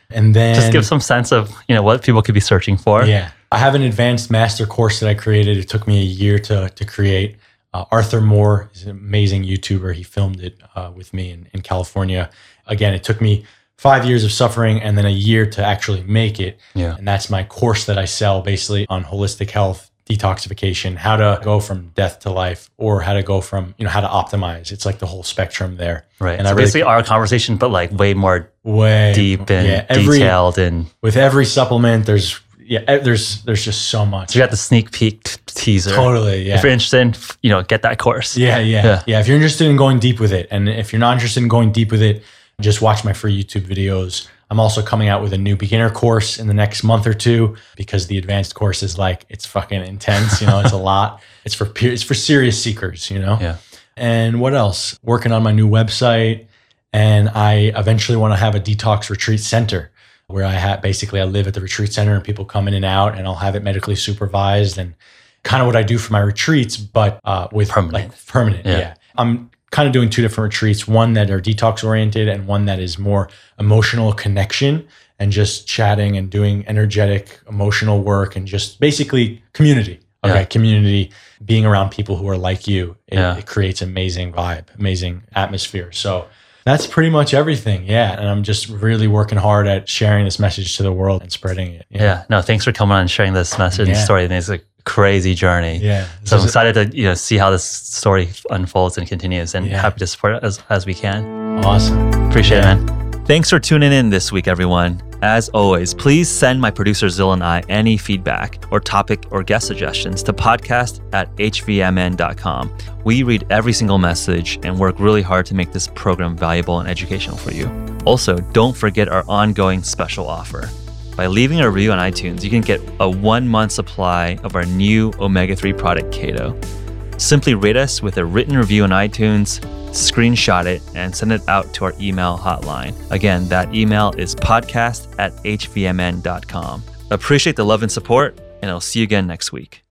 And then Just give some sense of you know what people could be searching for. Yeah. I have an advanced master course that I created. It took me a year to, to create. Uh, Arthur Moore is an amazing YouTuber. He filmed it uh, with me in, in California. Again, it took me five years of suffering and then a year to actually make it. Yeah. And that's my course that I sell basically on holistic health, detoxification, how to go from death to life, or how to go from, you know, how to optimize. It's like the whole spectrum there. Right. And so I really- basically our conversation, but like way more Way deep and yeah, every, detailed and With every supplement, there's, yeah, there's, there's just so much. so you got the sneak peek teaser. Totally. Yeah. If you're interested, you know, get that course. Yeah, yeah, Yeah. yeah, If you're interested in going deep with it, and if you're not interested in going deep with it, just watch my free YouTube videos. I'm also coming out with a new beginner course in the next month or two because the advanced course is like it's fucking intense. You know, it's a lot. It's for it's for serious seekers. You know. Yeah. And what else? Working on my new website, and I eventually want to have a detox retreat center where I have basically I live at the retreat center and people come in and out, and I'll have it medically supervised and kind of what I do for my retreats, but uh, with Permanent. like permanent. Yeah. Yeah. I'm kind of doing two different retreats, one that are detox oriented and one that is more emotional connection and just chatting and doing energetic emotional work and just basically community. Okay. Yeah. Community, being around people who are like you, it, Yeah. it creates amazing vibe, amazing atmosphere. So that's pretty much everything. Yeah. And I'm just really working hard at sharing this message to the world and spreading it. Yeah. No, thanks for coming on and sharing this message and story. And it's a crazy journey. Yeah. So I'm excited to you know see how this story unfolds and continues, and Yeah. happy to support as, as we can. awesome. Appreciate Yeah. it, man. Thanks for tuning in this week, everyone. As always, please send my producer Zill and I any feedback or topic or guest suggestions to podcast at hvmn.com. We read every single message and work really hard to make this program valuable and educational for you. Also, don't forget our ongoing special offer. By leaving a review on iTunes, you can get a one month supply of our new omega 3 product, Kado. Simply rate us with a written review on iTunes, screenshot it, and send it out to our email hotline. Again, that email is podcast at hvmn.com. Appreciate the love and support, and I'll see you again next week.